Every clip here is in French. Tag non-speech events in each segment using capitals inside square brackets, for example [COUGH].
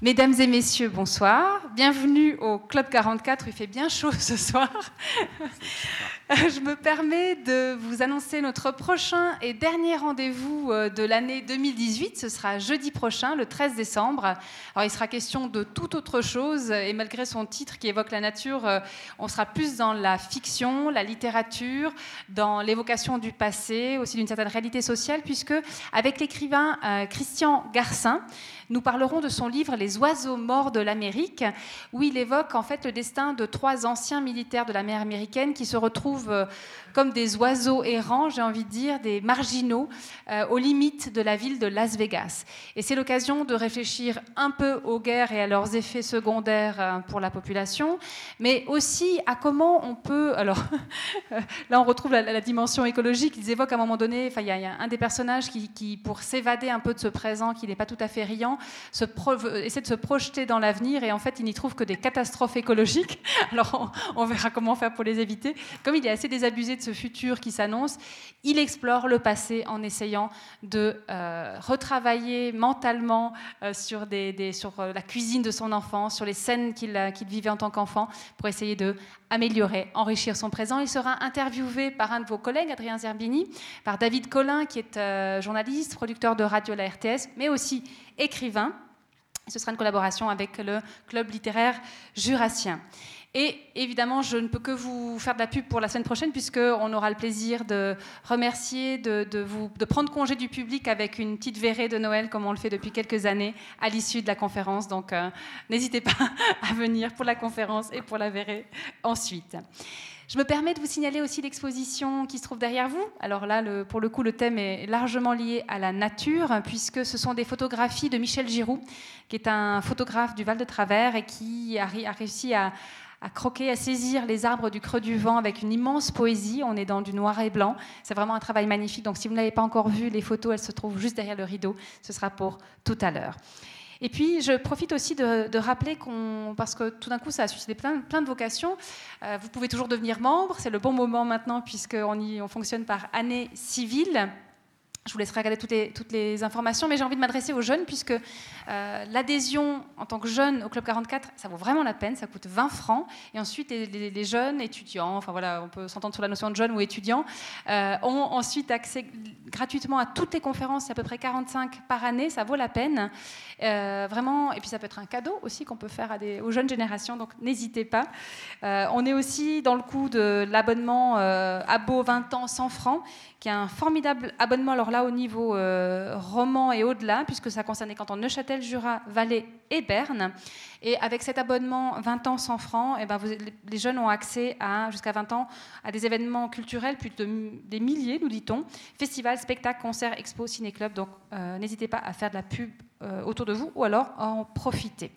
Mesdames et messieurs, bonsoir. Bienvenue au Club 44. Il fait bien chaud ce soir. [LAUGHS] Je me permets de vous annoncer notre prochain et dernier rendez-vous euh, de l'année 2018. Ce sera jeudi prochain, le 13 décembre. Alors, il sera question de toute autre chose et malgré son titre qui évoque la nature, euh, on sera plus dans la fiction, la littérature, dans l'évocation du passé, aussi d'une certaine réalité sociale, puisque avec l'écrivain euh, Christian Garcin, nous parlerons de son livre Les oiseaux morts de l'Amérique, où il évoque en fait le destin de trois anciens militaires de la mer américaine qui se retrouvent euh, comme des oiseaux errants, j'ai envie de dire, des marginaux, euh, aux limites de la ville de Las Vegas. Et c'est l'occasion de réfléchir un peu aux guerres et à leurs effets secondaires euh, pour la population, mais aussi à comment on peut. Alors [LAUGHS] là, on retrouve la, dimension écologique. Ils évoquent à un moment donné, enfin, il y, a un des personnages qui, pour s'évader un peu de ce présent qui n'est pas tout à fait riant, se de se projeter dans l'avenir et en fait, il n'y trouve que des catastrophes écologiques. [LAUGHS] Alors, on, verra comment faire pour les éviter. Comme il est assez désabusé de ce futur qui s'annonce, il explore le passé en essayant de euh, retravailler mentalement euh, sur, des, sur euh, la cuisine de son enfant, sur les scènes qu'il vivait en tant qu'enfant, pour essayer de améliorer, enrichir son présent. Il sera interviewé par un de vos collègues, Adrien Zerbini, par David Collin, qui est journaliste, producteur de radio à la RTS, mais aussi écrivain. Ce sera une collaboration avec le club littéraire jurassien. Et évidemment, je ne peux que vous faire de la pub pour la semaine prochaine, puisqu'on aura le plaisir de remercier, de, vous, de prendre congé du public avec une petite verrée de Noël, comme on le fait depuis quelques années, à l'issue de la conférence. Donc, euh, n'hésitez pas [LAUGHS] à venir pour la conférence et pour la verrée ensuite. Je me permets de vous signaler aussi l'exposition qui se trouve derrière vous. Alors là, pour le coup, le thème est largement lié à la nature, puisque ce sont des photographies de Michel Giroux, qui est un photographe du Val de Travers et qui a réussi à, à croquer, à saisir les arbres du creux du vent avec une immense poésie. On est dans du noir et blanc. C'est vraiment un travail magnifique. Donc si vous ne l'avez pas encore vu, les photos, elles se trouvent juste derrière le rideau. Ce sera pour tout à l'heure. Et puis, je profite aussi de, rappeler qu'on, parce que tout d'un coup, ça a suscité plein, de vocations. Euh, vous pouvez toujours devenir membre. C'est le bon moment maintenant, puisqu'on on fonctionne par année civile. Je vous laisserai regarder toutes les, informations, mais j'ai envie de m'adresser aux jeunes, puisque euh, l'adhésion en tant que jeune au Club 44, ça vaut vraiment la peine, ça coûte 20 francs. Et ensuite, les, jeunes étudiants, enfin voilà, on peut s'entendre sur la notion de jeune ou étudiant, euh, ont ensuite accès gratuitement à toutes les conférences, à peu près 45 par année, ça vaut la peine. Euh, vraiment, et puis ça peut être un cadeau aussi qu'on peut faire aux jeunes générations, donc n'hésitez pas. on est aussi dans le coup de l'abonnement Abo 20 ans 100 francs, qui est un formidable abonnement, alors là au niveau roman et au-delà, puisque ça concernait quand on Neuchâtel Jura, Valais et Berne. Et avec cet abonnement 20 ans 100 francs, et eh ben les jeunes ont accès à, jusqu'à 20 ans à des événements culturels, plus de des milliers, nous dit-on, festivals, spectacles, concerts, expos, ciné-clubs. Donc euh, n'hésitez pas à faire de la pub euh, autour de vous ou alors à en profiter.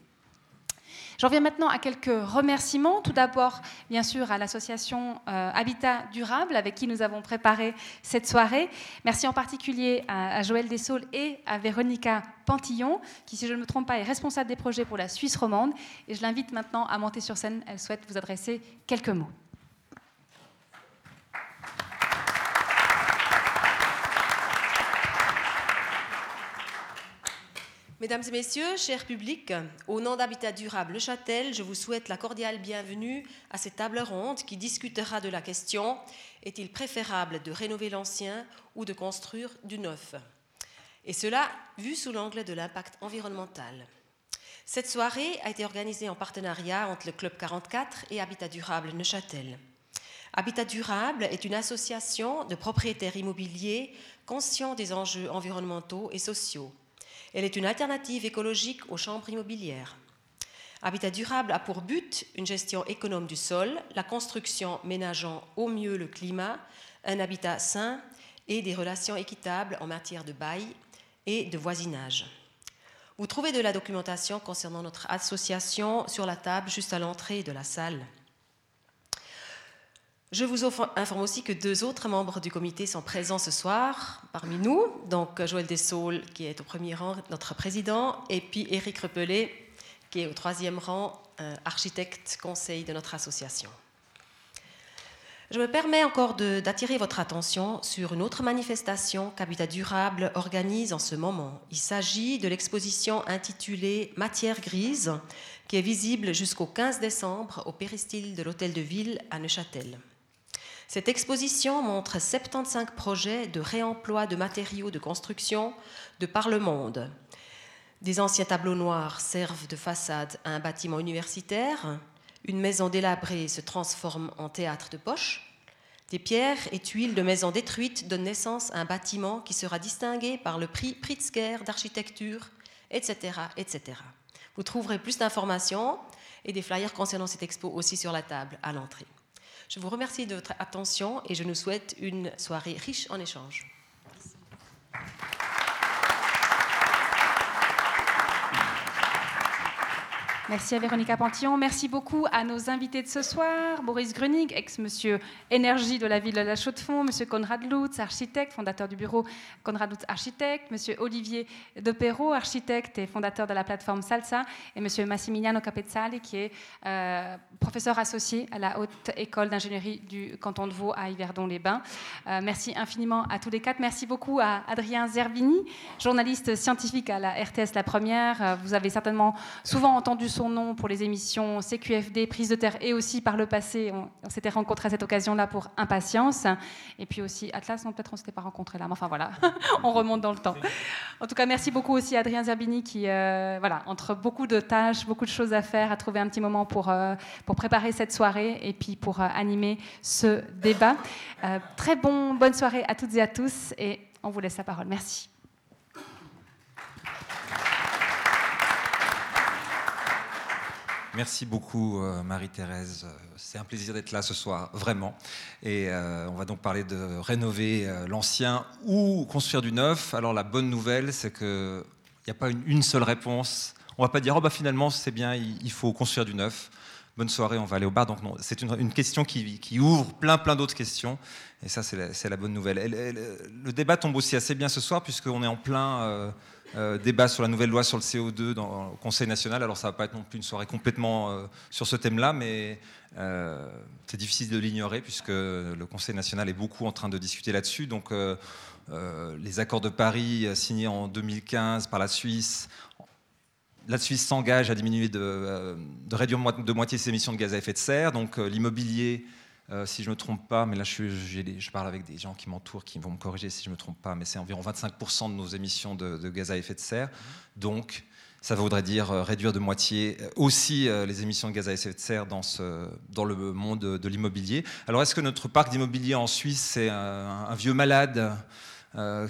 J'en viens maintenant à quelques remerciements. Tout d'abord, bien sûr, à l'association euh, Habitat Durable avec qui nous avons préparé cette soirée. Merci en particulier à, Joël Dessaules et à Véronica Pantillon, qui, si je ne me trompe pas, est responsable des projets pour la Suisse romande. Et je l'invite maintenant à monter sur scène. Elle souhaite vous adresser quelques mots. Mesdames et messieurs, chers publics, au nom d'Habitat Durable Le Châtel, je vous souhaite la cordiale bienvenue à cette table ronde qui discutera de la question est-il préférable de rénover l'ancien ou de construire du neuf? Et cela vu sous l'angle de l'impact environnemental. Cette soirée a été organisée en partenariat entre le Club 44 et Habitat Durable Neuchâtel. Habitat Durable est une association de propriétaires immobiliers conscients des enjeux environnementaux et sociaux elle est une alternative écologique aux chambres immobilières. Habitat durable a pour but une gestion économe du sol, la construction ménageant au mieux le climat, un habitat sain et des relations équitables en matière de bail et de voisinage. Vous trouvez de la documentation concernant notre association sur la table juste à l'entrée de la salle. Je vous informe aussi que deux autres membres du comité sont présents ce soir parmi nous. Donc Joël Dessaules, qui est au premier rang, notre président, et puis Éric Repelet, qui est au troisième rang, euh, architecte conseil de notre association. Je me permets encore d'attirer votre attention sur une autre manifestation qu'Habitat Durable organise en ce moment. Il s'agit de l'exposition intitulée Matière grise, qui est visible jusqu'au 15 décembre au péristyle de l'Hôtel de Ville à Neuchâtel. Cette exposition montre 75 projets de réemploi de matériaux de construction de par le monde. Des anciens tableaux noirs servent de façade à un bâtiment universitaire, une maison délabrée se transforme en théâtre de poche. Des pierres et tuiles de maisons détruites donnent naissance à un bâtiment qui sera distingué par le prix Pritzker d'architecture, etc., etc. Vous trouverez plus d'informations et des flyers concernant cette expo aussi sur la table à l'entrée. Je vous remercie de votre attention et je nous souhaite une soirée riche en échanges. À Véronica Pantillon. Merci beaucoup à nos invités de ce soir. Boris Grunig, ex-monsieur énergie de la ville de la Chaux-de-Fonds, monsieur Konrad Lutz, architecte, fondateur du bureau Konrad Lutz Architecte, monsieur Olivier De Perrault, architecte et fondateur de la plateforme Salsa, et monsieur Massimiliano Capezzali, qui est euh, professeur associé à la Haute École d'ingénierie du canton de Vaud à Yverdon-les-Bains. Euh, merci infiniment à tous les quatre. Merci beaucoup à Adrien Zerbini, journaliste scientifique à la RTS La Première. Euh, vous avez certainement souvent entendu son nom pour les émissions CQFD, Prise de Terre, et aussi par le passé, on, s'était rencontrés à cette occasion-là pour Impatience. Et puis aussi Atlas, non, peut-être on ne s'était pas rencontrés là, mais enfin voilà, [LAUGHS] on remonte dans le temps. En tout cas, merci beaucoup aussi à Adrien Zerbini qui, euh, voilà, entre beaucoup de tâches, beaucoup de choses à faire, a trouvé un petit moment pour, euh, pour préparer cette soirée et puis pour euh, animer ce débat. très bon, bonne soirée à toutes et à tous et on vous laisse la parole. Merci. Merci beaucoup euh, Marie-Thérèse. C'est un plaisir d'être là ce soir, vraiment. Et euh, on va donc parler de rénover euh, l'ancien ou construire du neuf. Alors la bonne nouvelle, c'est qu'il n'y a pas une, seule réponse. On ne va pas dire, oh bah finalement c'est bien, il, faut construire du neuf. Bonne soirée, on va aller au bar. Donc non, c'est une, question qui, ouvre plein plein d'autres questions. Et ça, c'est la, bonne nouvelle. le débat tombe aussi assez bien ce soir, puisqu'on est en plein euh, débat sur la nouvelle loi sur le CO2 dans, le Conseil national. Alors ça ne va pas être non plus une soirée complètement euh, sur ce thème-là, mais euh, c'est difficile de l'ignorer puisque le Conseil national est beaucoup en train de discuter là-dessus. Donc les accords de Paris signés en 2015 par la Suisse la Suisse s'engage à diminuer de, réduire de moitié ses émissions de gaz à effet de serre. Donc l'immobilier euh, si je ne me trompe pas, mais là je, parle avec des gens qui m'entourent, qui vont me corriger si je ne me trompe pas, mais c'est environ 25% de nos émissions de, gaz à effet de serre. Donc ça voudrait dire euh, réduire de moitié euh, aussi les émissions de gaz à effet de serre dans, le monde de, l'immobilier. Alors est-ce que notre parc d'immobilier en Suisse, c'est un, vieux malade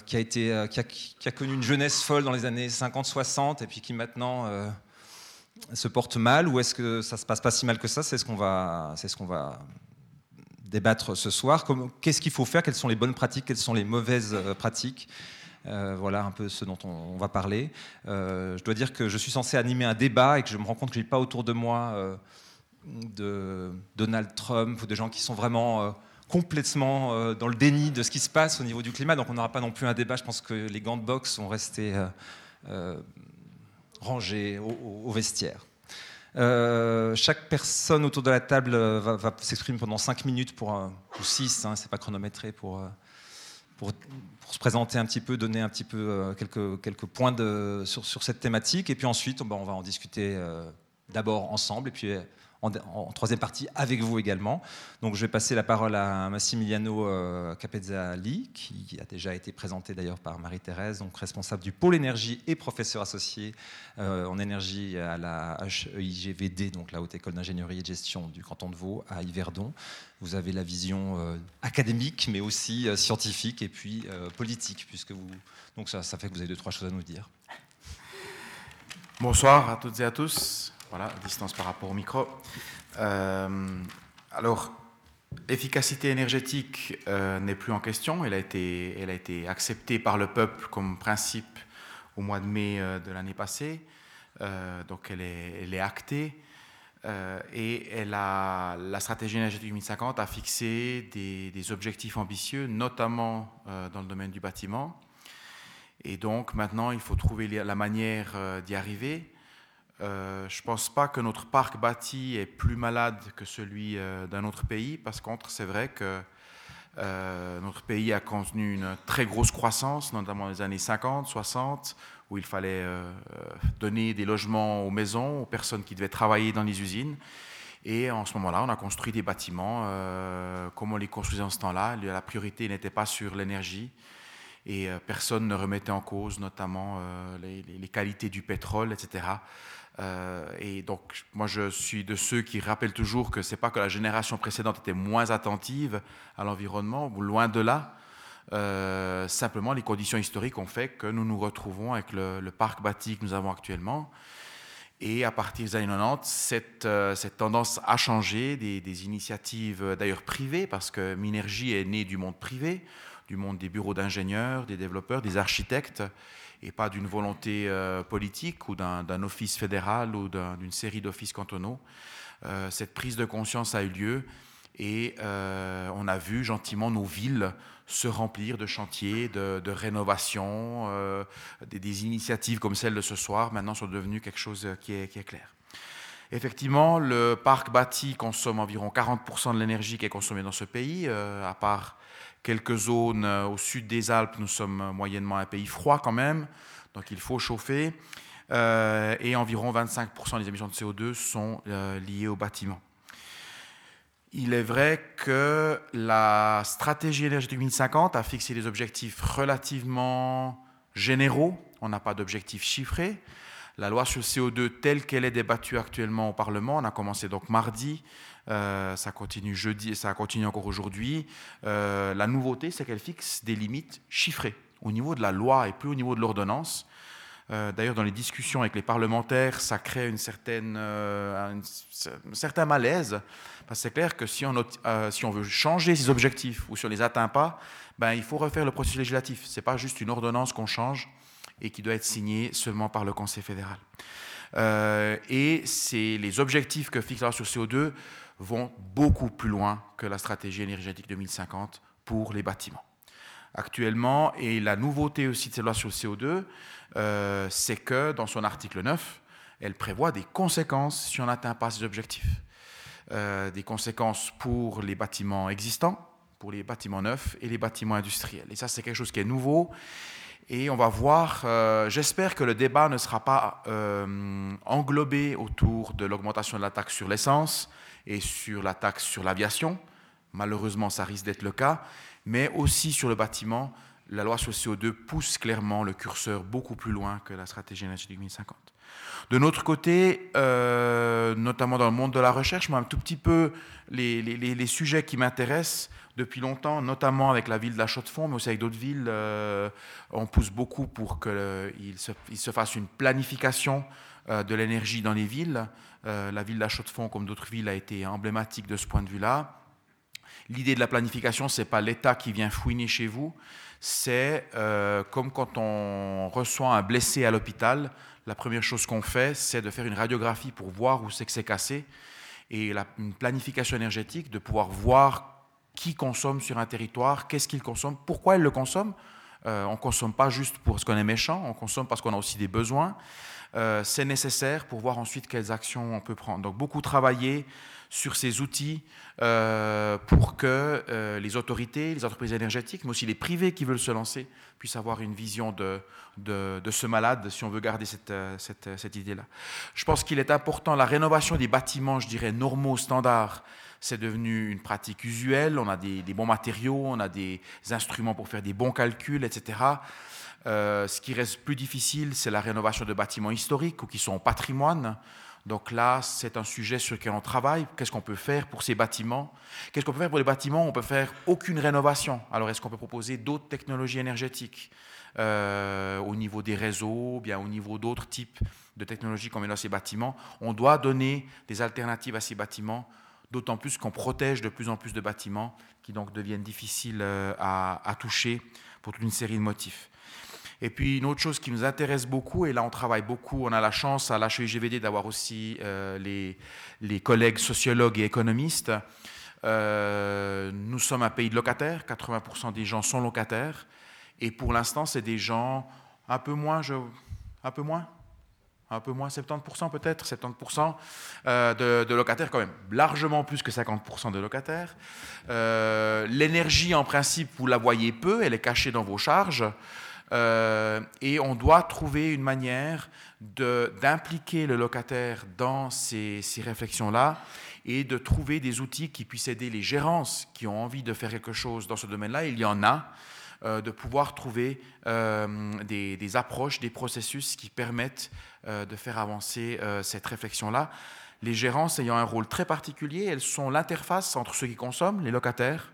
qui, a connu une jeunesse folle dans les années 50-60 et puis qui maintenant se porte mal ou est-ce que ça se passe pas si mal que ça? C'est ce qu'on va débattre ce soir. Qu'est-ce qu'il faut faire? Quelles sont les bonnes pratiques? Quelles sont les mauvaises euh, pratiques? Euh, voilà un peu ce dont on, va parler. Euh, je dois dire que je suis censé animer un débat et que je me rends compte que je n'ai pas autour de moi de Donald Trump ou de gens qui sont vraiment complètement dans le déni de ce qui se passe au niveau du climat. Donc on n'aura pas non plus un débat. Je pense que les gants de boxe sont restés rangés au vestiaire. Euh, chaque personne autour de la table euh, va, s'exprimer pendant 5 minutes pour, ou 6, hein, c'est pas chronométré, pour, euh, pour, se présenter un petit peu, donner un petit peu quelques, quelques points de, sur, sur, cette thématique. Et puis ensuite, on va en discuter d'abord ensemble, et puis en, troisième partie avec vous également. Donc je vais passer la parole à Massimiliano euh, Capezzali, qui a déjà été présenté d'ailleurs par Marie-Thérèse, donc responsable du pôle énergie et professeur associé euh, en énergie à la HEIGVD, donc la Haute École d'ingénierie et de gestion du canton de Vaud, à Yverdon. Vous avez la vision euh, académique, mais aussi scientifique et puis politique, puisque vous... Donc ça, ça fait que vous avez deux, trois choses à nous dire. Bonsoir à toutes et à tous. Voilà, distance par rapport au micro. Euh, alors, efficacité énergétique euh, n'est plus en question. Elle a, été, elle a été acceptée par le peuple comme principe au mois de mai euh, de l'année passée. donc, elle est, elle est actée. et la stratégie énergétique 2050 a fixé des objectifs ambitieux, notamment dans le domaine du bâtiment. Et donc maintenant, il faut trouver la manière d'y arriver. Je ne pense pas que notre parc bâti est plus malade que celui d'un autre pays. Parce contre, c'est vrai que notre pays a connu une très grosse croissance, notamment dans les années 50, 60, où il fallait donner des logements aux maisons, aux personnes qui devaient travailler dans les usines. Et en ce moment-là, on a construit des bâtiments euh, comme on les construisait en ce temps-là. La priorité n'était pas sur l'énergie et euh, personne ne remettait en cause notamment euh, les, qualités du pétrole, etc. et donc, moi, je suis de ceux qui rappellent toujours que c'est pas que la génération précédente était moins attentive à l'environnement, loin de là. simplement, les conditions historiques ont fait que nous nous retrouvons avec le, parc bâti que nous avons actuellement. Et à partir des années 90, cette, euh, cette tendance a changé, des, initiatives euh, d'ailleurs privées, parce que Minergie est née du monde privé, du monde des bureaux d'ingénieurs, des développeurs, des architectes, et pas d'une volonté euh, politique ou d'un office fédéral ou d'une série d'offices cantonaux. cette prise de conscience a eu lieu et on a vu gentiment nos villes se remplir de chantiers, de, rénovation, euh, des, initiatives comme celle de ce soir, maintenant sont devenues quelque chose qui est, qui est clair. Effectivement, le parc bâti consomme environ 40% de l'énergie qui est consommée dans ce pays, euh, à part quelques zones euh, au sud des Alpes, nous sommes moyennement un pays froid quand même, donc il faut chauffer, et environ 25% des émissions de CO2 sont liées au bâtiment. Il est vrai que la stratégie énergétique 2050 a fixé des objectifs relativement généraux. On n'a pas d'objectifs chiffrés. La loi sur le CO2 telle qu'elle est débattue actuellement au Parlement, on a commencé donc mardi, euh, ça continue jeudi et ça continue encore aujourd'hui. Euh, la nouveauté, c'est qu'elle fixe des limites chiffrées au niveau de la loi et plus au niveau de l'ordonnance. Euh, d'ailleurs, dans les discussions avec les parlementaires, ça crée une certaine, un certain malaise c'est clair que si on, veut changer ces objectifs ou si on ne les atteint pas, ben, il faut refaire le processus législatif. Ce n'est pas juste une ordonnance qu'on change et qui doit être signée seulement par le Conseil fédéral. Et les objectifs que fixe la loi sur CO2 vont beaucoup plus loin que la stratégie énergétique 2050 pour les bâtiments. Actuellement, et la nouveauté aussi de cette loi sur le CO2, euh, c'est que dans son article 9, elle prévoit des conséquences si on n'atteint pas ces objectifs. Euh, des conséquences pour les bâtiments existants, pour les bâtiments neufs et les bâtiments industriels. Et ça, c'est quelque chose qui est nouveau. Et on va voir, euh, j'espère que le débat ne sera pas englobé autour de l'augmentation de la taxe sur l'essence et sur la taxe sur l'aviation. Malheureusement, ça risque d'être le cas. Mais aussi sur le bâtiment, la loi sur le CO2 pousse clairement le curseur beaucoup plus loin que la stratégie énergétique 2050. De notre côté, euh, notamment dans le monde de la recherche, moi, un tout petit peu les, sujets qui m'intéressent depuis longtemps, notamment avec la ville de la Chaux-de-Fonds, mais aussi avec d'autres villes, euh, on pousse beaucoup pour qu'il se, il se fasse une planification euh, de l'énergie dans les villes. La ville de la Chaux-de-Fonds, comme d'autres villes, a été emblématique de ce point de vue-là. L'idée de la planification, ce n'est pas l'État qui vient fouiner chez vous, c'est comme quand on reçoit un blessé à l'hôpital, la première chose qu'on fait, c'est de faire une radiographie pour voir où c'est que c'est cassé, et la, une planification énergétique, de pouvoir voir qui consomme sur un territoire, qu'est-ce qu'il consomme, pourquoi il le consomme. Euh, on ne consomme pas juste parce qu'on est méchant, on consomme parce qu'on a aussi des besoins. Euh, c'est nécessaire pour voir ensuite quelles actions on peut prendre. Donc beaucoup travailler sur ces outils euh, pour que euh, les autorités, les entreprises énergétiques, mais aussi les privés qui veulent se lancer, puissent avoir une vision de, de, ce malade, si on veut garder cette, cette, idée-là. Je pense qu'il est important, la rénovation des bâtiments, je dirais, normaux, standards, c'est devenu une pratique usuelle, on a des, bons matériaux, on a des instruments pour faire des bons calculs, etc. Euh, ce qui reste plus difficile, c'est la rénovation de bâtiments historiques ou qui sont au patrimoine. Donc là, c'est un sujet sur lequel on travaille. Qu'est-ce qu'on peut faire pour ces bâtiments? Qu'est-ce qu'on peut faire pour les bâtiments? On peut faire aucune rénovation. Alors, est-ce qu'on peut proposer d'autres technologies énergétiques euh, au niveau des réseaux, bien au niveau d'autres types de technologies qu'on met dans ces bâtiments? On doit donner des alternatives à ces bâtiments, d'autant plus qu'on protège de plus en plus de bâtiments qui donc deviennent difficiles euh, à toucher pour toute une série de motifs. Et puis une autre chose qui nous intéresse beaucoup, et là on travaille beaucoup, on a la chance à l'HEIGVD d'avoir aussi euh, les, collègues sociologues et économistes. Euh, nous sommes un pays de locataires, 80% des gens sont locataires, et pour l'instant c'est des gens un peu moins, un peu moins, un peu moins 70% peut-être, 70% euh, de, locataires quand même, largement plus que 50% de locataires. L'énergie en principe, vous la voyez peu, elle est cachée dans vos charges. Euh, et on doit trouver une manière d'impliquer le locataire dans ces, réflexions-là et de trouver des outils qui puissent aider les gérances qui ont envie de faire quelque chose dans ce domaine-là. Il y en a. Euh, de pouvoir trouver euh, des, approches, des processus qui permettent de faire avancer cette réflexion-là. Les gérances ayant un rôle très particulier, elles sont l'interface entre ceux qui consomment, les locataires,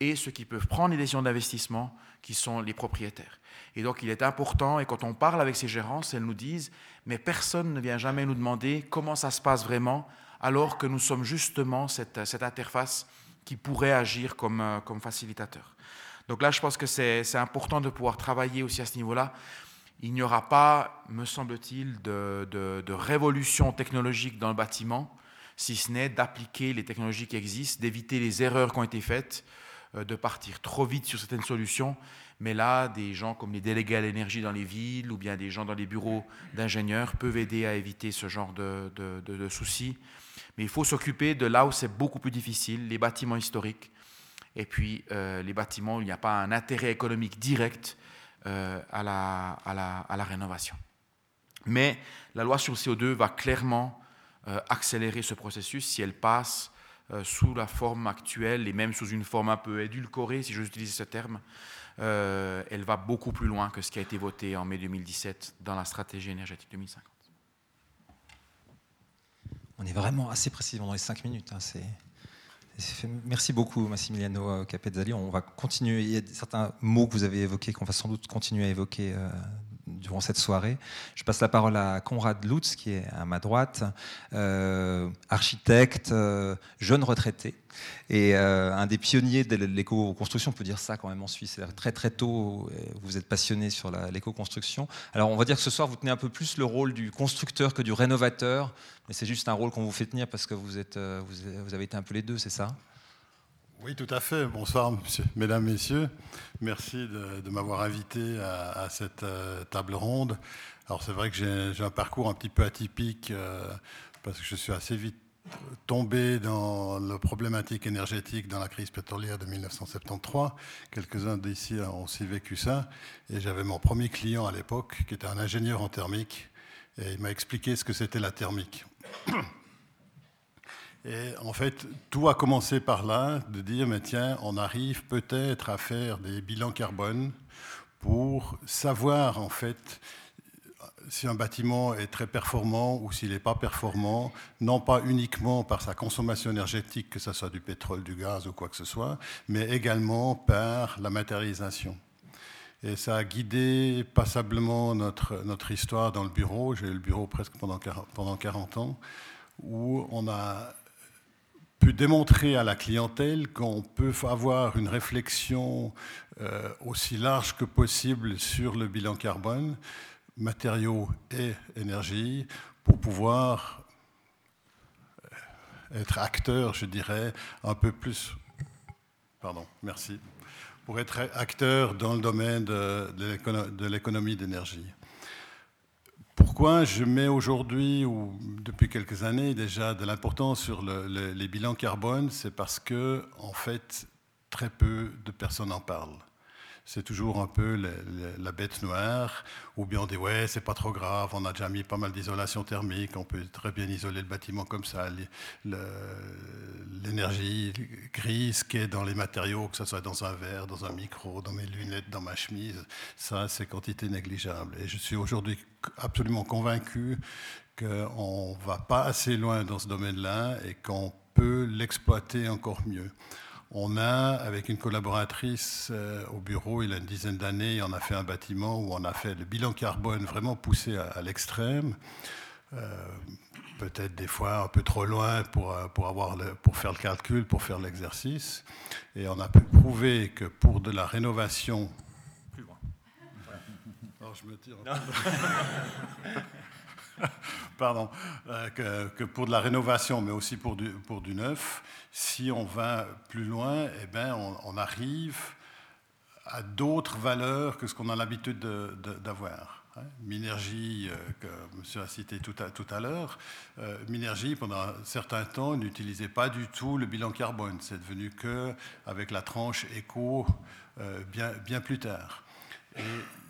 et ceux qui peuvent prendre les décisions d'investissement, qui sont les propriétaires. Et donc il est important, et quand on parle avec ces gérances, elles nous disent, mais personne ne vient jamais nous demander comment ça se passe vraiment, alors que nous sommes justement cette, cette interface qui pourrait agir comme, comme facilitateur. Donc là, je pense que c'est important de pouvoir travailler aussi à ce niveau-là. Il n'y aura pas, me semble-t-il, de, révolution technologique dans le bâtiment, si ce n'est d'appliquer les technologies qui existent, d'éviter les erreurs qui ont été faites, euh, de partir trop vite sur certaines solutions. Mais là, des gens comme les délégués à l'énergie dans les villes ou bien des gens dans les bureaux d'ingénieurs peuvent aider à éviter ce genre de, soucis. Mais il faut s'occuper de là où c'est beaucoup plus difficile, les bâtiments historiques, et puis euh, les bâtiments où il n'y a pas un intérêt économique direct euh, à, la, rénovation. Mais la loi sur le CO2 va clairement euh, accélérer ce processus si elle passe sous la forme actuelle et même sous une forme un peu édulcorée, si j'ose utiliser ce terme. Elle va beaucoup plus loin que ce qui a été voté en mai 2017 dans la stratégie énergétique 2050. On est vraiment assez précisément dans les cinq minutes. Hein, c'est Merci beaucoup, Massimiliano euh, Capezzali. On va continuer. Il y a certains mots que vous avez évoqués qu'on va sans doute continuer à évoquer euh, durant cette soirée. Je passe la parole à Konrad Lutz, qui est à ma droite, euh, architecte, jeune retraité, et un des pionniers de l'éco-construction, on peut dire ça quand même en Suisse. Très très tôt, vous êtes passionné sur l'éco-construction. Alors on va dire que ce soir, vous tenez un peu plus le rôle du constructeur que du rénovateur mais c'est juste un rôle qu'on vous fait tenir parce que vous, êtes, euh, vous avez été un peu les deux, c'est ça? Oui, tout à fait. Bonsoir, mesdames, messieurs. Merci de, m'avoir invité à, cette euh, table ronde. Alors c'est vrai que j'ai un parcours un petit peu atypique euh, parce que je suis assez vite tombé dans la problématique énergétique dans la crise pétrolière de 1973. Quelques-uns d'ici ont aussi vécu ça. Et j'avais mon premier client à l'époque, qui était un ingénieur en thermique, et il m'a expliqué ce que c'était la thermique. Et en fait, tout a commencé par là, de dire, mais tiens, on arrive peut-être à faire des bilans carbone pour savoir en fait si un bâtiment est très performant ou s'il n'est pas performant, non pas uniquement par sa consommation énergétique, que ce soit du pétrole, du gaz ou quoi que ce soit, mais également par la matérialisation. Et ça a guidé passablement notre, notre histoire dans le bureau. J'ai eu le bureau presque pendant 40, pendant 40 ans, où on a pu démontrer à la clientèle qu'on peut avoir une réflexion euh, aussi large que possible sur le bilan carbone, matériaux et énergie, pour pouvoir être acteur, je dirais, un peu plus. Pardon, merci pour être acteur dans le domaine de, l'économie d'énergie. Pourquoi je mets aujourd'hui, ou depuis quelques années déjà, de l'importance sur les bilans carbone C'est parce que, en fait, très peu de personnes en parlent c'est toujours un peu la bête noire, ou bien on dit ouais, c'est pas trop grave, on a déjà mis pas mal d'isolation thermique, on peut très bien isoler le bâtiment comme ça, l'énergie grise qui est dans les matériaux, que ce soit dans un verre, dans un micro, dans mes lunettes, dans ma chemise, ça c'est quantité négligeable. Et je suis aujourd'hui absolument convaincu qu'on ne va pas assez loin dans ce domaine-là et qu'on peut l'exploiter encore mieux. On a, avec une collaboratrice euh, au bureau, il y a une dizaine d'années, on a fait un bâtiment où on a fait le bilan carbone vraiment poussé à, l'extrême. Euh, peut-être des fois un peu trop loin pour, euh, pour, avoir pour faire le calcul, pour faire l'exercice. Et on a pu prouver que pour de la rénovation... Plus loin. Alors je me tire. [LAUGHS] [LAUGHS] [LAUGHS] Pardon, que, que, pour de la rénovation, mais aussi pour du, pour du neuf, si on va plus loin, eh ben, on, arrive à d'autres valeurs que ce qu'on a l'habitude d'avoir. Hein. Minergie, que monsieur a cité tout à, tout à l'heure, Minergie, pendant un certain temps, n'utilisait pas du tout le bilan carbone. C'est devenu que avec la tranche éco bien, bien plus tard. Et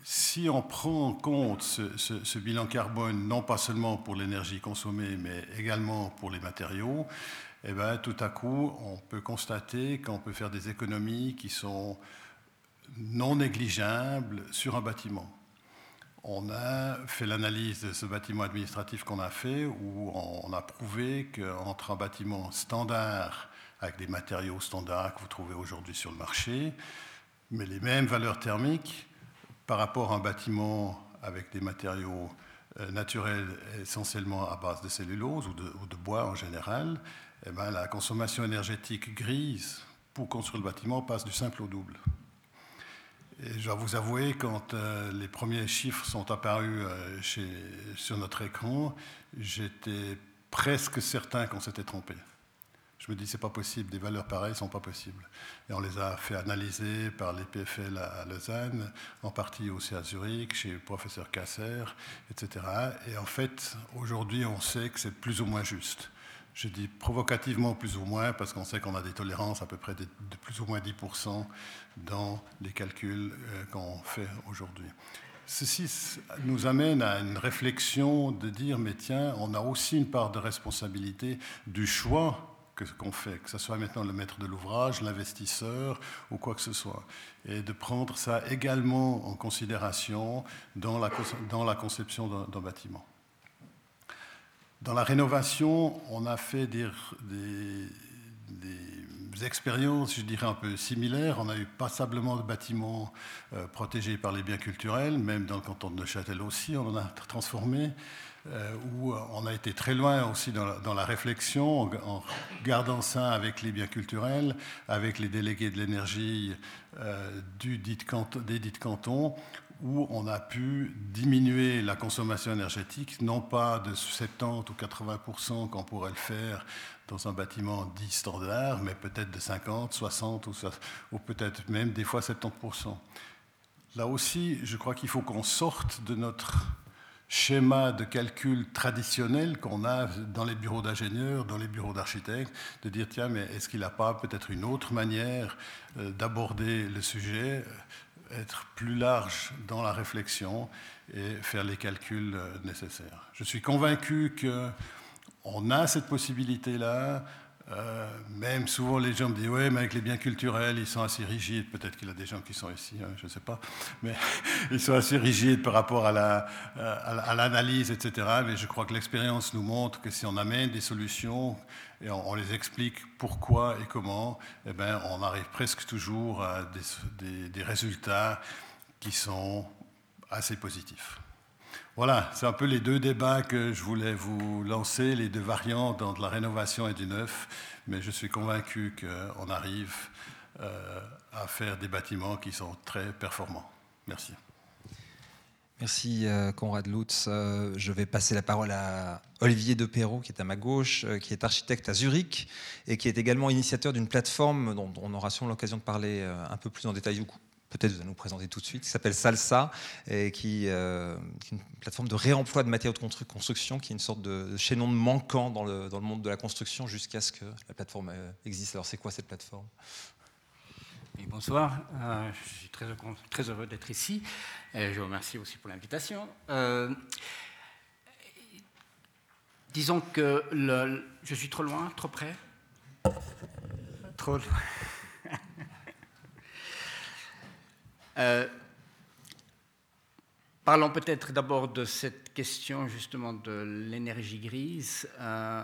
si on prend en compte ce, bilan carbone, non pas seulement pour l'énergie consommée, mais également pour les matériaux, eh bien, tout à coup, on peut constater qu'on peut faire des économies qui sont non négligeables sur un bâtiment. On a fait l'analyse de ce bâtiment administratif qu'on a fait, où on a prouvé qu'entre un bâtiment standard, avec des matériaux standards que vous trouvez aujourd'hui sur le marché, mais les mêmes valeurs thermiques, par rapport à un bâtiment avec des matériaux euh, naturels essentiellement à base de cellulose ou de, bois en général, eh ben, la consommation énergétique grise pour construire le bâtiment passe du simple au double. Et je dois vous avouer, quand euh, les premiers chiffres sont apparus euh, sur notre écran, j'étais presque certain qu'on s'était trompé. Je me dis, c'est pas possible, des valeurs pareilles sont pas possibles. Et on les a fait analyser par les PFL à Lausanne, en partie aussi à Zurich, chez le professeur Kasser, etc. Et en fait, aujourd'hui, on sait que c'est plus ou moins juste. Je dis provocativement plus ou moins parce qu'on sait qu'on a des tolérances à peu près de, plus ou moins 10% dans les calculs euh, qu'on fait aujourd'hui. Ceci nous amène à une réflexion de dire, mais tiens, on a aussi une part de responsabilité du choix qu'on fait, que ce soit maintenant le maître de l'ouvrage, l'investisseur ou quoi que ce soit, et de prendre ça également en considération dans la, dans la conception d'un bâtiment. Dans la rénovation, on a fait des, des, expériences, je dirais, un peu similaires. On a eu passablement de bâtiments euh, protégés par les biens culturels, même dans le canton de Neuchâtel aussi, on en a transformé. Euh, où on a été très loin aussi dans la, réflexion, en, gardant ça avec les biens culturels, avec les délégués de l'énergie euh, des dits cantons, où on a pu diminuer la consommation énergétique, non pas de 70 ou 80% qu'on pourrait le faire dans un bâtiment dit standard, mais peut-être de 50, 60 ou, ou peut-être même des fois 70%. Là aussi, je crois qu'il faut qu'on sorte de notre schéma de calcul traditionnel qu'on a dans les bureaux d'ingénieurs, dans les bureaux d'architectes, de dire tiens, mais est-ce qu'il n'a pas peut-être une autre manière euh, d'aborder le sujet, euh, être plus large dans la réflexion et faire les calculs euh, nécessaires? Je suis convaincu qu'on a cette possibilité-là. Euh, même souvent les gens me disent ouais mais avec les biens culturels ils sont assez rigides. Peut-être qu'il y a des gens qui sont ici hein, je ne sais pas. Mais [LAUGHS] ils sont assez rigides par rapport à, la, à l'analyse etc mais je crois que l'expérience nous montre que si on amène des solutions et on, les explique pourquoi et comment eh ben, on arrive presque toujours à des, des résultats qui sont assez positifs voilà, c'est un peu les deux débats que je voulais vous lancer, les deux variantes entre la rénovation et du neuf, mais je suis convaincu qu'on arrive euh, à faire des bâtiments qui sont très performants. Merci. Merci euh, Conrad Lutz. Euh, je vais passer la parole à Olivier De qui est à ma gauche, qui est architecte à Zurich et qui est également initiateur d'une plateforme dont on aura sûrement l'occasion de parler un peu plus en détail peut-être vous allez nous présenter tout de suite, qui s'appelle Salsa, et qui, euh, est une plateforme de réemploi de matériaux de construction, qui est une sorte de chaînon de manquant dans le, dans le monde de la construction jusqu'à ce que la plateforme euh, existe. Alors c'est quoi cette plateforme? Bonsoir, euh, je suis très, très heureux d'être ici. Et je vous remercie aussi pour l'invitation. disons que le, je suis trop loin, trop près? Trop loin. Euh, parlons peut-être d'abord de cette question justement de l'énergie grise. Euh,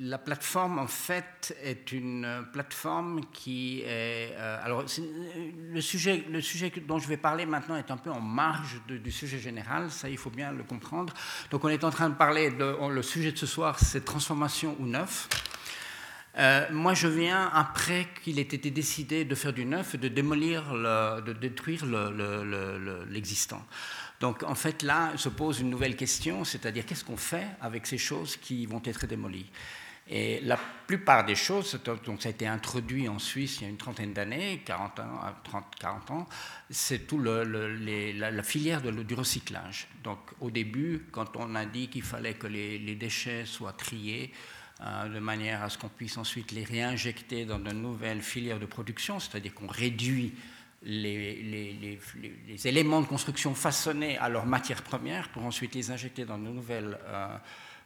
la plateforme, en fait, est une plateforme qui est... Euh, alors, le, sujet, le sujet dont je vais parler maintenant est un peu en marge du sujet général, ça, il faut bien le comprendre. Donc, on est en train de parler. Le sujet de ce soir, c'est transformation ou neuf. Euh, moi, je viens après qu'il ait été décidé de faire du neuf de démolir, de détruire l'existant. Donc, en fait, là se pose une nouvelle question, c'est-à-dire qu'est-ce qu'on fait avec ces choses qui vont être démolies? Et la plupart des choses, donc ça a été introduit en Suisse il y a une trentaine d'années, 40 ans, 30, 40 ans, c'est tout la, filière du recyclage. Donc au début, quand on a dit qu'il fallait que les, déchets soient triés, euh, de manière à ce qu'on puisse ensuite les réinjecter dans de nouvelles filières de production, c'est-à-dire qu'on réduit les, éléments de construction façonnés à leur matière première pour ensuite les injecter dans de nouvelles euh,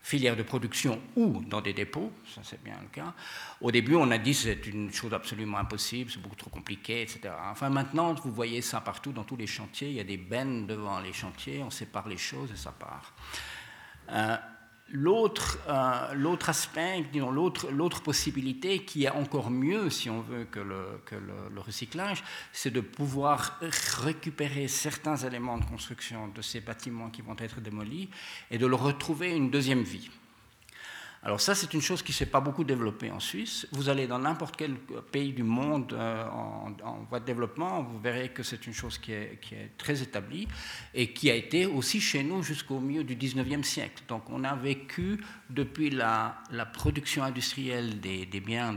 filières de production ou dans des dépôts, ça c'est bien le cas. Au début, on a dit que c'est une chose absolument impossible, c'est beaucoup trop compliqué, etc. Enfin, maintenant, vous voyez ça partout dans tous les chantiers, il y a des bennes devant les chantiers, on sépare les choses et ça part. Euh, L'autre, euh, l'autre aspect, l'autre, possibilité qui est encore mieux, si on veut, que le, le, recyclage, c'est de pouvoir récupérer certains éléments de construction de ces bâtiments qui vont être démolis et de leur retrouver une deuxième vie. Alors ça, c'est une chose qui ne s'est pas beaucoup développée en Suisse. Vous allez dans n'importe quel pays du monde euh, en, voie de développement, vous verrez que c'est une chose qui est, très établie et qui a été aussi chez nous jusqu'au milieu du 19e siècle. Donc on a vécu depuis la, production industrielle des, biens,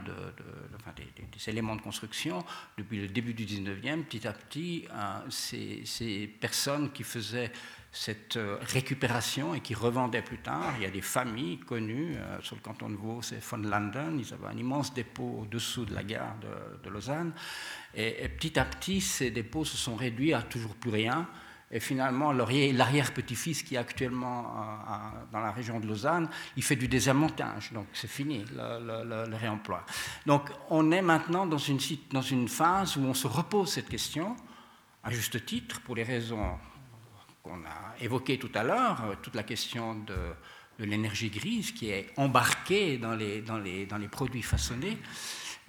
enfin des, éléments de construction, depuis le début du 19e, petit à petit, euh, ces personnes qui faisaient cette euh, récupération et qui revendaient plus tard. Il y a des familles connues euh, sur le canton de Vaud, c'est von Landen, ils avaient un immense dépôt au-dessous de la gare de, Lausanne. Et, petit à petit, ces dépôts se sont réduits à toujours plus rien. Et finalement, l'arrière-petit-fils qui est actuellement euh, dans la région de Lausanne, il fait du désamontage. Donc c'est fini, le, réemploi. Donc on est maintenant dans une, dans une phase où on se repose cette question, à juste titre, pour les raisons qu'on a évoqué tout à l'heure, euh, toute la question de, l'énergie grise qui est embarquée dans les, dans, les, dans les, produits façonnés.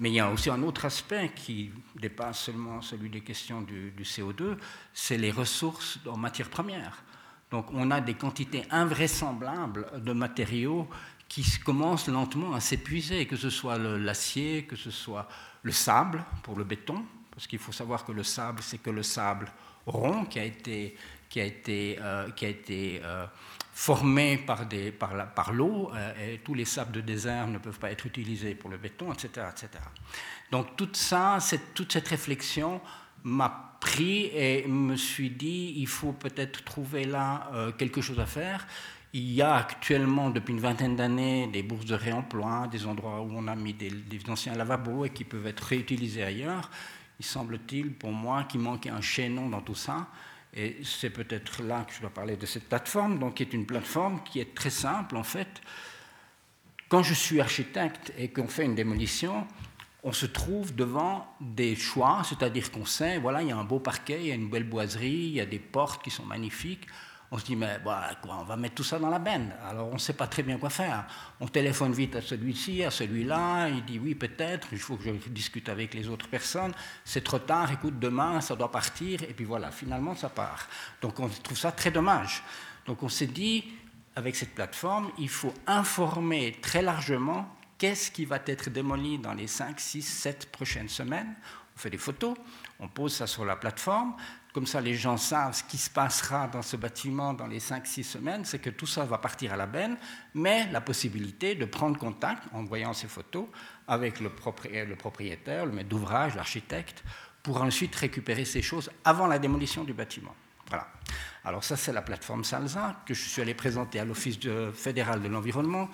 Mais il y a aussi un autre aspect qui dépasse seulement celui des questions du, du CO2, c'est les ressources en matières premières. Donc on a des quantités invraisemblables de matériaux qui commencent lentement à s'épuiser, que ce soit l'acier, que ce soit le sable pour le béton, parce qu'il faut savoir que le sable, c'est que le sable rond qui a été qui a été, euh, euh, formé par, l'eau, euh, et tous les sables de désert ne peuvent pas être utilisés pour le béton, etc. etc. Donc tout ça, toute cette réflexion m'a pris et me suis dit, il faut peut-être trouver là quelque chose à faire. Il y a actuellement, depuis une vingtaine d'années, des bourses de réemploi, des endroits où on a mis des, des anciens lavabos et qui peuvent être réutilisés ailleurs. Il semble-t-il, pour moi, qu'il manquait un chaînon dans tout ça. Et c'est peut-être là que je dois parler de cette plateforme, donc qui est une plateforme qui est très simple en fait. Quand je suis architecte et qu'on fait une démolition, on se trouve devant des choix, c'est-à-dire qu'on sait, voilà, il y a un beau parquet, il y a une belle boiserie, il y a des portes qui sont magnifiques on se dit, mais bah, on va mettre tout ça dans la benne. Alors on ne sait pas très bien quoi faire. On téléphone vite à celui-ci, à celui-là, il dit oui peut-être, il faut que je discute avec les autres personnes, c'est trop tard, écoute, demain ça doit partir, et puis voilà, finalement ça part. Donc on trouve ça très dommage. Donc on s'est dit, avec cette plateforme, il faut informer très largement qu'est-ce qui va être démoli dans les 5, 6, 7 prochaines semaines. On fait des photos, on pose ça sur la plateforme. Comme ça, les gens savent ce qui se passera dans ce bâtiment dans les 5-6 semaines, c'est que tout ça va partir à la benne, mais la possibilité de prendre contact, en voyant ces photos, avec le propriétaire, le maître d'ouvrage, l'architecte, pour ensuite récupérer ces choses avant la démolition du bâtiment. Voilà. Alors ça, c'est la plateforme Salza que je suis allé présenter à l'Office fédéral de l'environnement,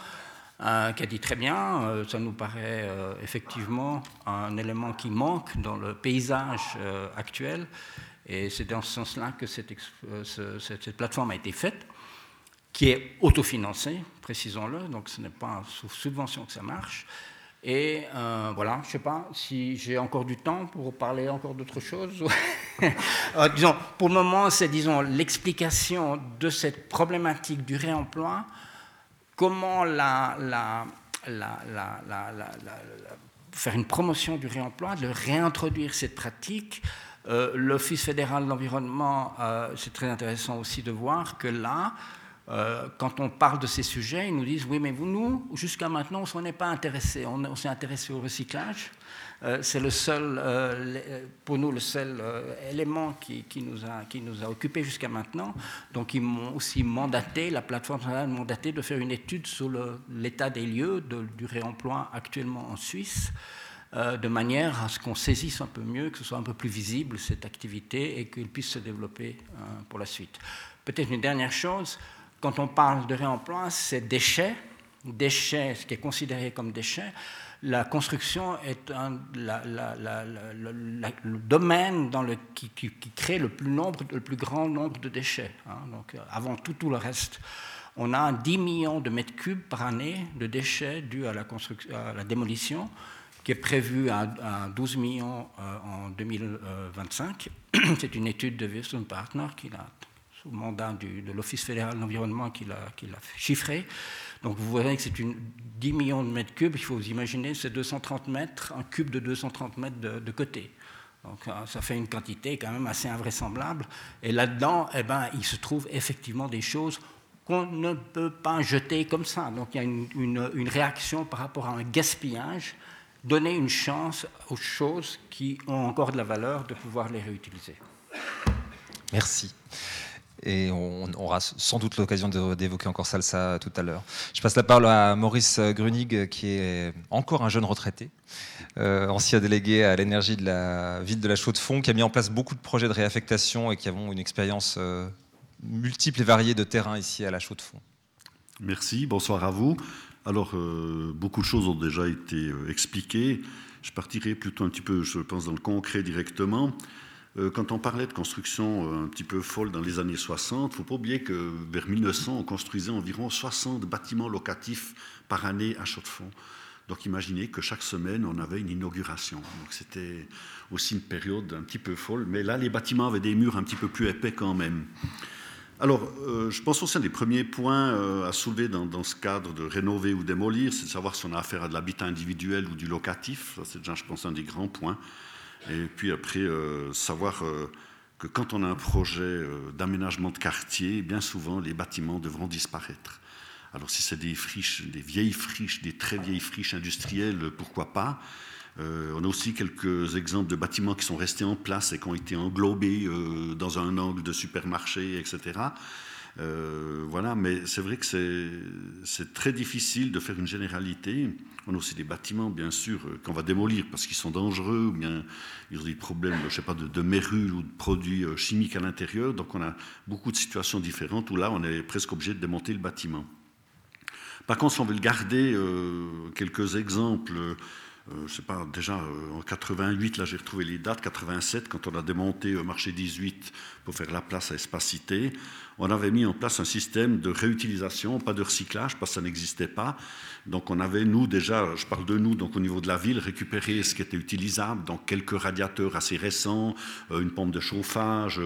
euh, qui a dit très bien, euh, ça nous paraît euh, effectivement un élément qui manque dans le paysage actuel et c'est dans ce sens-là que cette, euh, cette, plateforme a été faite, qui est autofinancée, précisons-le, donc ce n'est pas sous subvention que ça marche. Et euh, voilà, je ne sais pas si j'ai encore du temps pour parler encore d'autre chose. [LAUGHS] Euh, disons, pour le moment, c'est disons l'explication de cette problématique du réemploi, comment faire une promotion du réemploi, de réintroduire cette pratique euh, L'Office fédéral de l'environnement, euh, c'est très intéressant aussi de voir que là, euh, quand on parle de ces sujets, ils nous disent oui, mais vous, nous, jusqu'à maintenant, on n'est pas intéressé. On, s'est intéressé au recyclage. C'est le seul, pour nous, le seul élément qui, nous a, qui occupés jusqu'à maintenant. Donc, ils m'ont aussi mandaté, la plateforme a mandaté de faire une étude sur l'état des lieux du réemploi actuellement en Suisse. De manière à ce qu'on saisisse un peu mieux, que ce soit un peu plus visible cette activité et qu'elle puisse se développer pour la suite. Peut-être une dernière chose, quand on parle de réemploi, c'est déchets, déchets, ce qui est considéré comme déchets. La construction est un, le domaine dans le, qui, crée le plus, nombre, le plus, grand nombre de déchets. Hein. Donc, euh, avant tout, tout le reste. On a 10 millions de mètres cubes par année de déchets dus à la, à la démolition, qui est prévu à, 12 millions euh, en 2025. [CLEARS THROAT] C'est une étude de Wilson Partner qui l'a sous mandat de l'Office fédéral de l'environnement qui l'a chiffré. Donc vous voyez que c'est 10 millions de mètres cubes, il faut vous imaginer, c'est 230 mètres, un cube de 230 mètres de, côté. Donc euh, ça fait une quantité quand même assez invraisemblable. Et là-dedans, eh ben, il se trouve effectivement des choses qu'on ne peut pas jeter comme ça. Donc il y a une, une réaction par rapport à un gaspillage, donner une chance aux choses qui ont encore de la valeur de pouvoir les réutiliser. Merci et on, aura sans doute l'occasion d'évoquer encore Salsa tout à l'heure. Je passe la parole à Maurice Grunig, qui est encore un jeune retraité, euh, ancien délégué à l'énergie de la ville de la Chaux-de-Fonds, qui a mis en place beaucoup de projets de réaffectation et qui avons une expérience euh, multiple et variée de terrain ici à la Chaux-de-Fonds. Merci, bonsoir à vous. Alors, euh, beaucoup de choses ont déjà été expliquées. Je partirai plutôt un petit peu, je pense, dans le concret directement. Euh, quand on parlait de construction euh, un petit peu folle dans les années 60, il faut pas oublier que vers 1900, on construisait environ 60 bâtiments locatifs par année à Chaux-de-Fonds. Donc imaginez que chaque semaine, on avait une inauguration. Donc c'était aussi une période un petit peu folle. Mais là, les bâtiments avaient des murs un petit peu plus épais quand même. Alors, euh, je pense aussi un des premiers points à soulever dans, ce cadre de rénover ou démolir, c'est de savoir si on a affaire à de l'habitat individuel ou du locatif. c'est déjà, je pense, un des grands points. Et puis après, euh, savoir euh, que quand on a un projet euh, d'aménagement de quartier, bien souvent, les bâtiments devront disparaître. Alors si c'est des friches, des vieilles friches, des très vieilles friches industrielles, pourquoi pas? On a aussi quelques exemples de bâtiments qui sont restés en place et qui ont été englobés dans un angle de supermarché, etc. Euh, voilà, mais c'est vrai que c'est très difficile de faire une généralité. On a aussi des bâtiments, bien sûr, euh, qu'on va démolir parce qu'ils sont dangereux, ou bien ils ont des problèmes, je sais pas, de, de mérules ou de produits euh, chimiques à l'intérieur. Donc on a beaucoup de situations différentes où là, on est presque obligé de démonter le bâtiment. Par contre, si on veut le garder, quelques exemples euh, je sais pas, déjà euh, en 88, là j'ai retrouvé les dates, 87, quand on a démonté euh, marché 18 pour faire la place à Espacité, on avait mis en place un système de réutilisation, pas de recyclage, parce que ça n'existait pas. Donc on avait, nous déjà, je parle de nous, donc au niveau de la ville, récupéré ce qui était utilisable, donc quelques radiateurs assez récents, une pompe de chauffage,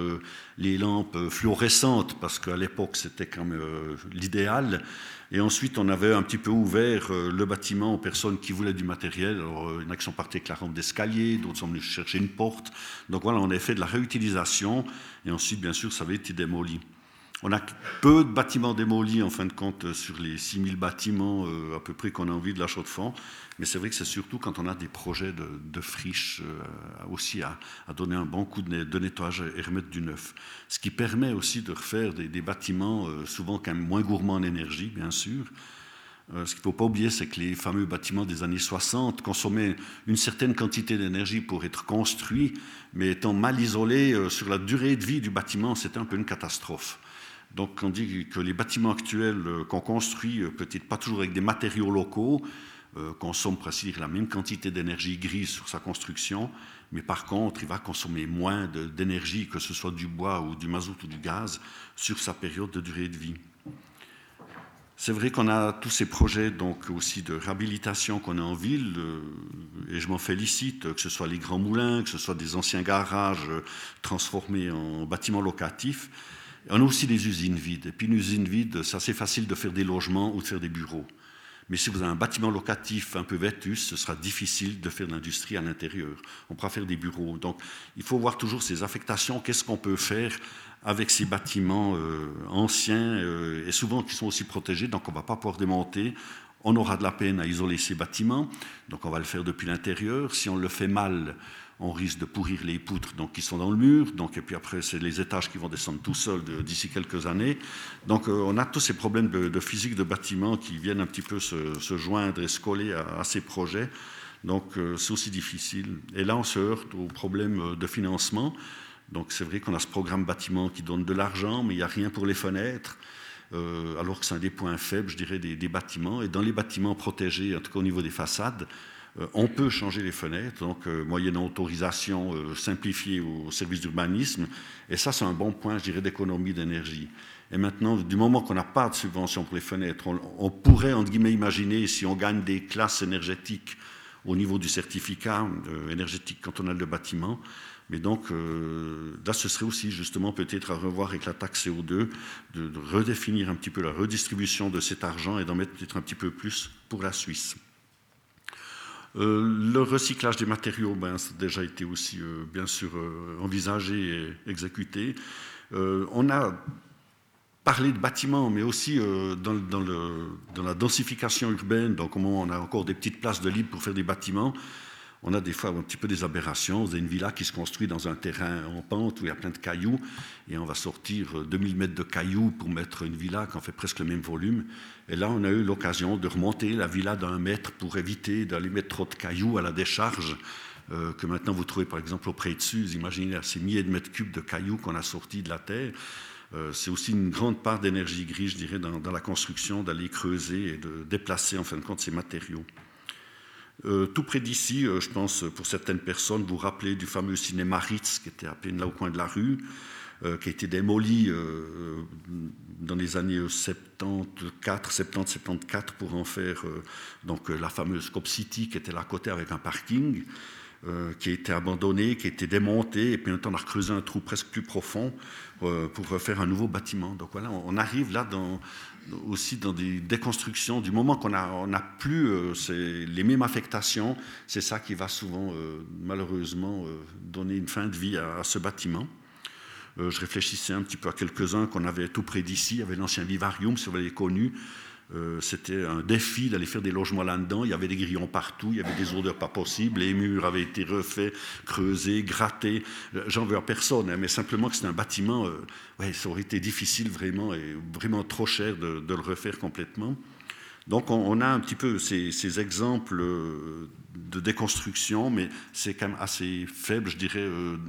les lampes fluorescentes, parce qu'à l'époque c'était quand même l'idéal. Et ensuite, on avait un petit peu ouvert euh, le bâtiment aux personnes qui voulaient du matériel. Alors, euh, il y en a qui sont partis avec la rampe d'escalier, d'autres sont venus chercher une porte. Donc voilà, on a fait de la réutilisation. Et ensuite, bien sûr, ça avait été démoli. On a peu de bâtiments démolis, en fin de compte, sur les 6000 bâtiments euh, à peu près qu'on a envie de la chaux de fonds. Mais c'est vrai que c'est surtout quand on a des projets de, de friches euh, aussi à, donner un bon coup de, nettoyage et remettre du neuf. Ce qui permet aussi de refaire des, bâtiments euh, souvent quand même moins gourmands en énergie, bien sûr. Ce qu'il ne faut pas oublier, c'est que les fameux bâtiments des années 60 consommaient une certaine quantité d'énergie pour être construits, mais étant mal isolés sur la durée de vie du bâtiment, c'était un peu une catastrophe. Donc on dit que les bâtiments actuels euh, qu'on construit, euh, peut-être pas toujours avec des matériaux locaux, euh, consomment presque la même quantité d'énergie grise sur sa construction, mais par contre, il va consommer moins d'énergie, que ce soit du bois ou du mazout ou du gaz, sur sa période de durée de vie. C'est vrai qu'on a tous ces projets donc aussi de réhabilitation qu'on a en ville, et je m'en félicite, que ce soit les grands moulins, que ce soit des anciens garages transformés en bâtiments locatifs. On a aussi des usines vides. Et puis une usine vide, c'est assez facile de faire des logements ou de faire des bureaux. Mais si vous avez un bâtiment locatif un peu vétus, ce sera difficile de faire de l'industrie à l'intérieur. On pourra faire des bureaux. Donc il faut voir toujours ces affectations. Qu'est-ce qu'on peut faire avec ces bâtiments euh, anciens euh, et souvent qui sont aussi protégés, donc on ne va pas pouvoir démonter. On aura de la peine à isoler ces bâtiments, donc on va le faire depuis l'intérieur. Si on le fait mal, on risque de pourrir les poutres donc, qui sont dans le mur, donc, et puis après, c'est les étages qui vont descendre tout seuls d'ici quelques années. Donc, euh, on a tous ces problèmes de, physique de bâtiments qui viennent un petit peu se, joindre et se coller à, ces projets. Donc, c'est aussi difficile. Et là, on se heurte au problème de financement. Donc, c'est vrai qu'on a ce programme bâtiment qui donne de l'argent, mais il n'y a rien pour les fenêtres. Euh, alors que c'est un des points faibles, je dirais, des, bâtiments. Et dans les bâtiments protégés, en tout cas au niveau des façades, euh, on peut changer les fenêtres, donc euh, moyennant autorisation euh, simplifiée au service d'urbanisme. Et ça, c'est un bon point, je dirais, d'économie d'énergie. Et maintenant, du moment qu'on n'a pas de subvention pour les fenêtres, on, pourrait, entre guillemets, imaginer, si on gagne des classes énergétiques au niveau du certificat énergétique cantonal de bâtiment, mais donc, là, ce serait aussi justement peut-être à revoir avec la taxe CO2, de, redéfinir un petit peu la redistribution de cet argent et d'en mettre peut-être un petit peu plus pour la Suisse. Euh, le recyclage des matériaux, ben, ça a déjà été aussi, euh, bien sûr, euh, envisagé et exécuté. on a parlé de bâtiments, mais aussi dans, la densification urbaine, donc au moment où on a encore des petites places de libre pour faire des bâtiments, on a des fois un petit peu des aberrations. Vous avez une villa qui se construit dans un terrain en pente où il y a plein de cailloux, et on va sortir 2000 mètres de cailloux pour mettre une villa qui en fait presque le même volume. Et là, on a eu l'occasion de remonter la villa d'un mètre pour éviter d'aller mettre trop de cailloux à la décharge. Euh, que maintenant vous trouvez par exemple auprès de Suse. Imaginez ces milliers de mètres cubes de cailloux qu'on a sortis de la terre. Euh, c'est aussi une grande part d'énergie grise, je dirais, dans, dans la construction, d'aller creuser et de déplacer en fin de compte ces matériaux. Euh, tout près d'ici, euh, je pense, pour certaines personnes, vous vous rappelez du fameux cinéma Ritz, qui était à peine là au coin de la rue, euh, qui a été démoli dans les années 74, 70, 74 pour en faire donc, la fameuse Cop City, qui était là à côté avec un parking. qui a été abandonné, qui a été démonté, et puis maintenant on a creusé un trou presque plus profond pour refaire un nouveau bâtiment. Donc voilà, on arrive là dans, aussi dans des déconstructions, du moment qu'on n'a on a plus euh, les mêmes affectations, c'est ça qui va souvent, euh, malheureusement, euh, donner une fin de vie à, ce bâtiment. je réfléchissais un petit peu à quelques-uns qu'on avait tout près d'ici. Il y avait l'ancien vivarium, si vous l'avez connu, euh, c'était un défi d'aller faire des logements là-dedans. Il y avait des grillons partout, il y avait des odeurs pas possibles, les murs avaient été refaits, creusés, grattés. Euh, j'en veux à personne, hein, mais simplement que c'est un bâtiment, euh, ouais, ça aurait été difficile vraiment et vraiment trop cher de, le refaire complètement. Donc on, a un petit peu ces, exemples de déconstruction, mais c'est quand même assez faible, je dirais,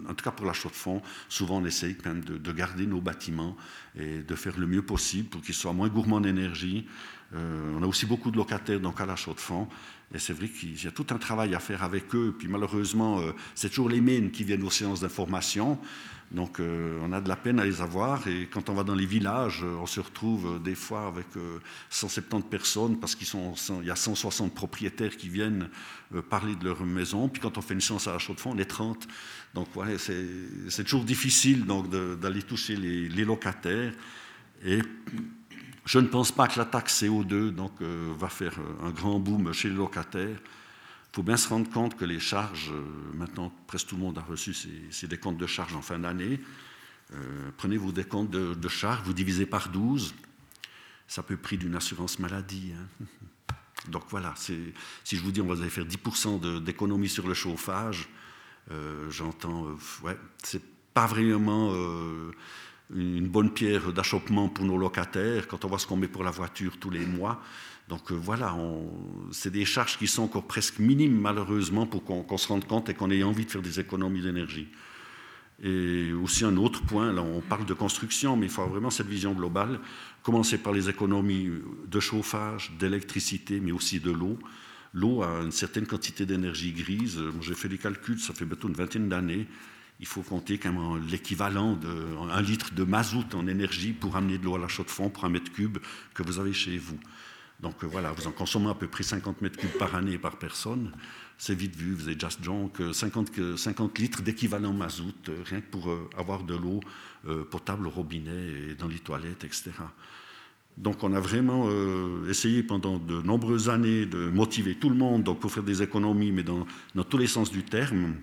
en tout cas pour la chaux de fond. Souvent on essaye quand même de, de garder nos bâtiments et de faire le mieux possible pour qu'ils soient moins gourmands d'énergie. Euh, on a aussi beaucoup de locataires donc à la chaux de fond. Et c'est vrai qu'il y a tout un travail à faire avec eux. Puis malheureusement, euh, c'est toujours les mines qui viennent aux séances d'information. Donc euh, on a de la peine à les avoir et quand on va dans les villages, euh, on se retrouve euh, des fois avec 170 personnes parce qu'il y a 160 propriétaires qui viennent parler de leur maison. Puis quand on fait une séance à la chaux de fond, on est 30. Donc voilà, c'est toujours difficile d'aller toucher les, locataires. Et je ne pense pas que la taxe CO2 donc, va faire un grand boom chez les locataires. Il faut bien se rendre compte que les charges, euh, maintenant presque tout le monde a reçu ses, décomptes de charges en fin d'année. Euh, prenez vos décomptes de, de, charges, vous divisez par 12, ça peut prix d'une assurance maladie. Hein. [LAUGHS] Donc voilà, si je vous dis on va faire 10% d'économie sur le chauffage, euh, j'entends, ouais, c'est pas vraiment une bonne pierre d'achoppement pour nos locataires quand on voit ce qu'on met pour la voiture tous les mois. Donc euh, voilà, c'est des charges qui sont encore presque minimes malheureusement pour qu'on se rende compte et qu'on ait envie de faire des économies d'énergie. Et aussi un autre point, là on parle de construction, mais il faut vraiment cette vision globale, commencer par les économies de chauffage, d'électricité, mais aussi de l'eau. L'eau a une certaine quantité d'énergie grise. J'ai fait les calculs, ça fait bientôt une vingtaine d'années. Il faut compter l'équivalent d'un litre de mazout en énergie pour amener de l'eau à la chaux de fond pour un mètre cube que vous avez chez vous. Donc euh, voilà, vous en consommez à peu près 50 mètres cubes par année par personne. C'est vite vu, vous avez just donc 50, 50 litres d'équivalent mazout, euh, rien que pour euh, avoir de l'eau potable au robinet et dans les toilettes, etc. Donc on a vraiment essayé pendant de nombreuses années de motiver tout le monde pour faire des économies, mais dans tous les sens du terme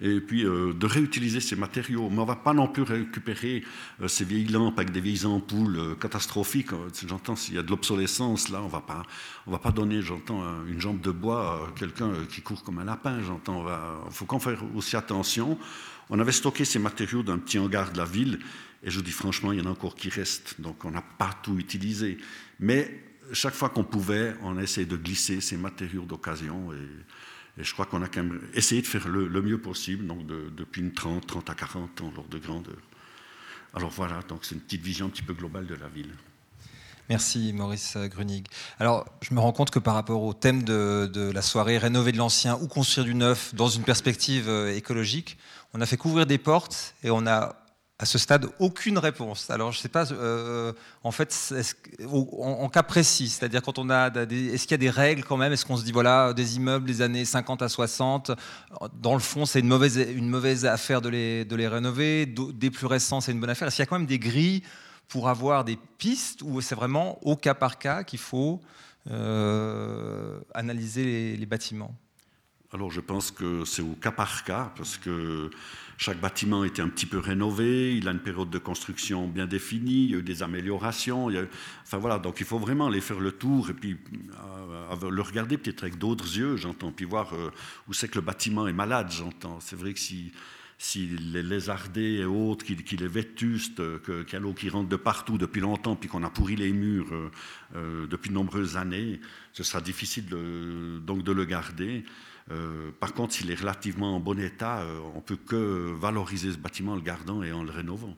et puis euh, de réutiliser ces matériaux. Mais on ne va pas non plus récupérer euh, ces vieilles lampes avec des vieilles ampoules euh, catastrophiques. J'entends s'il y a de l'obsolescence, là, on on va pas donner, j'entends, une jambe de bois à quelqu'un qui court comme un lapin. J'entends, il faut qu'on fasse aussi attention. On avait stocké ces matériaux dans un petit hangar de la ville, et je vous dis franchement, il y en a encore qui restent, donc on n'a pas tout utilisé. Mais chaque fois qu'on pouvait, on a essayé de glisser ces matériaux d'occasion. Et, et je crois qu'on a quand même essayé de faire le, mieux possible, donc depuis une 30, 30 à 40 ans, lors de grandeur. Alors voilà, donc c'est une petite vision un petit peu globale de la ville. Merci Maurice Grunig. Alors, je me rends compte que par rapport au thème de, de la soirée rénover de l'ancien ou construire du neuf dans une perspective euh, écologique, on a fait couvrir des portes et on a à ce stade aucune réponse. Alors je ne sais pas, euh, en fait, en, cas précis, c'est-à-dire quand on a, est-ce qu'il y a des règles quand même? Est-ce qu'on se dit voilà, des immeubles des années 50 à 60, dans le fond c'est une mauvaise, une mauvaise affaire de les, de les rénover, des plus récents c'est une bonne affaire. Est-ce qu'il y a quand même des grilles pour avoir des pistes ou c'est vraiment au cas par cas qu'il faut euh, analyser les bâtiments? Alors je pense que c'est au cas par cas parce que chaque bâtiment était un petit peu rénové, il a une période de construction bien définie, il y a eu des améliorations. enfin voilà, donc il faut vraiment aller faire le tour et puis euh, le regarder peut-être avec d'autres yeux, j'entends, puis voir euh, où c'est que le bâtiment est malade, j'entends. C'est vrai que si, si les lézardés et autres, qu'il est vétuste, qu'il y a l'eau qui rentre de partout depuis longtemps, puis qu'on a pourri les murs euh, depuis de nombreuses années, ce sera difficile donc de le garder. Euh, par contre, s'il est relativement en bon état, euh, on ne peut que valoriser ce bâtiment en le gardant et en le rénovant.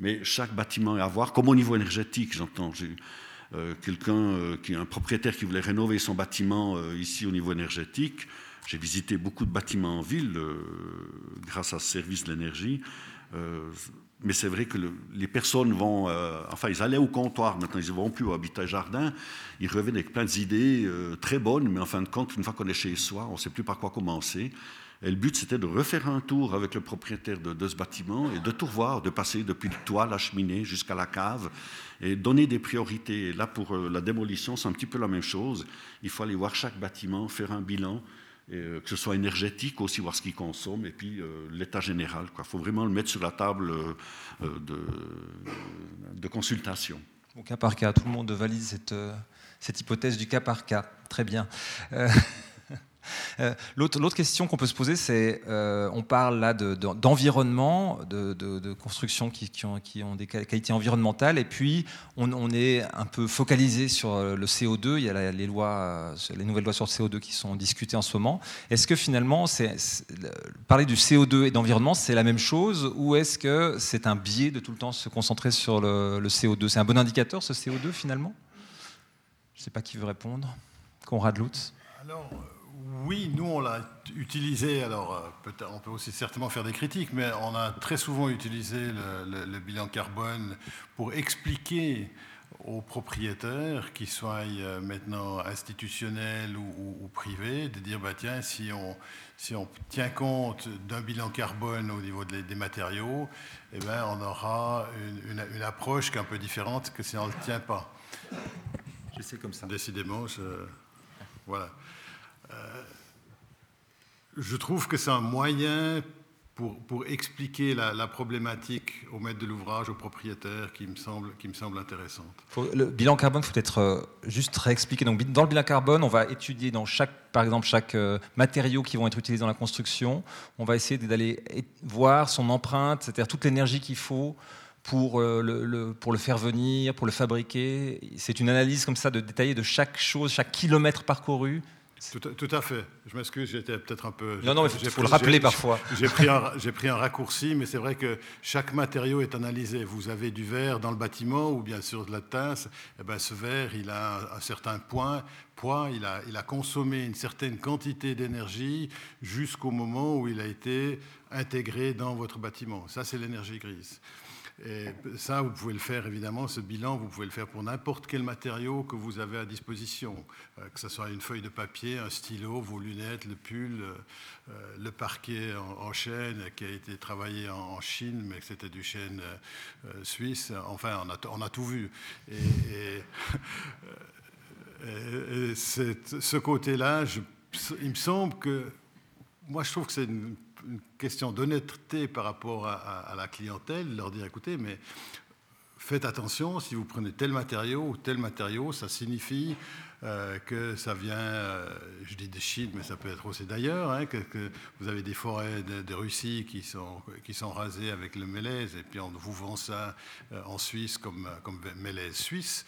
Mais chaque bâtiment est à voir, comme au niveau énergétique, j'entends. J'ai euh, quelqu'un, qui un propriétaire qui voulait rénover son bâtiment ici au niveau énergétique. J'ai visité beaucoup de bâtiments en ville grâce à ce service de l'énergie mais c'est vrai que les personnes vont, euh, enfin, ils allaient au comptoir, maintenant ils ne vont plus au habitat jardin, ils reviennent avec plein d'idées euh, très bonnes, mais en fin de compte, une fois qu'on est chez soi, on ne sait plus par quoi commencer. Et le but, c'était de refaire un tour avec le propriétaire de, ce bâtiment et de tout revoir, de passer depuis le toit, la cheminée, jusqu'à la cave, et donner des priorités. Et là, pour euh, la démolition, c'est un petit peu la même chose. Il faut aller voir chaque bâtiment, faire un bilan, euh, que ce soit énergétique aussi, voir ce qu'il consomme, et puis euh, l'état général. Il faut vraiment le mettre sur la table euh, de, consultation. Au cas par cas, tout le monde valise cette, cette hypothèse du cas par cas. Très bien. [LAUGHS] Euh, l'autre question qu'on peut se poser, c'est, euh, on parle là d'environnement, de, de, constructions qui, ont, des qualités environnementales, et puis on, est un peu focalisé sur euh, le CO2. Il y a les, lois, les nouvelles lois sur le CO2 qui sont discutées en ce moment. Est-ce que finalement, parler du CO2 et d'environnement, c'est la même chose, ou est-ce que c'est un biais de tout le temps se concentrer sur le, le CO2 C'est un bon indicateur, ce CO2, finalement? Je ne sais pas qui veut répondre. Conrad Lutz Alors, oui, nous on l'a utilisé. Alors, euh, on peut aussi certainement faire des critiques, mais on a très souvent utilisé le, bilan carbone pour expliquer aux propriétaires, qu'ils soient euh, maintenant institutionnels ou, privés, de dire bah, tiens, si on, si on tient compte d'un bilan carbone au niveau des matériaux, eh ben, on aura une, approche qui est un peu différente que si on ne le tient pas. sais comme ça. Décidément, voilà. Euh, je trouve que c'est un moyen pour, pour expliquer la, problématique au maître de l'ouvrage, au propriétaire, qui me semble, qui me semble intéressante. le bilan carbone, il faut être euh, juste réexpliqué. Donc, dans le bilan carbone, on va étudier dans chaque, par exemple, chaque euh, matériau qui vont être utilisés dans la construction. On va essayer d'aller voir son empreinte, c'est-à-dire toute l'énergie qu'il faut pour le, pour le faire venir, pour le fabriquer. C'est une analyse comme ça de détaillée de chaque chose, chaque kilomètre parcouru, tout à, fait. Je m'excuse, j'étais peut-être un peu. Non, non, il faut le rappeler parfois. J'ai pris, un, pris un raccourci, mais c'est vrai que chaque matériau est analysé. Vous avez du verre dans le bâtiment ou bien sûr de la tasse. Eh ben, ce verre, il a un, certain point, poids, il a, il a consommé une certaine quantité d'énergie jusqu'au moment où il a été intégré dans votre bâtiment. Ça, c'est l'énergie grise. Et ça, vous pouvez le faire évidemment, ce bilan, vous pouvez le faire pour n'importe quel matériau que vous avez à disposition, euh, que ce soit une feuille de papier, un stylo, vos lunettes, le pull, euh, le parquet en, chêne qui a été travaillé en, Chine, mais que c'était du chêne suisse. Enfin, on a, on a tout vu. Et, et, ce côté-là, il me semble que moi, je trouve que c'est une une question d'honnêteté par rapport à, la clientèle, leur dire écoutez, mais faites attention, si vous prenez tel matériau ou tel matériau, ça signifie euh, que ça vient, euh, je dis de Chine, mais ça peut être aussi d'ailleurs, hein, que, vous avez des forêts de, Russie qui sont, qui sont rasées avec le mélèze, et puis on vous vend ça euh, en Suisse comme, comme mélèze suisse.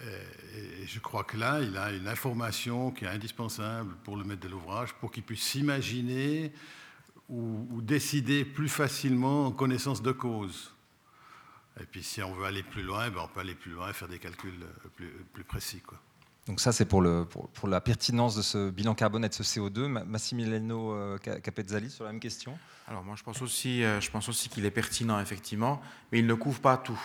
Et, et, je crois que là, il a une information qui est indispensable pour le maître de l'ouvrage, pour qu'il puisse s'imaginer ou, décider plus facilement en connaissance de cause. Et puis si on veut aller plus loin, ben on peut aller plus loin et faire des calculs euh, plus, plus précis. Quoi. Donc ça, c'est pour, le, pour, la pertinence de ce bilan carbone et de ce CO2. Massimiliano euh, Capezzali, sur la même question. Alors moi, je pense aussi, euh, je pense aussi qu'il est pertinent, effectivement, mais il ne couvre pas tout.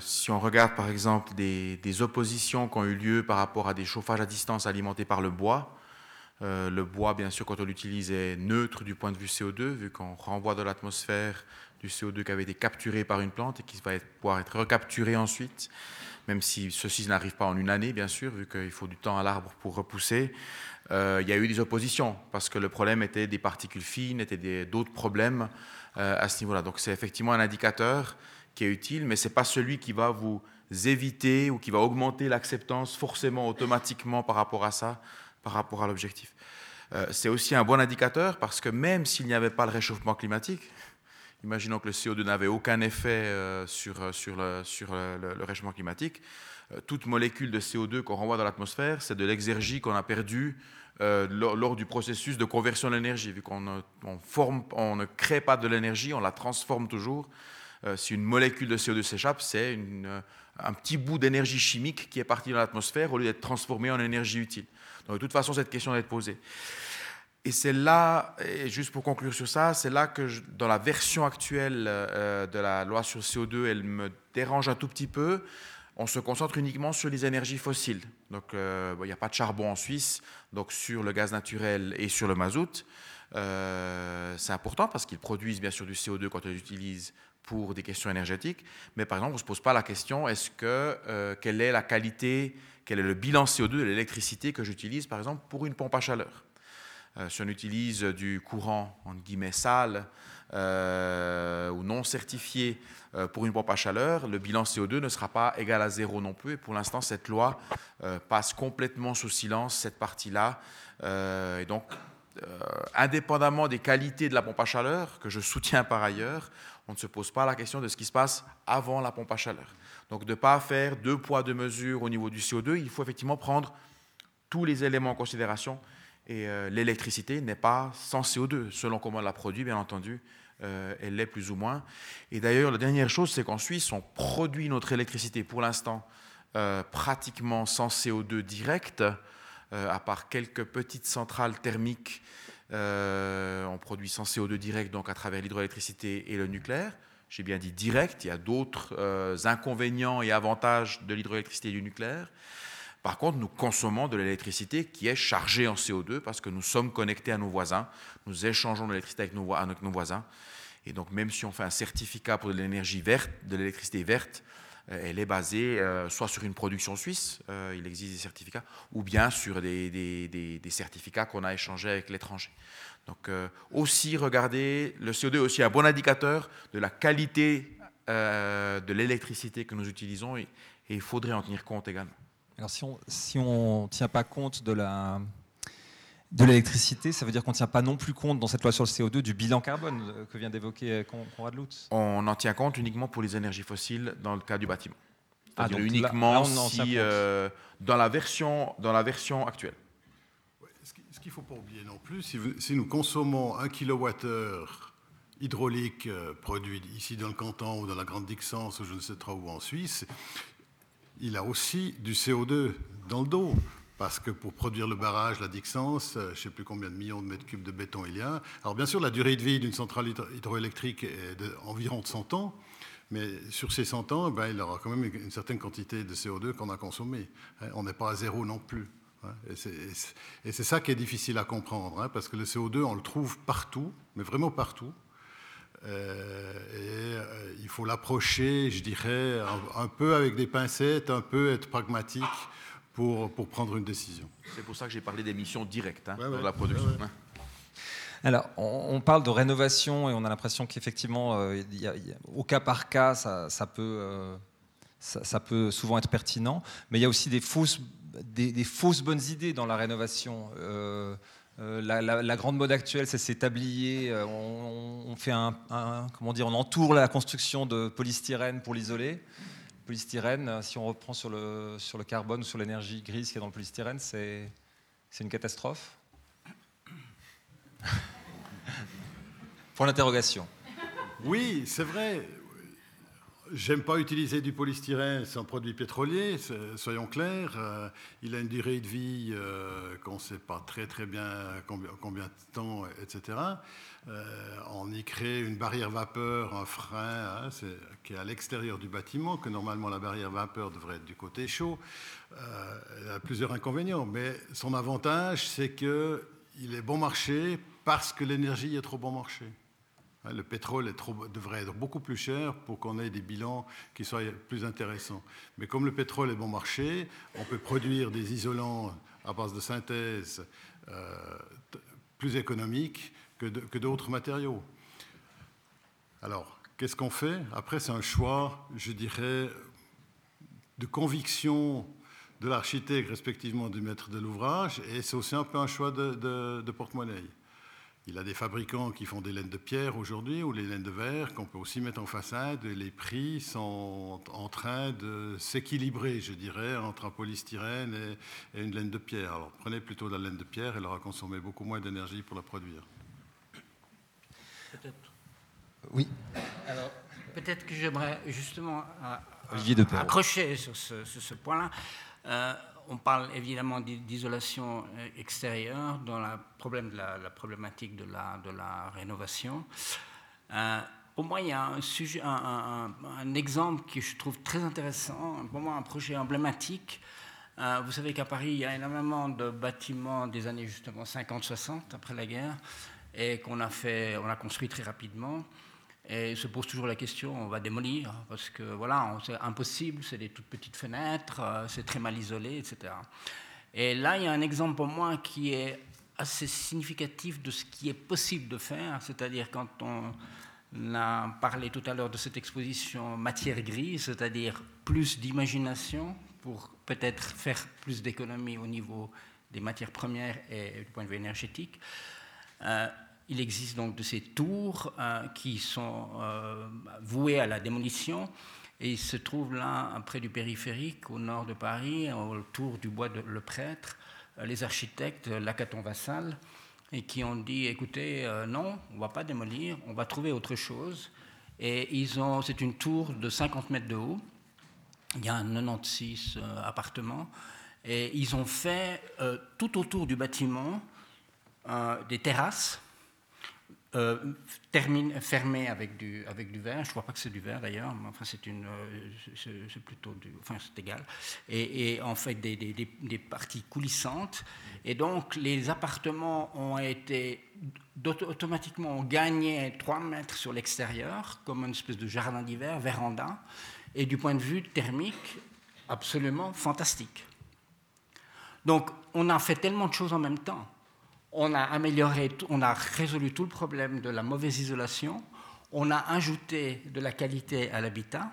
si on regarde, par exemple, des, des, oppositions qui ont eu lieu par rapport à des chauffages à distance alimentés par le bois, euh, le bois, bien sûr, quand on l'utilise, est neutre du point de vue CO2, vu qu'on renvoie dans l'atmosphère du CO2 qui avait été capturé par une plante et qui va pouvoir être recapturé ensuite, même si ceci n'arrive pas en une année, bien sûr, vu qu'il faut du temps à l'arbre pour repousser. Euh, il y a eu des oppositions, parce que le problème était des particules fines, était d'autres problèmes euh, à ce niveau-là. Donc c'est effectivement un indicateur qui est utile, mais ce n'est pas celui qui va vous éviter ou qui va augmenter l'acceptance forcément automatiquement par rapport à ça par rapport à l'objectif. Euh, c'est aussi un bon indicateur parce que même s'il n'y avait pas le réchauffement climatique, imaginons que le CO2 n'avait aucun effet euh, sur, euh, sur, le, réchauffement climatique, toute molécule de CO2 qu'on renvoie dans l'atmosphère, c'est de l'exergie qu'on a perdue lors, du processus de conversion de l'énergie. Vu qu'on on on ne crée pas de l'énergie, on la transforme toujours. si une molécule de CO2 s'échappe, c'est un petit bout d'énergie chimique qui est parti dans l'atmosphère au lieu d'être transformé en énergie utile. De toute façon, cette question va être posée. Et c'est là, juste pour conclure sur ça, c'est là que dans la version actuelle euh, de la loi sur CO2, elle me dérange un tout petit peu. On se concentre uniquement sur les énergies fossiles. Donc, euh, il n'y a pas de charbon en Suisse, donc sur le gaz naturel et sur le mazout. Euh, c'est important parce qu'ils produisent bien sûr du CO2 quand on les utilise pour des questions énergétiques. Mais par exemple, on ne se pose pas la question est-ce que quelle est la qualité quel est le bilan CO2 de l'électricité que j'utilise, par exemple, pour une pompe à chaleur. Euh, si on utilise du courant, en guillemets, sale euh, ou non certifié euh, pour une pompe à chaleur, le bilan CO2 ne sera pas égal à zéro non plus. Et pour l'instant, cette loi passe complètement sous silence cette partie-là. et donc, indépendamment des qualités de la pompe à chaleur, que je soutiens par ailleurs, on ne se pose pas la question de ce qui se passe avant la pompe à chaleur. Donc de ne pas faire deux poids, deux mesures au niveau du CO2, il faut effectivement prendre tous les éléments en considération. Et euh, l'électricité n'est pas sans CO2, selon comment on la produit, bien entendu, euh, elle l'est plus ou moins. Et d'ailleurs, la dernière chose, c'est qu'en Suisse, on produit notre électricité pour l'instant euh, pratiquement sans CO2 direct, à part quelques petites centrales thermiques, on produit sans CO2 direct, donc à travers l'hydroélectricité et le nucléaire j'ai bien dit direct, il y a d'autres euh, inconvénients et avantages de l'hydroélectricité et du nucléaire. Par contre, nous consommons de l'électricité qui est chargée en CO2 parce que nous sommes connectés à nos voisins, nous échangeons de l'électricité avec nos, avec nos voisins. Et donc, même si on fait un certificat pour de l'énergie verte, de l'électricité verte, euh, elle est basée euh, soit sur une production suisse, il existe des certificats, ou bien sur des, des, des certificats qu'on a échangés avec l'étranger. Donc euh, aussi regarder, le CO2 est aussi un bon indicateur de la qualité euh, de l'électricité que nous utilisons et, il faudrait en tenir compte également. Alors si on ne tient pas compte de la de l'électricité, ça veut dire qu'on ne tient pas non plus compte dans cette loi sur le CO2 du bilan carbone euh, que vient d'évoquer Conrad Lutz On en tient compte uniquement pour les énergies fossiles dans le cas du bâtiment. Ah, donc uniquement si, dans, la version, dans la version actuelle ce qu'il ne faut pas oublier non plus, si, nous consommons un kilowattheure hydraulique euh, produit ici dans le canton ou dans la Grande Dixence ou je ne sais trop où en Suisse, il a aussi du CO2 dans le dos. Parce que pour produire le barrage, la Dixence, je ne sais plus combien de millions de mètres cubes de béton il y a. Alors bien sûr, la durée de vie d'une centrale hydroélectrique est d'environ de 100 ans, mais sur ces 100 ans, ben, il aura quand même une certaine quantité de CO2 qu'on a consommé. Hein. On n'est pas à zéro non plus. Hein. Et c'est ça qui est difficile à comprendre, hein, parce que le CO2, on le trouve partout, mais vraiment partout. Euh, et euh, il faut l'approcher, je dirais, un, peu avec des pincettes, un peu être pragmatique pour, pour prendre une décision. C'est pour ça que j'ai parlé d'émissions directes dans la production. Alors, on, parle de rénovation et on a l'impression qu'effectivement, euh, au cas par cas, ça, peut, ça, peut souvent être pertinent, mais il y a aussi des fausses, des, fausses bonnes idées dans la rénovation. Euh, la, grande mode actuelle, c'est ces tabliers. Euh, on, fait un, comment dire, on entoure la construction de polystyrène pour l'isoler. Polystyrène, euh, si on reprend sur le, sur le carbone ou sur l'énergie grise qui est dans le polystyrène, c'est, c'est une catastrophe. Pour l'interrogation. Oui, c'est vrai. J'aime pas utiliser du polystyrène, c'est un produit pétrolier, soyons clairs. Euh, il a une durée de vie euh, qu'on ne sait pas très très bien combien, de temps, etc. Euh, on y crée une barrière vapeur, un frein hein, qui est à l'extérieur du bâtiment, que normalement la barrière vapeur devrait être du côté chaud. il a plusieurs inconvénients, mais son avantage, c'est qu'il est bon marché parce que l'énergie est trop bon marché. Hein, le pétrole devrait être beaucoup plus cher pour qu'on ait des bilans qui soient plus intéressants. Mais comme le pétrole est bon marché, on peut produire des isolants à base de synthèse euh, plus économiques que d'autres matériaux. Alors, qu'est-ce qu'on fait? Après, c'est un choix, je dirais, de conviction de l'architecte, respectivement du maître de l'ouvrage, et c'est aussi un peu un choix de porte-monnaie. Il a des fabricants qui font des laines de pierre aujourd'hui ou les laines de verre qu'on peut aussi mettre en façade. Et les prix sont en train de s'équilibrer, je dirais, entre un polystyrène et, une laine de pierre. Alors prenez plutôt la laine de pierre, elle aura consommé beaucoup moins d'énergie pour la produire. Peut-être. Oui. Alors peut-être que j'aimerais justement euh, accrocher sur ce, sur ce point-là. Euh, on parle évidemment d'isolation euh, extérieure dans la, problème de la, problématique de la, de la rénovation. Euh, pour moi, il y a un, sujet, un, exemple que je trouve très intéressant, pour moi un projet emblématique. Euh, vous savez qu'à Paris, il y a énormément de bâtiments des années justement 50-60 après la guerre et qu'on a, fait, on a construit très rapidement. Et se pose toujours la question, on va démolir, parce que voilà, c'est impossible, c'est des toutes petites fenêtres, euh, c'est très mal isolé, etc. Et là, il y a un exemple pour moi qui est assez significatif de ce qui est possible de faire, c'est-à-dire quand on a parlé tout à l'heure de cette exposition matière grise, c'est-à-dire plus d'imagination pour peut-être faire plus d'économies au niveau des matières premières et du point de vue énergétique. Euh, il existe donc de ces tours euh, qui sont euh, vouées à la démolition. Et il se trouve là, près du périphérique, au nord de Paris, autour du bois de Le Prêtre, euh, les architectes Lacaton Vassal, et qui ont dit écoutez, non, on ne va pas démolir, on va trouver autre chose. Et ils ont, c'est une tour de 50 mètres de haut, il y a 96 appartements, et ils ont fait tout autour du bâtiment des terrasses euh, termine, fermé avec du, avec du verre. Je ne crois pas que c'est du verre d'ailleurs, mais enfin c'est une, euh, plutôt du, enfin c'est égal. Et, en fait des, des, parties coulissantes. Et donc les appartements ont été automatiquement gagné 3 mètres sur l'extérieur, comme une espèce de jardin d'hiver, véranda, et du point de vue thermique, absolument fantastique. Donc on a fait tellement de choses en même temps on a amélioré, on a résolu tout le problème de la mauvaise isolation, on a ajouté de la qualité à l'habitat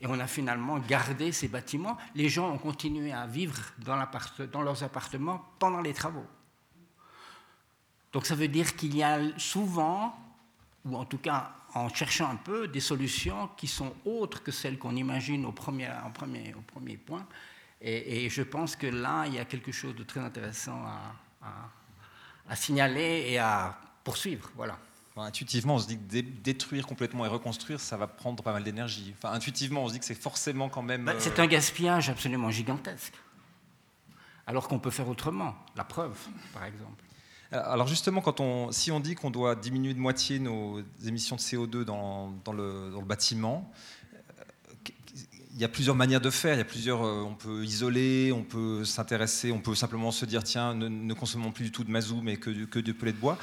et on a finalement gardé ces bâtiments. Les gens ont continué à vivre dans, leurs appartements pendant les travaux. Donc ça veut dire qu'il y a souvent, ou en tout cas en cherchant un peu, des solutions qui sont autres que celles qu'on imagine au premier, point. Et, je pense que là, il y a quelque chose de très intéressant à signaler et à poursuivre. Voilà. intuitivement, on se dit que détruire complètement et reconstruire, ça va prendre pas mal d'énergie. Enfin, intuitivement, on se dit que c'est forcément quand même. Bah, c'est euh, un gaspillage absolument gigantesque. alors qu'on peut faire autrement. La preuve, par exemple. Alors justement, quand on, si on dit qu'on doit diminuer de moitié nos émissions de CO2 dans, le, bâtiment, euh, il y a plusieurs manières de faire. Il y a plusieurs, euh, on peut isoler, on peut s'intéresser, on peut simplement se dire tiens, ne, consommons plus du tout de mazout, mais que, que de pellet de bois.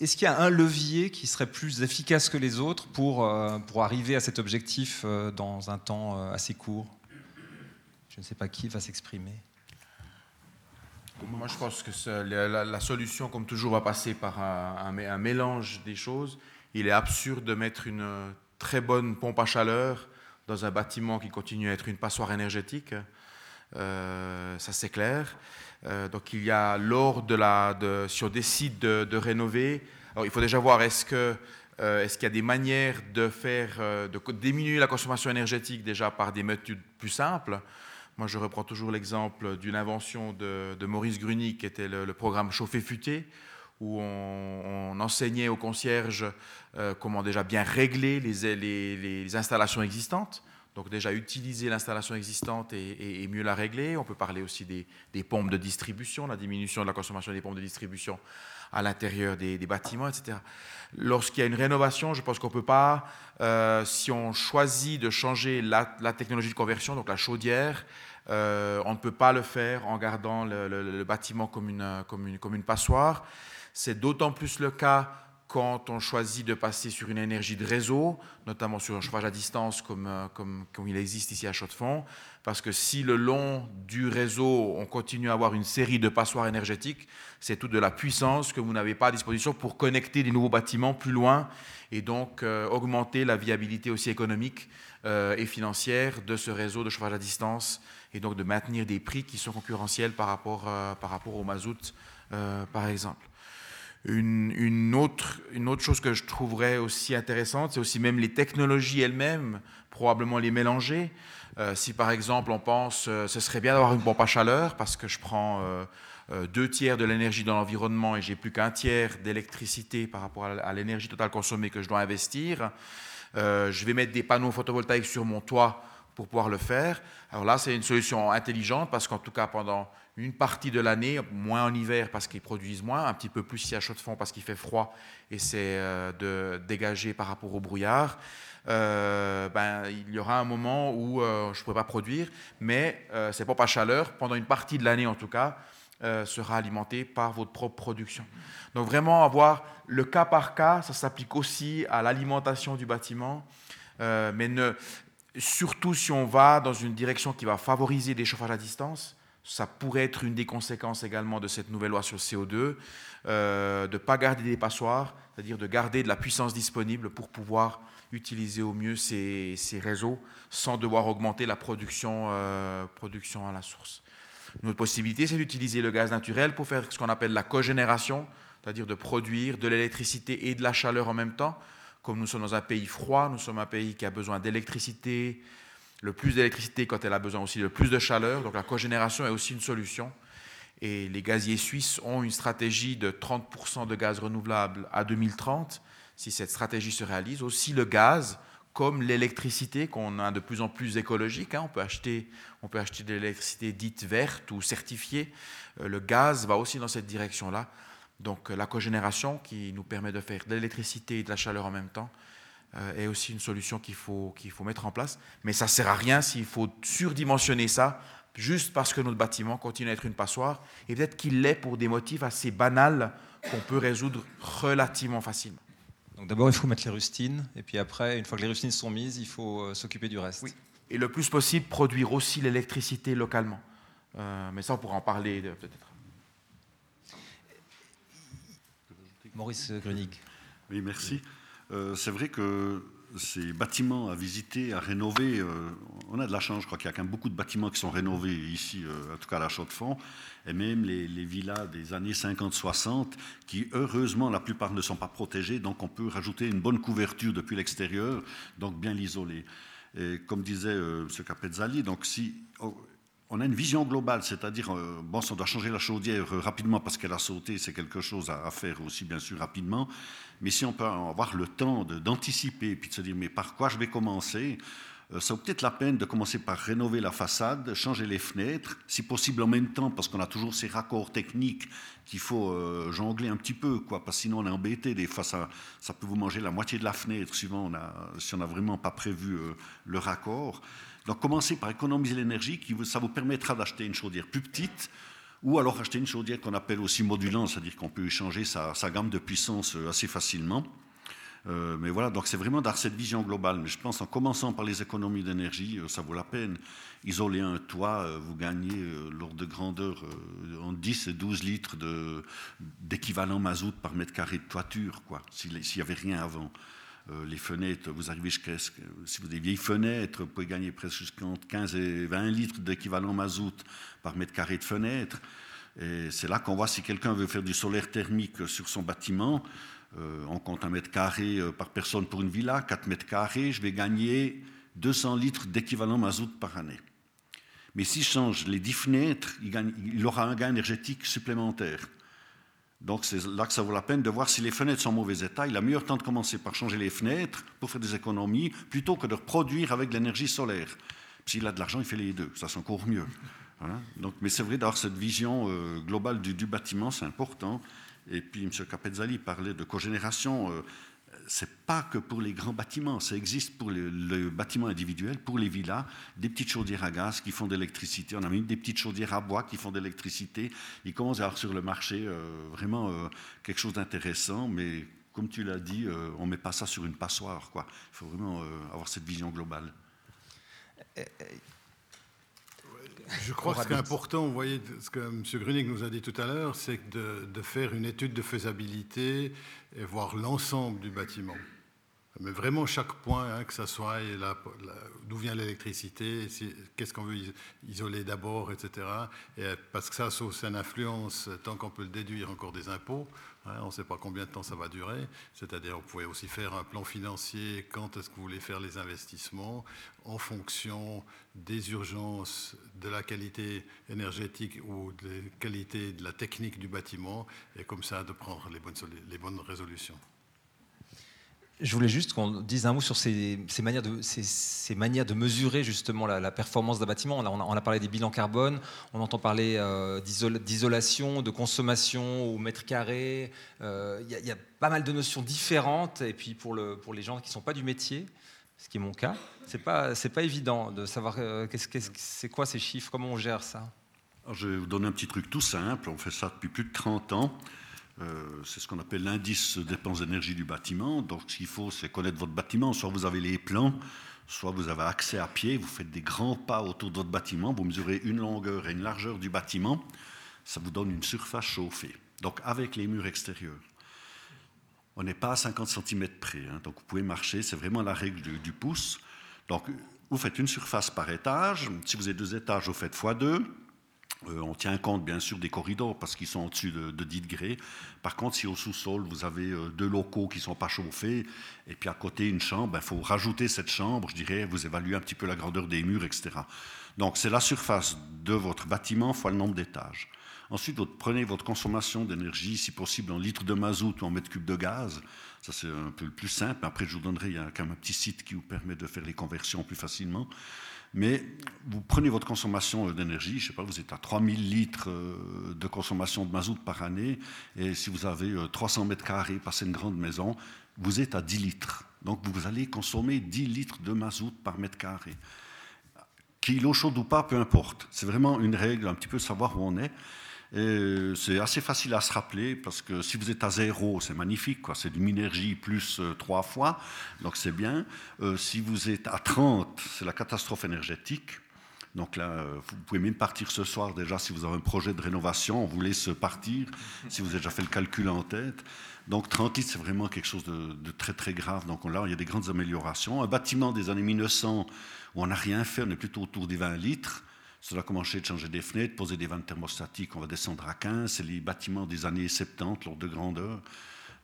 Est-ce qu'il y a un levier qui serait plus efficace que les autres pour, euh, pour arriver à cet objectif dans un temps assez court? Je ne sais pas qui va s'exprimer. Moi, je pense que la, solution, comme toujours, va passer par un, mélange des choses. Il est absurde de mettre une très bonne pompe à chaleur dans un bâtiment qui continue à être une passoire énergétique. Euh, ça, c'est clair. Euh, donc, il y a, lors de la. Si on décide de, rénover, alors, il faut déjà voir est-ce. Euh, est-ce qu'il y a des manières de faire, de diminuer la consommation énergétique déjà par des méthodes plus simples? Moi, je reprends toujours l'exemple d'une invention de, Maurice Gruny, qui était le, programme Chauffer-Futé, où on, enseignait aux concierges euh, comment déjà bien régler les, installations existantes. Donc déjà utiliser l'installation existante et, mieux la régler. On peut parler aussi des, pompes de distribution, la diminution de la consommation des pompes de distribution à l'intérieur des, bâtiments, etc. Lorsqu'il y a une rénovation, je pense qu'on ne peut pas, euh, si on choisit de changer la, technologie de conversion, donc la chaudière, euh, on ne peut pas le faire en gardant le, bâtiment comme une passoire. C'est d'autant plus le cas quand on choisit de passer sur une énergie de réseau, notamment sur un chauffage à distance comme, euh, comme, comme il existe ici à Chaux-de-Fonds, parce que si le long du réseau, on continue à avoir une série de passoires énergétiques, c'est toute de la puissance que vous n'avez pas à disposition pour connecter des nouveaux bâtiments plus loin et donc euh, augmenter la viabilité aussi économique et financière de ce réseau de chauffage à distance et donc de maintenir des prix qui sont concurrentiels par rapport, euh, par rapport au mazout, euh, par exemple. Une, autre, une autre chose que je trouverais aussi intéressante, c'est aussi même les technologies elles-mêmes, probablement les mélanger. Euh, si par exemple on pense, ce serait bien d'avoir une pompe à chaleur parce que je prends deux tiers de l'énergie dans l'environnement et j'ai plus qu'un tiers d'électricité par rapport à l'énergie totale consommée que je dois investir. je vais mettre des panneaux photovoltaïques sur mon toit pour pouvoir le faire. Alors là, c'est une solution intelligente parce qu'en tout cas, pendant une partie de l'année, moins en hiver parce qu'ils produisent moins, un petit peu plus ici à Chaux-de-Fonds parce qu'il fait froid et c'est euh, de dégager par rapport au brouillard, euh, ben, il y aura un moment où euh, je ne pourrai pas produire, mais c'est pas pas chaleur, pendant une partie de l'année en tout cas, sera alimenté par votre propre production. Donc vraiment avoir le cas par cas, ça s'applique aussi à l'alimentation du bâtiment, mais surtout si on va dans une direction qui va favoriser des chauffages à distance, ça pourrait être une des conséquences également de cette nouvelle loi sur le CO2, euh, de ne pas garder des passoires, c'est-à-dire de garder de la puissance disponible pour pouvoir utiliser au mieux ces, réseaux sans devoir augmenter la production, euh, production à la source. Une autre possibilité, c'est d'utiliser le gaz naturel pour faire ce qu'on appelle la cogénération, c'est-à-dire de produire de l'électricité et de la chaleur en même temps comme nous sommes dans un pays froid, nous sommes un pays qui a besoin d'électricité, le plus d'électricité quand elle a besoin aussi de plus de chaleur. Donc la cogénération est aussi une solution. Et les gaziers suisses ont une stratégie de 30% de gaz renouvelable à 2030, si cette stratégie se réalise. Aussi le gaz, comme l'électricité qu'on a de plus en plus écologique. Hein. on, peut acheter, on peut acheter de l'électricité dite verte ou certifiée. Euh, le gaz va aussi dans cette direction-là. Donc euh, la cogénération qui nous permet de faire de l'électricité et de la chaleur en même temps est aussi une solution qu'il faut, qu'il faut mettre en place. Mais ça ne sert à rien s'il faut surdimensionner ça juste parce que notre bâtiment continue à être une passoire. Et peut-être qu'il l'est pour des motifs assez banals qu'on peut résoudre relativement facilement. Donc d'abord, il faut mettre les rustines, et puis après, une fois que les rustines sont mises, il faut euh, s'occuper du reste. Oui. Et le plus possible, produire aussi l'électricité localement. mais ça, on pourra en parler peut-être. Maurice Grunig. Oui, merci. Euh, c'est vrai que ces bâtiments à visiter, à rénover, euh, on a de la chance. Je crois qu'il y a quand même beaucoup de bâtiments qui sont rénovés ici, euh, en tout cas à la Chaux-de-Fonds, et même les, villas des années 50-60, qui heureusement, la plupart ne sont pas protégées, donc on peut rajouter une bonne couverture depuis l'extérieur, donc bien l'isoler. Et comme disait M. Capezzali, donc si on a une vision globale, c'est-à-dire, euh, bon, on doit changer la chaudière rapidement parce qu'elle a sauté, c'est quelque chose à, faire aussi, bien sûr, rapidement. Mais si on peut avoir le temps d'anticiper et puis de se dire, mais par quoi je vais commencer euh, ça vaut peut-être la peine de commencer par rénover la façade, changer les fenêtres, si possible en même temps, parce qu'on a toujours ces raccords techniques qu'il faut euh, jongler un petit peu, quoi, parce que sinon on est embêté. Des fois, ça, peut vous manger la moitié de la fenêtre, suivant on a, si on n'a vraiment pas prévu euh, le raccord. Donc, commencez par économiser l'énergie, qui ça vous permettra d'acheter une chaudière plus petite, ou alors acheter une chaudière qu'on appelle aussi modulante, c'est-à-dire qu'on peut changer sa, gamme de puissance assez facilement. Euh, mais voilà, donc c'est vraiment dans cette vision globale. Mais je pense en commençant par les économies d'énergie, euh, ça vaut la peine. Isoler un toit, euh, vous gagnez l'ordre de grandeur en 10 et 12 litres d'équivalent mazout par mètre carré de toiture, quoi, s'il n'y avait rien avant. Les fenêtres, vous arrivez jusqu'à. Si vous avez des vieilles fenêtres, vous pouvez gagner presque entre 15 et 20 litres d'équivalent mazout par mètre carré de fenêtre. Et c'est là qu'on voit si quelqu'un veut faire du solaire thermique sur son bâtiment, euh, on compte un mètre carré euh, par personne pour une villa, 4 mètres carrés, je vais gagner 200 litres d'équivalent mazout par année. Mais si je change les 10 fenêtres, il, aura un gain énergétique supplémentaire. Donc c'est là que ça vaut la peine de voir si les fenêtres sont en mauvais état. Il a meilleur temps de commencer par changer les fenêtres pour faire des économies plutôt que de reproduire avec l'énergie solaire. S'il a de l'argent, il fait les deux. Ça, c'est encore mieux. Donc, mais c'est vrai d'avoir cette vision euh, globale du, du bâtiment, c'est important. Et puis M. Capezzali parlait de cogénération. Euh, c'est pas que pour les grands bâtiments, ça existe pour le, bâtiment individuel, pour les villas, des petites chaudières à gaz qui font de l'électricité. On a mis des petites chaudières à bois qui font de l'électricité. Il commence à avoir sur le marché euh, vraiment euh, quelque chose d'intéressant, mais comme tu l'as dit, on ne met pas ça sur une passoire. Quoi. Il faut vraiment avoir cette vision globale. Je crois que ce qui est important, vous voyez, ce que M. Grunig nous a dit tout à l'heure, c'est de, de, faire une étude de faisabilité et voir l'ensemble du bâtiment. Mais vraiment chaque point, hein, que ce soit d'où vient l'électricité, qu'est-ce qu'on veut isoler d'abord, etc. Et parce que ça, c'est une influence, tant qu'on peut le déduire encore des impôts, on ne sait pas combien de temps ça va durer. C'est-à-dire, vous pouvez aussi faire un plan financier quand est-ce que vous voulez faire les investissements en fonction des urgences, de la qualité énergétique ou de la de la technique du bâtiment, et comme ça de prendre les bonnes résolutions. Je voulais juste qu'on dise un mot sur ces, manières, de, ces, de, mesurer justement la, performance d'un bâtiment. On a, parlé des bilans carbone, on entend parler euh, d'isolation, de consommation au mètre carré. Euh, il y, a pas mal de notions différentes. Et puis pour, le, pour les gens qui ne sont pas du métier, ce qui est mon cas, ce n'est pas, pas évident de savoir euh, c'est quoi ces chiffres, comment on gère ça? je vais vous donner un petit truc tout simple. On fait ça depuis plus de 30 ans. Euh, c'est ce qu'on appelle l'indice dépenses d'énergie du bâtiment. Donc, ce qu'il faut, c'est connaître votre bâtiment. Soit vous avez les plans, soit vous avez accès à pied, vous faites des grands pas autour de votre bâtiment, vous mesurez une longueur et une largeur du bâtiment, ça vous donne une surface chauffée. Donc, avec les murs extérieurs. On n'est pas à 50 cm près, hein. donc vous pouvez marcher, c'est vraiment la règle du, du pouce. Donc, vous faites une surface par étage. Si vous avez deux étages, vous faites x2. Euh, on tient compte bien sûr des corridors parce qu'ils sont au-dessus de, 10 degrés. Par contre, si au sous-sol vous avez euh, deux locaux qui ne sont pas chauffés et puis à côté une chambre, il ben, faut rajouter cette chambre, je dirais, vous évaluez un petit peu la grandeur des murs, etc. Donc c'est la surface de votre bâtiment fois le nombre d'étages. Ensuite, vous prenez votre consommation d'énergie, si possible en litres de mazout ou en mètres cubes de gaz. Ça, c'est un peu le plus simple. Après, je vous donnerai, il y a quand même un petit site qui vous permet de faire les conversions plus facilement. Mais vous prenez votre consommation d'énergie, je sais pas, vous êtes à 3000 litres euh, de consommation de mazout par année, et si vous avez 300 euh, mètres carrés, passez une grande maison, vous êtes à 10 litres. Donc vous allez consommer 10 litres de mazout par mètre carré. Qu'il eau chaude ou pas, peu importe. C'est vraiment une règle, un petit peu savoir où on est. Euh, c'est assez facile à se rappeler parce que si vous êtes à zéro, c'est magnifique, c'est du minergie plus euh, trois fois, donc c'est bien. Euh, si vous êtes à 30, c'est la catastrophe énergétique. Donc là, vous pouvez même partir ce soir déjà si vous avez un projet de rénovation, on vous laisse partir, si vous avez déjà fait le calcul en tête. Donc 30 litres, c'est vraiment quelque chose de, de, très très grave. Donc là, il y a des grandes améliorations. Un bâtiment des années 1900 où on n'a rien fait, on est plutôt autour des 20 litres. Cela a commencé de changer des fenêtres, poser des vannes thermostatiques, on va descendre à 15. C'est les bâtiments des années 70, lors de grandeur.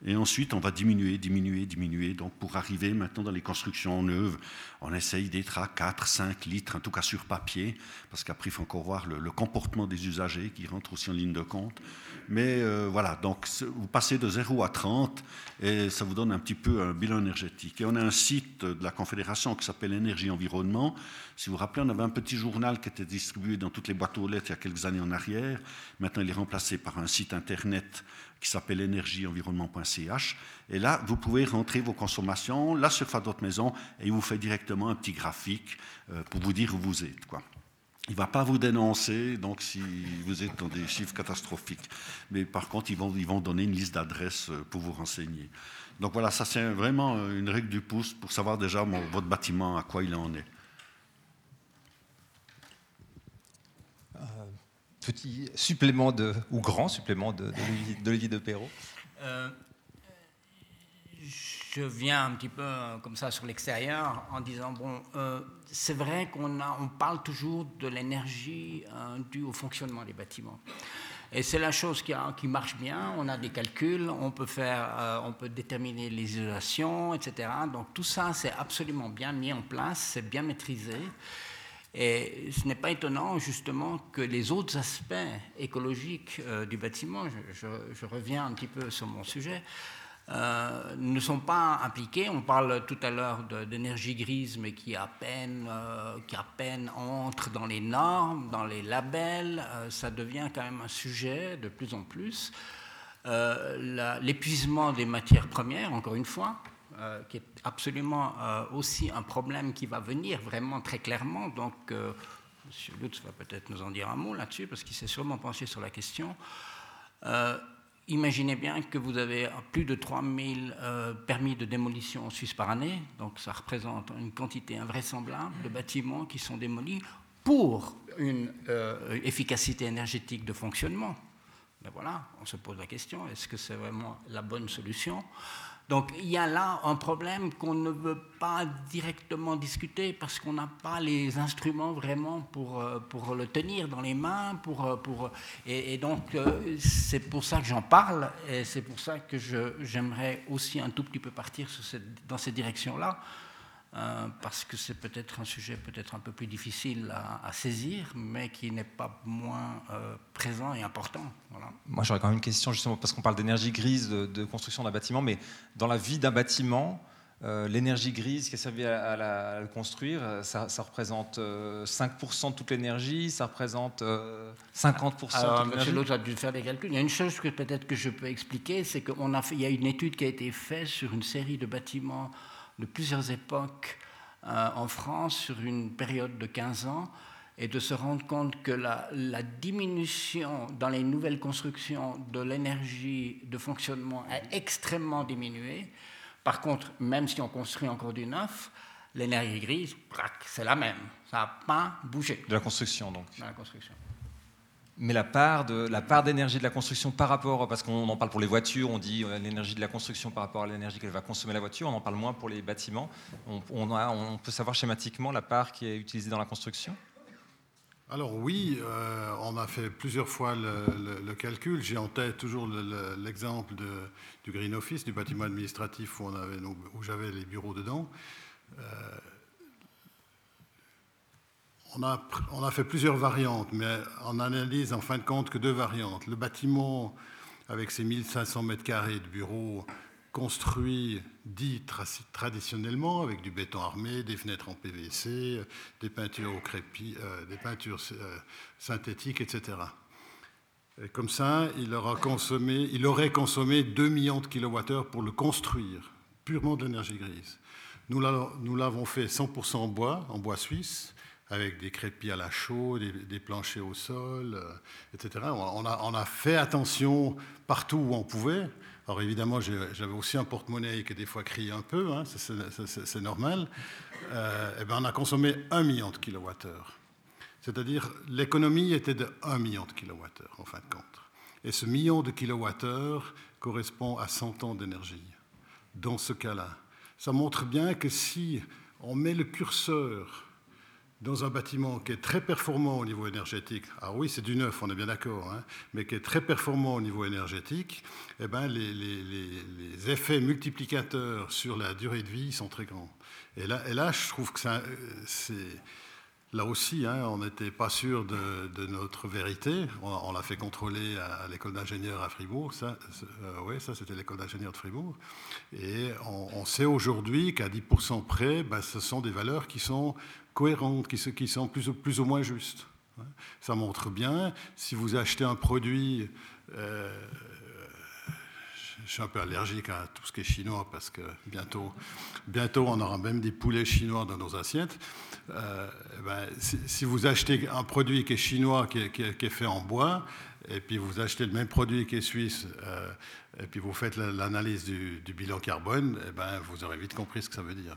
Et ensuite, on va diminuer, diminuer, diminuer. Donc, pour arriver maintenant dans les constructions neuves, on essaye d'être à 4, 5 litres, en tout cas sur papier, parce qu'après, il faut encore voir le, comportement des usagers qui rentrent aussi en ligne de compte. Mais euh, voilà, donc vous passez de 0 à 30 et ça vous donne un petit peu un bilan énergétique. Et on a un site de la Confédération qui s'appelle Énergie Environnement. Si vous vous rappelez, on avait un petit journal qui était distribué dans toutes les boîtes aux lettres il y a quelques années en arrière. Maintenant, il est remplacé par un site internet qui s'appelle énergieenvironnement.ch. Et là, vous pouvez rentrer vos consommations, la surface de votre maison, et il vous fait directement un petit graphique euh, pour vous dire où vous êtes. Quoi. Il ne va pas vous dénoncer, donc si vous êtes dans des chiffres catastrophiques. Mais par contre, ils vont, ils vont donner une liste d'adresses euh, pour vous renseigner. Donc voilà, ça c'est vraiment euh, une règle du pouce pour savoir déjà votre bâtiment, à quoi il en est. petit supplément de, ou grand supplément de, de, de Perrault euh, Je viens un petit peu euh, comme ça sur l'extérieur en disant bon, euh, c'est vrai qu'on on parle toujours de l'énergie due au fonctionnement des bâtiments. Et c'est la chose qui, qui, marche bien. On a des calculs, on peut, faire, on peut déterminer les isolations, etc. Donc tout ça, c'est absolument bien mis en place, c'est bien maîtrisé. Et ce n'est pas étonnant justement que les autres aspects écologiques euh, du bâtiment, je, reviens un petit peu sur mon sujet, euh, ne sont pas impliqués. On parle tout à l'heure d'énergie grise, mais qui à, peine, euh, qui à peine entre dans les normes, dans les labels. ça devient quand même un sujet de plus en plus. L'épuisement des matières premières, encore une fois, euh, qui est absolument euh, aussi un problème qui va venir vraiment très clairement. Donc, euh, M. Lutz va peut-être nous en dire un mot là-dessus, parce qu'il s'est sûrement penché sur la question. Imaginez bien que vous avez plus de 3000 permis de démolition en Suisse par année, donc ça représente une quantité invraisemblable de bâtiments qui sont démolis pour une efficacité énergétique de fonctionnement. Ben voilà, on se pose la question, est-ce que c'est vraiment la bonne solution? Donc il y a là un problème qu'on ne veut pas directement discuter parce qu'on n'a pas les instruments vraiment pour, euh, pour le tenir dans les mains. Pour, euh, pour, et, donc euh, c'est pour ça que j'en parle et c'est pour ça que j'aimerais aussi un tout petit peu partir dans cette direction-là. Euh, parce que c'est peut-être un sujet peut-être un peu plus difficile à, saisir, mais qui n'est pas moins euh, présent et important. Moi, j'aurais quand même une question, justement, parce qu'on parle d'énergie grise de, construction d'un bâtiment, mais dans la vie d'un bâtiment, euh, l'énergie grise qui a servi à, le construire, ça, représente 5% de toute l'énergie, ça représente 50% Alors, de l'énergie? Monsieur a dû faire des calculs. Il y a une chose que peut-être que je peux expliquer, c'est qu'il y a une étude qui a été faite sur une série de bâtiments de plusieurs époques euh, en France sur une période de 15 ans et de se rendre compte que la, diminution dans les nouvelles constructions de l'énergie de fonctionnement a extrêmement diminué. Par contre, même si on construit encore du neuf, l'énergie grise, c'est la même. Ça n'a pas bougé. De la construction, donc. De la construction. Mais la part, de, la part d'énergie de la construction par rapport, parce qu'on en parle pour les voitures, on dit euh, l'énergie de la construction par rapport à l'énergie qu'elle va consommer la voiture, on en parle moins pour les bâtiments. On, peut savoir schématiquement la part qui est utilisée dans la construction? Alors oui, euh, on a fait plusieurs fois le, calcul. J'ai en tête toujours l'exemple du Green Office, du bâtiment administratif où, où j'avais les bureaux dedans. Euh, on a, fait plusieurs variantes, mais on analyse en fin de compte que deux variantes. Le bâtiment, avec ses 1500 mètres carrés de bureaux, construit dit traditionnellement, avec du béton armé, des fenêtres en PVC, des peintures, au crépi, euh, des peintures euh, synthétiques, etc. Et comme ça, il, aura consommé, il aurait consommé 2 millions de kilowattheures pour le construire, purement de l'énergie grise. Nous l'avons fait 100% en bois, en bois suisse, avec des crépis à la chaux, des, planchers au sol, euh, etc. On a, fait attention partout où on pouvait. Alors évidemment, j'avais aussi un porte-monnaie qui des fois crie un peu, hein, c'est normal. Euh, et ben on a consommé un million de kilowattheures. C'est-à-dire l'économie était de 1 million de kilowattheures en fin de compte. Et ce million de kilowattheures correspond à 100 ans d'énergie. Dans ce cas-là, ça montre bien que si on met le curseur dans un bâtiment qui est très performant au niveau énergétique, ah oui, c'est du neuf, on est bien d'accord, hein, mais qui est très performant au niveau énergétique, eh ben, les, les, effets multiplicateurs sur la durée de vie sont très grands. Et là, je trouve que c'est Là aussi, hein, on n'était pas sûr de, notre vérité. On, l'a fait contrôler à, l'école d'ingénieurs à Fribourg. Ça, euh, oui, ça c'était l'école d'ingénieurs de Fribourg. Et on, sait aujourd'hui qu'à 10% près, ben, ce sont des valeurs qui sont cohérentes, qui, sont plus, plus, ou moins justes. Ça montre bien, si vous achetez un produit euh, je suis un peu allergique à tout ce qui est chinois parce que bientôt, bientôt on aura même des poulets chinois dans nos assiettes. Euh, eh ben, si, vous achetez un produit qui est chinois, qui est, fait en bois, et puis vous achetez le même produit qui est suisse, euh, et puis vous faites l'analyse du, bilan carbone, eh ben, vous aurez vite compris ce que ça veut dire.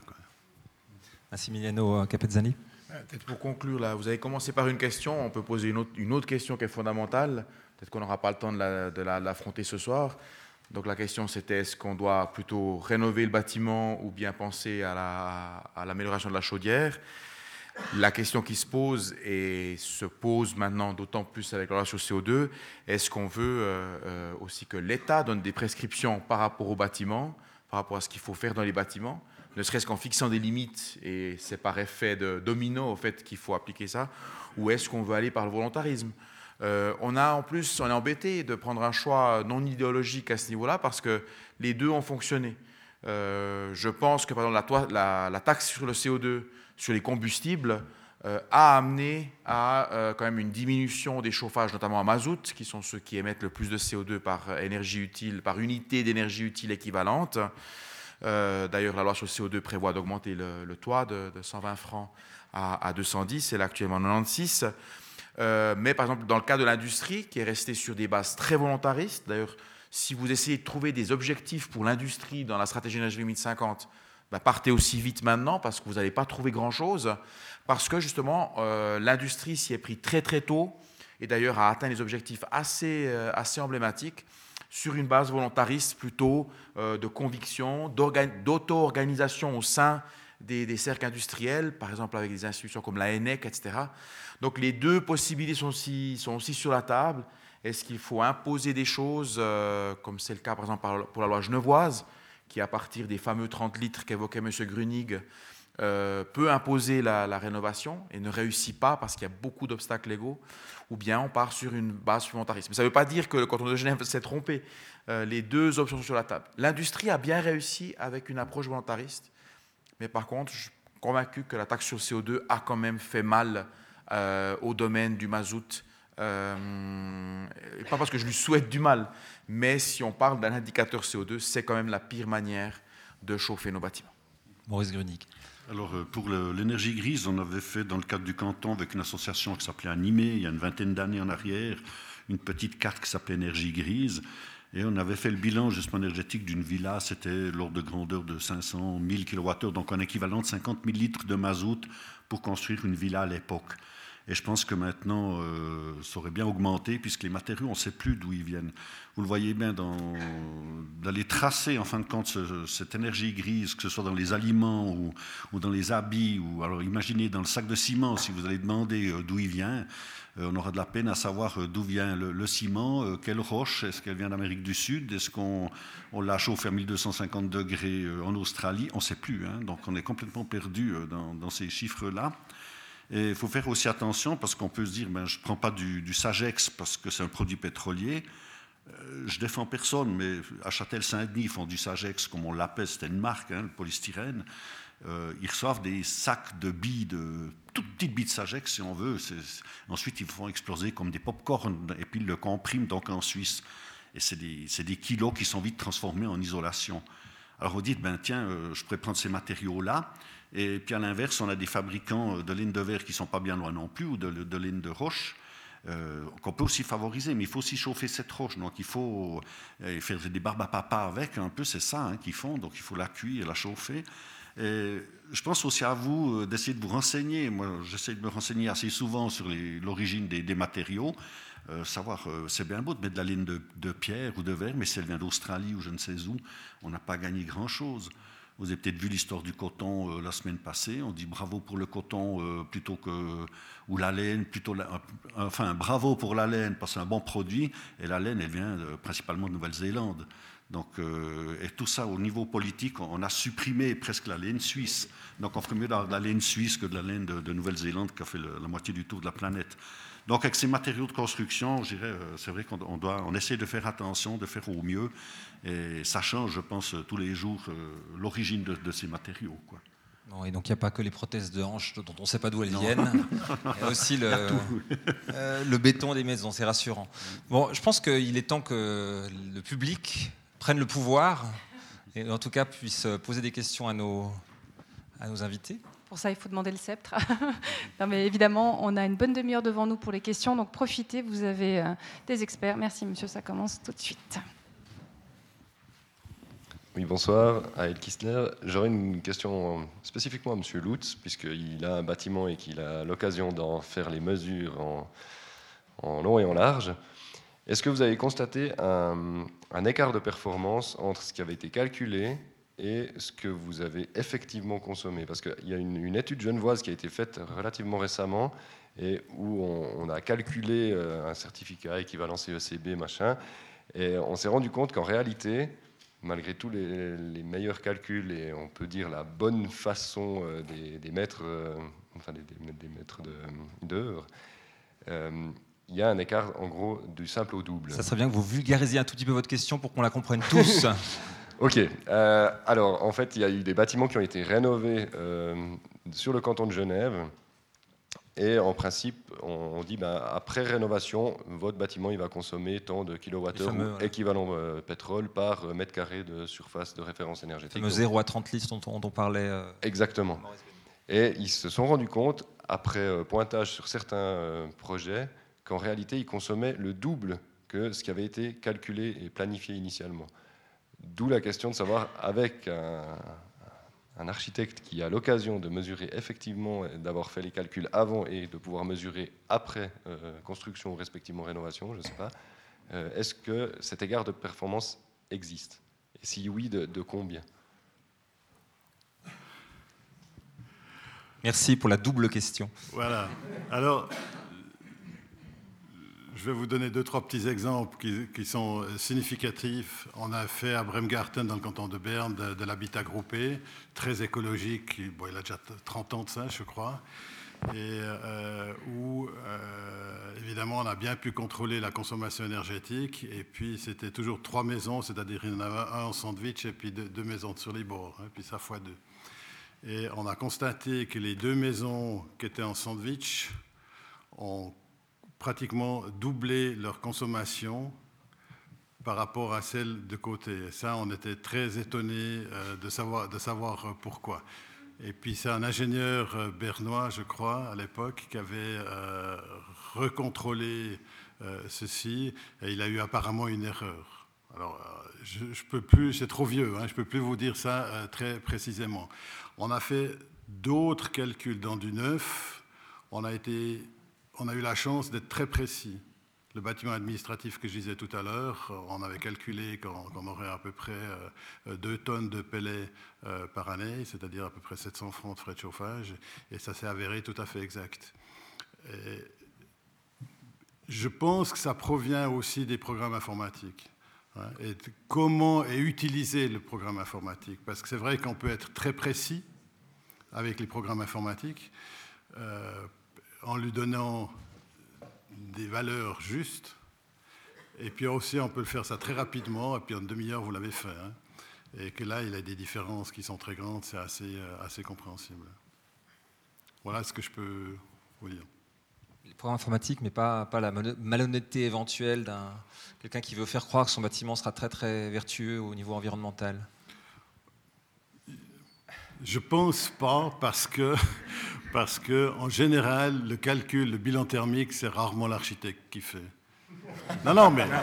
Massimiliano Capezzani. Euh, peut-être pour conclure, là, vous avez commencé par une question, on peut poser une autre, question qui est fondamentale, peut-être qu'on n'aura pas le temps de l'affronter ce soir. Donc la question c'était est-ce qu'on doit plutôt rénover le bâtiment ou bien penser à l'amélioration de la chaudière? La question qui se pose et se pose maintenant d'autant plus avec la relation CO2, est-ce qu'on veut euh, euh, aussi que l'État donne des prescriptions par rapport au bâtiment, par rapport à ce qu'il faut faire dans les bâtiments? Ne serait-ce qu'en fixant des limites, et c'est par effet de domino au fait qu'il faut appliquer ça, ou est-ce qu'on veut aller par le volontarisme? Euh, on a en plus, on est embêté de prendre un choix non idéologique à ce niveau-là parce que les deux ont fonctionné. Euh, je pense que par exemple la, taxe sur le CO2 sur les combustibles euh, a amené à quand même une diminution des chauffages, notamment à mazout, qui sont ceux qui émettent le plus de CO2 par énergie utile, par unité d'énergie utile équivalente. D'ailleurs, la loi sur le CO2 prévoit d'augmenter le, toit de, 120 francs à, à 210, et là actuellement 96. Euh, mais par exemple, dans le cas de l'industrie, qui est restée sur des bases très volontaristes, d'ailleurs, si vous essayez de trouver des objectifs pour l'industrie dans la stratégie énergie 2050, bah, partez aussi vite maintenant parce que vous n'allez pas trouver grand-chose, parce que justement, euh, l'industrie s'y est pris très très tôt, et d'ailleurs a atteint des objectifs assez, euh, assez emblématiques sur une base volontariste plutôt de conviction, d'auto-organisation au sein des, cercles industriels, par exemple avec des institutions comme la ENEC, etc. Donc les deux possibilités sont aussi, sont aussi sur la table. Est-ce qu'il faut imposer des choses, euh, comme c'est le cas par exemple pour la loi genevoise, qui à partir des fameux 30 litres qu'évoquait M. Grunig, euh, peut imposer la, rénovation et ne réussit pas parce qu'il y a beaucoup d'obstacles légaux, ou bien on part sur une base supplémentariste. Mais ça ne veut pas dire que le canton de Genève s'est trompé. Euh, les deux options sont sur la table. L'industrie a bien réussi avec une approche volontariste. Mais par contre, je suis convaincu que la taxe sur CO2 a quand même fait mal euh, au domaine du mazout. Pas parce que je lui souhaite du mal, mais si on parle d'un indicateur CO2, c'est quand même la pire manière de chauffer nos bâtiments. Maurice Grunic. Alors, euh, pour l'énergie grise, on avait fait dans le cadre du canton avec une association qui s'appelait Animé, il y a une vingtaine d'années en arrière, une petite carte qui s'appelait Énergie grise. Et on avait fait le bilan justement énergétique d'une villa, c'était l'ordre de grandeur de 500 000 kWh, donc un équivalent de 50 000 litres de mazout pour construire une villa à l'époque. Et je pense que maintenant, euh, ça aurait bien augmenté, puisque les matériaux, on ne sait plus d'où ils viennent. Vous le voyez bien dans, les tracer, en fin de compte, cette énergie grise, que ce soit dans les aliments ou, dans les habits, ou alors imaginez dans le sac de ciment, si vous allez demander euh, d'où il vient, euh, on aura de la peine à savoir d'où vient le, ciment, quelle roche, est-ce qu'elle vient d'Amérique du Sud, est-ce qu'on on l'a chauffé à 1250 degrés en Australie, on ne sait plus. Hein. donc on est complètement perdu dans ces chiffres-là. Et il faut faire aussi attention parce qu'on peut se dire, ben, je ne prends pas du, Sagex parce que c'est un produit pétrolier. Euh, je défends personne, mais à Châtel-Saint-Denis, ils font du Sagex, comme on l'appelle, c'était une marque, hein, le polystyrène. Euh, ils reçoivent des sacs de billes, de toutes petites billes de Sagex, si on veut. Ensuite, ils font exploser comme des pop-corn et puis ils le compriment donc en Suisse. Et c'est des, kilos qui sont vite transformés en isolation. Alors vous dites, ben, tiens, euh, je pourrais prendre ces matériaux-là et puis à l'inverse, on a des fabricants de laine de verre qui ne sont pas bien loin non plus, ou de, de laine de roche, euh, qu'on peut aussi favoriser, mais il faut aussi chauffer cette roche. Donc il faut euh, faire des barbes à papa avec, un peu, c'est ça hein, qu'ils font. Donc il faut la cuire, la chauffer. Je pense aussi à vous euh, d'essayer de vous renseigner. Moi, j'essaie de me renseigner assez souvent sur l'origine des, matériaux. savoir, c'est bien beau de mettre de la laine de, pierre ou de verre, mais si elle vient d'Australie ou je ne sais où, on n'a pas gagné grand-chose. Vous avez peut-être vu l'histoire du coton la semaine passée. On dit bravo pour le coton plutôt que ou la laine plutôt. enfin, bravo pour la laine parce que c'est un bon produit. Et la laine, elle vient principalement de Nouvelle-Zélande. Donc, et tout ça au niveau politique, on a supprimé presque la laine suisse. Donc, on ferait mieux de la laine suisse que de la laine de, Nouvelle-Zélande qui a fait la moitié du tour de la planète. Donc avec ces matériaux de construction, je dirais, euh, c'est vrai qu'on doit, on essaie de faire attention, de faire au mieux, et ça change, je pense, tous les jours euh, l'origine de, ces matériaux. Quoi. et donc il n'y a pas que les prothèses de hanches dont on ne sait pas d'où elles viennent, [LAUGHS] il y a aussi le, euh, le béton des maisons, c'est rassurant. Bon, je pense qu'il est temps que le public prenne le pouvoir et en tout cas puisse poser des questions à nos, à nos invités. Pour ça, il faut demander le sceptre. [LAUGHS] non, mais évidemment, on a une bonne demi-heure devant nous pour les questions, donc profitez, vous avez euh, des experts. Merci, monsieur, ça commence tout de suite. Oui, bonsoir, Aël Kistler. J'aurais une question spécifiquement à monsieur Lutz, puisqu'il a un bâtiment et qu'il a l'occasion d'en faire les mesures en, long et en large. Est-ce que vous avez constaté un, écart de performance entre ce qui avait été calculé et ce que vous avez effectivement consommé? Parce qu'il y a une, étude genevoise qui a été faite relativement récemment et où on, a calculé euh, un certificat équivalent CECB, machin, et on s'est rendu compte qu'en réalité, malgré tous les, meilleurs calculs et on peut dire la bonne façon euh, des, maîtres, euh, enfin des, maîtres d'œuvre, il y a un écart en gros du simple au double. Ça serait bien que vous vulgarisiez un tout petit peu votre question pour qu'on la comprenne tous. [LAUGHS] Ok. Euh, alors, en fait, il y a eu des bâtiments qui ont été rénovés euh, sur le canton de Genève. Et en principe, on, dit, bah, après rénovation, votre bâtiment il va consommer tant de kilowattheures équivalent euh, pétrole par mètre carré de surface de référence énergétique. Le 0 à 30 litres dont, on parlait. Exactement. Et ils se sont rendus compte, après pointage sur certains projets, qu'en réalité, ils consommaient le double que ce qui avait été calculé et planifié initialement. D'où la question de savoir, avec un, architecte qui a l'occasion de mesurer effectivement, d'avoir fait les calculs avant et de pouvoir mesurer après euh, construction ou respectivement rénovation, je ne sais pas, euh, est-ce que cet égard de performance existe? Et si oui, de, de combien? Merci pour la double question. Voilà. Alors, je vais vous donner deux, trois petits exemples qui, sont significatifs. On a fait à Bremgarten, dans le canton de Berne, de, l'habitat groupé, très écologique. Bon, il a déjà 30 ans de ça, je crois. Et euh, où, euh, évidemment, on a bien pu contrôler la consommation énergétique. Et puis, c'était toujours trois maisons, c'est-à-dire il y en avait un en sandwich et puis deux, maisons sur les bords, et puis ça fois deux. Et on a constaté que les deux maisons qui étaient en sandwich ont pratiquement doubler leur consommation par rapport à celle de côté. Et ça, on était très étonnés euh, de savoir, de savoir pourquoi. Et puis c'est un ingénieur euh, bernois, je crois, à l'époque, qui avait euh, recontrôlé ceci, et il a eu apparemment une erreur. Alors, je, je peux plus, c'est trop vieux, hein, je ne peux plus vous dire ça très précisément. On a fait d'autres calculs dans du neuf. On a été on a eu la chance d'être très précis. Le bâtiment administratif que je disais tout à l'heure, on avait calculé qu'on aurait à peu près 2 euh, tonnes de pellets euh, par année, c'est-à-dire à peu près 700 francs de frais de chauffage, et ça s'est avéré tout à fait exact. je pense que ça provient aussi des programmes informatiques. Hein, et comment est utilisé le programme informatique Parce que c'est vrai qu'on peut être très précis avec les programmes informatiques. Euh, en lui donnant des valeurs justes. Et puis aussi, on peut le faire ça très rapidement, et puis en demi-heure, vous l'avez fait. Hein. Et que là, il y a des différences qui sont très grandes, c'est assez, euh, assez compréhensible. Voilà ce que je peux vous dire. Les programmes informatiques, mais pas, pas la malhonnêteté éventuelle d'un quelqu'un qui veut faire croire que son bâtiment sera très très vertueux au niveau environnemental. Je pense pas parce que [LAUGHS] parce que en général, le calcul, le bilan thermique, c'est rarement l'architecte qui fait. Non, non, mais. [LAUGHS]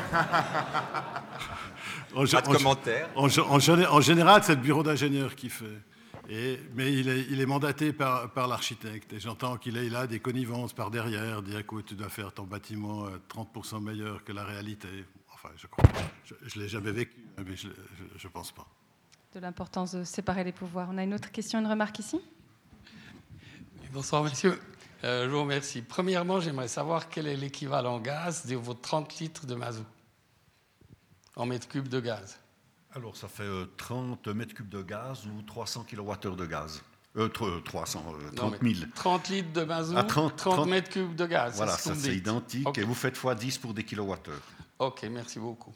En, Pas de commentaire. En, en, général, c'est le bureau d'ingénieur qui fait. Et, mais il est, il est, mandaté par, par l'architecte. Et j'entends qu'il est là des connivences par derrière, dire écoute, tu dois faire ton bâtiment 30% euh, meilleur que la réalité. Enfin, je crois. Je ne l'ai jamais vécu, mais je ne pense pas. De l'importance de séparer les pouvoirs. On a une autre question, une remarque ici? Bonsoir, monsieur. Euh, je vous remercie. Premièrement, j'aimerais savoir quel est l'équivalent gaz de vos 30 litres de mazout en mètres cubes de gaz? Alors, ça fait 30 euh, mètres cubes de gaz ou 300 kWh de gaz. Euh, 300, 30 000. 30 litres de mazout, 30, 30, mètres cubes de gaz. Voilà, ça c'est identique. Et vous faites x 10 pour des kilowattheures. Ok, merci beaucoup.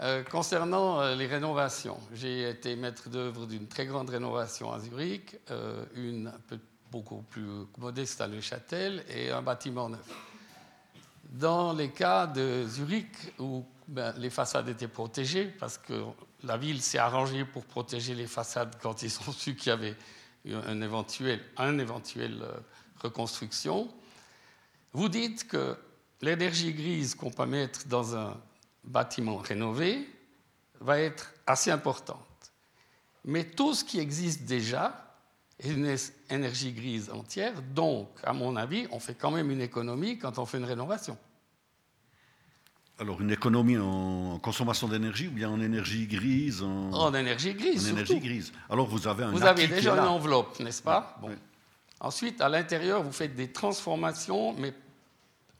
Euh, concernant euh, les rénovations, j'ai été maître d'œuvre d'une très grande rénovation à Zurich, euh, une beaucoup plus modeste à Neuchâtel et un bâtiment neuf. Dans les cas de Zurich, où ben, les façades étaient protégées, parce que la ville s'est arrangée pour protéger les façades quand ils ont su qu'il y avait une éventuelle, un éventuel reconstruction, vous dites que l'énergie grise qu'on peut mettre dans un bâtiment rénové va être assez importante. Mais tout ce qui existe déjà est une énergie grise entière, donc, à mon avis, on fait quand même une économie quand on fait une rénovation. Alors, une économie en consommation d'énergie ou bien en énergie grise En, énergie grise. En énergie grise. Alors, vous avez un. Vous avez déjà une enveloppe, n'est-ce pas? Bon. Ensuite, à l'intérieur, vous faites des transformations, mais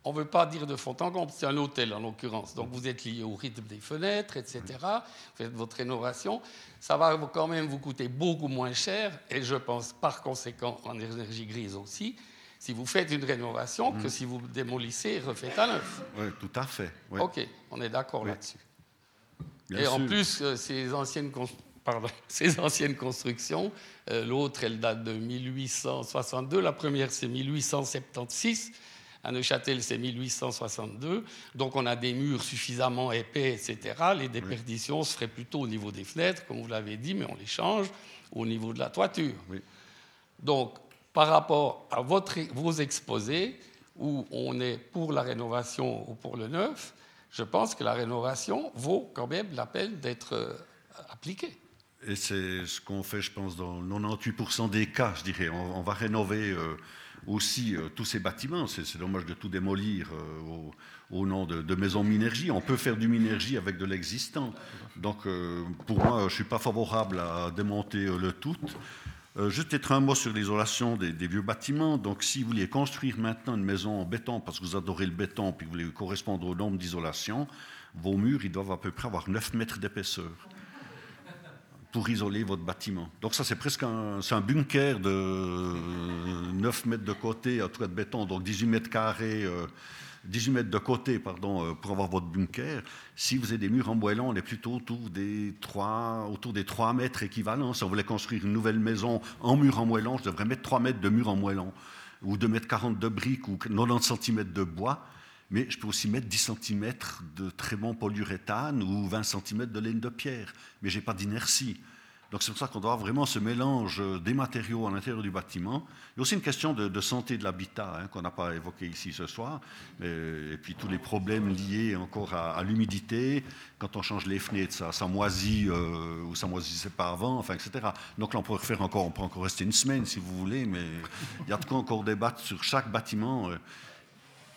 on ne veut pas dire de fond en comble, c'est un hôtel en l'occurrence. Donc vous êtes lié au rythme des fenêtres, etc. Vous faites votre rénovation. Ça va quand même vous coûter beaucoup moins cher, et je pense par conséquent en énergie grise aussi, si vous faites une rénovation que mm. si vous démolissez et refaites à neuf. Oui, tout à fait. Ok, on est d'accord là-dessus. Et en plus, euh, ces anciennes, pardon, [LAUGHS] ces anciennes constructions, euh, l'autre, elle date de 1862, la première, c'est 1876. À Neuchâtel, c'est 1862. Donc on a des murs suffisamment épais, etc. Les déperditions se feraient plutôt au niveau des fenêtres, comme vous l'avez dit, mais on les change au niveau de la toiture. Donc, par rapport à votre, vos exposés, où on est pour la rénovation ou pour le neuf, je pense que la rénovation vaut quand même la peine d'être euh, appliquée. Et c'est ce qu'on fait, je pense, dans 98% des cas, je dirais. On, va rénover euh, aussi euh, tous ces bâtiments. C'est dommage de tout démolir euh, au, nom de, maisons Minergie. On peut faire du Minergie avec de l'existant. Donc, euh, pour moi, je ne suis pas favorable à démonter le tout. juste être un mot sur l'isolation des, des, vieux bâtiments. Donc, si vous vouliez construire maintenant une maison en béton parce que vous adorez le béton puis vous voulez correspondre au nombre d'isolation, vos murs, ils doivent à peu près avoir 9 mètres d'épaisseur pour isoler votre bâtiment. Donc ça, c'est presque un, un, bunker de 9 mètres de côté, à toit de béton, donc 18 mètres carrés, 18 euh, mètres de côté, pardon, euh, pour avoir votre bunker. Si vous avez des murs en moellon, on est plutôt autour des 3, autour des 3 mètres équivalents. Si on voulait construire une nouvelle maison en mur en moellon, je devrais mettre 3 mètres de mur en moellon, ou 2 mètres 40 de briques, ou 90 cm de bois mais je peux aussi mettre 10 cm de bon polyuréthane ou 20 cm de laine de pierre, mais je n'ai pas d'inertie. Donc c'est pour ça qu'on doit avoir vraiment ce mélange des matériaux à l'intérieur du bâtiment. Il y a aussi une question de, santé de l'habitat hein, qu'on n'a pas évoqué ici ce soir, et puis tous les problèmes liés encore à, l'humidité, quand on change les fenêtres, ça, moisit euh, ou ça moisissait pas avant, enfin, etc. Donc là on pourrait faire encore, on peut encore rester une semaine si vous voulez, mais il y a de quoi encore débattre sur chaque bâtiment. Euh,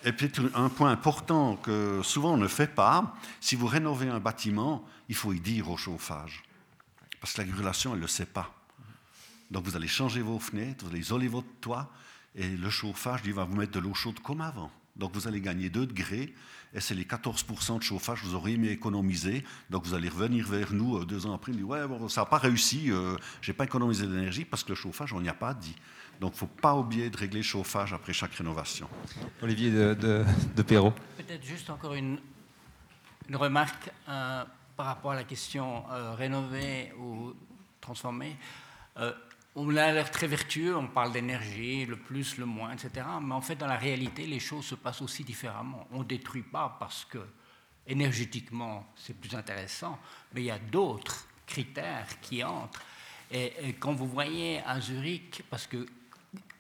et peut-être un point important que souvent on ne fait pas, si vous rénovez un bâtiment, il faut y dire au chauffage. Parce que la elle ne le sait pas. Donc vous allez changer vos fenêtres, vous allez isoler votre toit, et le chauffage, il va vous mettre de l'eau chaude comme avant. Donc vous allez gagner 2 degrés, et c'est les 14% de chauffage que vous auriez aimé économiser. Donc vous allez revenir vers nous euh, deux ans après, et dire Ouais, bon, ça n'a pas réussi, euh, je n'ai pas économisé d'énergie parce que le chauffage, on n'y a pas dit. Donc il ne faut pas oublier de régler le chauffage après chaque rénovation. Olivier de, de, Perrault. Peut-être juste encore une, une remarque euh, par rapport à la question euh, rénover ou transformer. Euh, on a l'air très vertueux, on parle d'énergie, le plus, le moins, etc. Mais en fait, dans la réalité, les choses se passent aussi différemment. On ne détruit pas parce que énergétiquement, c'est plus intéressant, mais il y a d'autres critères qui entrent. Et, et, quand vous voyez à Zurich, parce que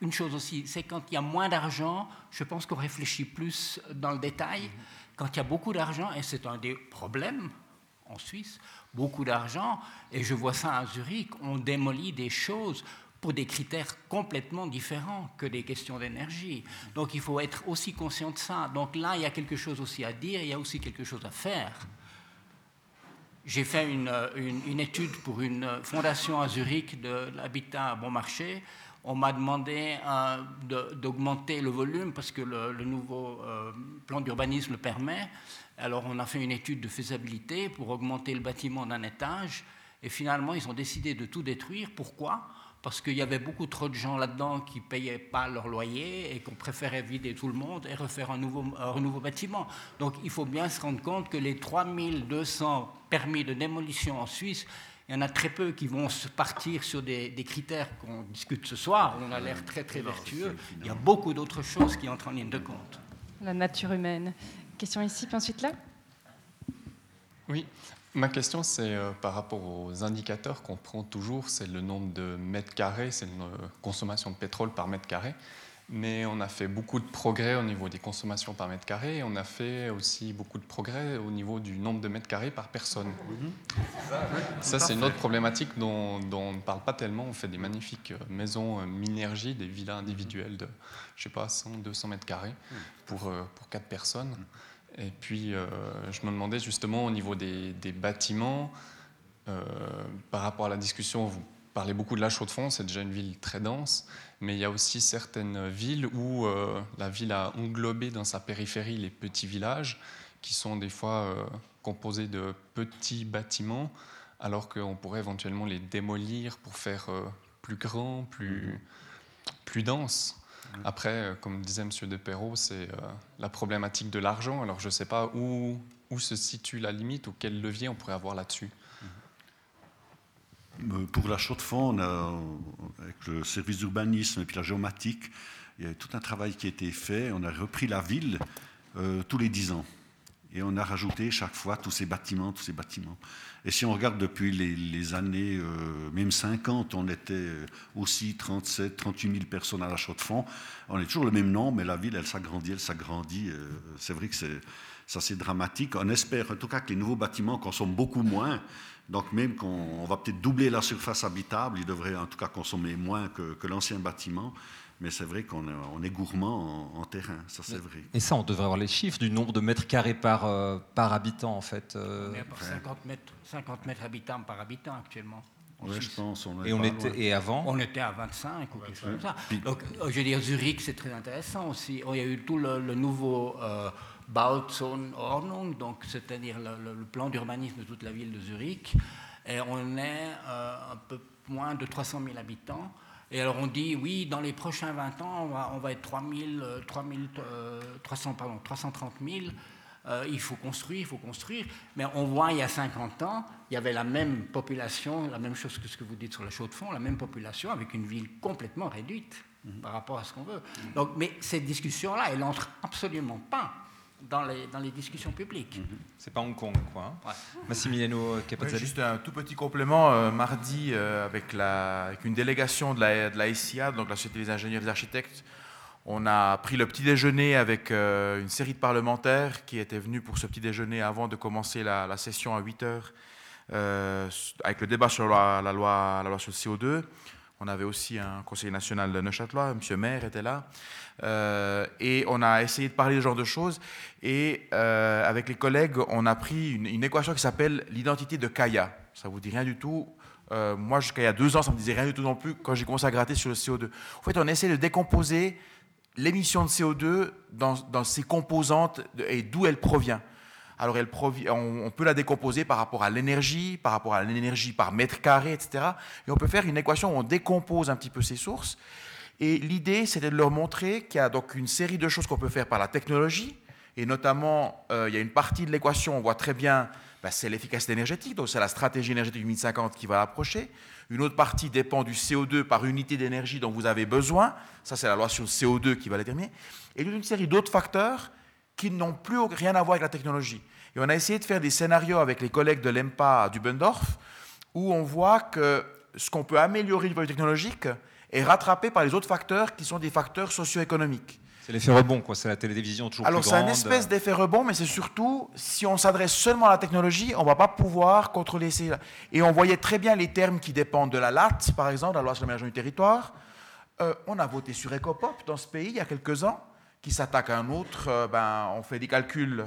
une chose aussi, c'est quand il y a moins d'argent, je pense qu'on réfléchit plus dans le détail. Quand il y a beaucoup d'argent, et c'est un des problèmes en Suisse, beaucoup d'argent, et je vois ça à Zurich, on démolit des choses pour des critères complètement différents que des questions d'énergie. Donc il faut être aussi conscient de ça. Donc là, il y a quelque chose aussi à dire, il y a aussi quelque chose à faire. j'ai fait une, une, étude pour une fondation à Zurich de l'habitat à bon marché. On m'a demandé d'augmenter le volume parce que le, nouveau plan d'urbanisme le permet. Alors on a fait une étude de faisabilité pour augmenter le bâtiment d'un étage. Et finalement, ils ont décidé de tout détruire. Pourquoi? Parce qu'il y avait beaucoup trop de gens là-dedans qui payaient pas leur loyer et qu'on préférait vider tout le monde et refaire un nouveau, un nouveau bâtiment. Donc il faut bien se rendre compte que les 3200 permis de démolition en Suisse, il y en a très peu qui vont se partir sur des, critères qu'on discute ce soir. On a l'air très très vertueux. Il y a beaucoup d'autres choses qui entrent en ligne de compte. La nature humaine. Question ici, puis ensuite là. Oui, Ma question, c'est euh, par rapport aux indicateurs qu'on prend toujours, c'est le nombre de mètres carrés, c'est la consommation de pétrole par mètre carré. Mais on a fait beaucoup de progrès au niveau des consommations par mètre carré et on a fait aussi beaucoup de progrès au niveau du nombre de mètres carrés par personne. Ça, c'est une autre problématique dont, on ne parle pas tellement. On fait des magnifiques euh, maisons Minergie, des villas individuelles de, je sais pas, 100, 200 mètres carrés pour, pour 4 personnes. Et puis, euh, je me demandais justement au niveau des, bâtiments, euh, par rapport à la discussion, vous parlez beaucoup de la Chaux-de-Fonds, c'est déjà une ville très dense, mais il y a aussi certaines villes où euh, la ville a englobé dans sa périphérie les petits villages, qui sont des fois composés de petits bâtiments, alors qu'on pourrait éventuellement les démolir pour faire plus grand, plus, plus dense. Après, euh, comme disait M. De Perrault, c'est euh, la problématique de l'argent. Alors je ne sais pas où, où se situe la limite ou quel levier on pourrait avoir là-dessus. Euh, pour la chaux de fond, avec le service d'urbanisme et puis la géomatique, il y a tout un travail qui a été fait. On a repris la ville tous les dix ans. Et on a rajouté chaque fois tous ces bâtiments, tous ces bâtiments. Et si on regarde depuis les, années, euh, même 50, on était euh, aussi 37, 38 000 personnes à la chaux de fond. On est toujours le même nom, mais la ville, elle s'agrandit, elle s'agrandit. Euh, c'est vrai que c'est, ça c'est dramatique. On espère en tout cas que les nouveaux bâtiments consomment beaucoup moins. Donc même qu'on va peut-être doubler la surface habitable, ils devraient en tout cas consommer moins que, que l'ancien bâtiment. Mais c'est vrai qu'on est, gourmand en, terrain, ça c'est vrai. Et ça, on devrait avoir les chiffres du nombre de mètres carrés par, euh, par habitant en fait. Euh. On est à 50 mètres, 50 mètres habitants par habitant actuellement. Oui, je pense. et, on était, et avant On était à 25 ou quelque chose comme ça. Donc, euh, je veux dire, Zurich, c'est très intéressant aussi. Oh, il y a eu tout le, nouveau euh, Bauzone-Ordnung, donc c'est-à-dire le, plan d'urbanisme de toute la ville de Zurich. Et on est un peu moins de 300 000 habitants. Et alors on dit, oui, dans les prochains 20 ans, on va, on va être 3000, 3000, 300, pardon, 330 000. Euh, il faut construire, il faut construire. Mais on voit, il y a 50 ans, il y avait la même population, la même chose que ce que vous dites sur la chaux de fond, la même population avec une ville complètement réduite par rapport à ce qu'on veut. Donc, mais cette discussion-là, elle n'entre absolument pas dans les, dans les discussions publiques. Mhm. C'est pas Hong Kong, quoi. Hein. Massimiliano Capazzali. juste un tout petit complément. Euh, mardi, euh, avec, la, avec, une délégation de la, de la SIA, donc la Société des ingénieurs et des architectes, on a pris le petit déjeuner avec euh, une série de parlementaires qui étaient venus pour ce petit déjeuner avant de commencer la, la session à 8 heures, avec le débat sur la, la, loi, la loi sur le CO2. On avait aussi un conseiller national de Neuchâtelois, M. Maire était là. Euh, et on a essayé de parler de ce genre de choses. Et euh, avec les collègues, on a pris une, équation qui s'appelle l'identité de Kaya. Ça vous dit rien du tout euh, Moi, jusqu'à il y a deux ans, ça ne me disait rien du tout non plus quand j'ai commencé à gratter sur le CO2. En fait, on essaie de décomposer l'émission de CO2 dans, ses composantes et d'où elle provient. Alors, on, peut la décomposer par rapport à l'énergie, par rapport à l'énergie par mètre carré, etc. Et on peut faire une équation où on décompose un petit peu ces sources. Et l'idée, c'était de leur montrer qu'il y a donc une série de choses qu'on peut faire par la technologie. Et notamment, euh, il y a une partie de l'équation, on voit très bien, bah, c'est l'efficacité énergétique, donc c'est la stratégie énergétique 2050 qui va l'approcher. Une autre partie dépend du CO2 par unité d'énergie dont vous avez besoin. Ça, c'est la loi sur le CO2 qui va déterminer. Et une série d'autres facteurs qui n'ont plus rien à voir avec la technologie. Et on a essayé de faire des scénarios avec les collègues de l'EMPA à Dubendorf, où on voit que ce qu'on peut améliorer du point de vue technologique est rattrapé par les autres facteurs qui sont des facteurs socio-économiques. C'est l'effet rebond, quoi. C'est la télévision toujours Alors, plus grande. Alors, c'est une espèce d'effet rebond, mais c'est surtout, si on s'adresse seulement à la technologie, on ne va pas pouvoir contrôler ces... Et on voyait très bien les termes qui dépendent de la LAT, par exemple, la loi sur l'aménagement du territoire. Euh, on a voté sur Ecopop dans ce pays il y a quelques ans qui s'attaque à un autre, euh, ben, on fait des calculs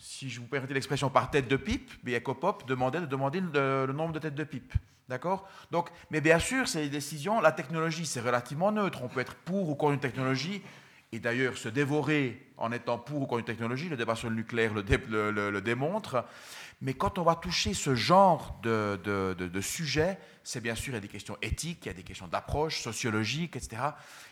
si je vous permettez l'expression, par tête de pipe, mais EcoPop demandait de demander le, le nombre de têtes de pipe. D'accord? Donc, mais bien sûr, c'est des décisions. La technologie, c'est relativement neutre. On peut être pour ou contre une technologie, et d'ailleurs se dévorer en étant pour ou contre une technologie. Le débat sur le nucléaire le, démontre. Mais quand on va toucher ce genre de, de, sujet, c'est bien sûr, y a des questions éthiques, il y a des questions d'approche, sociologiques, etc.,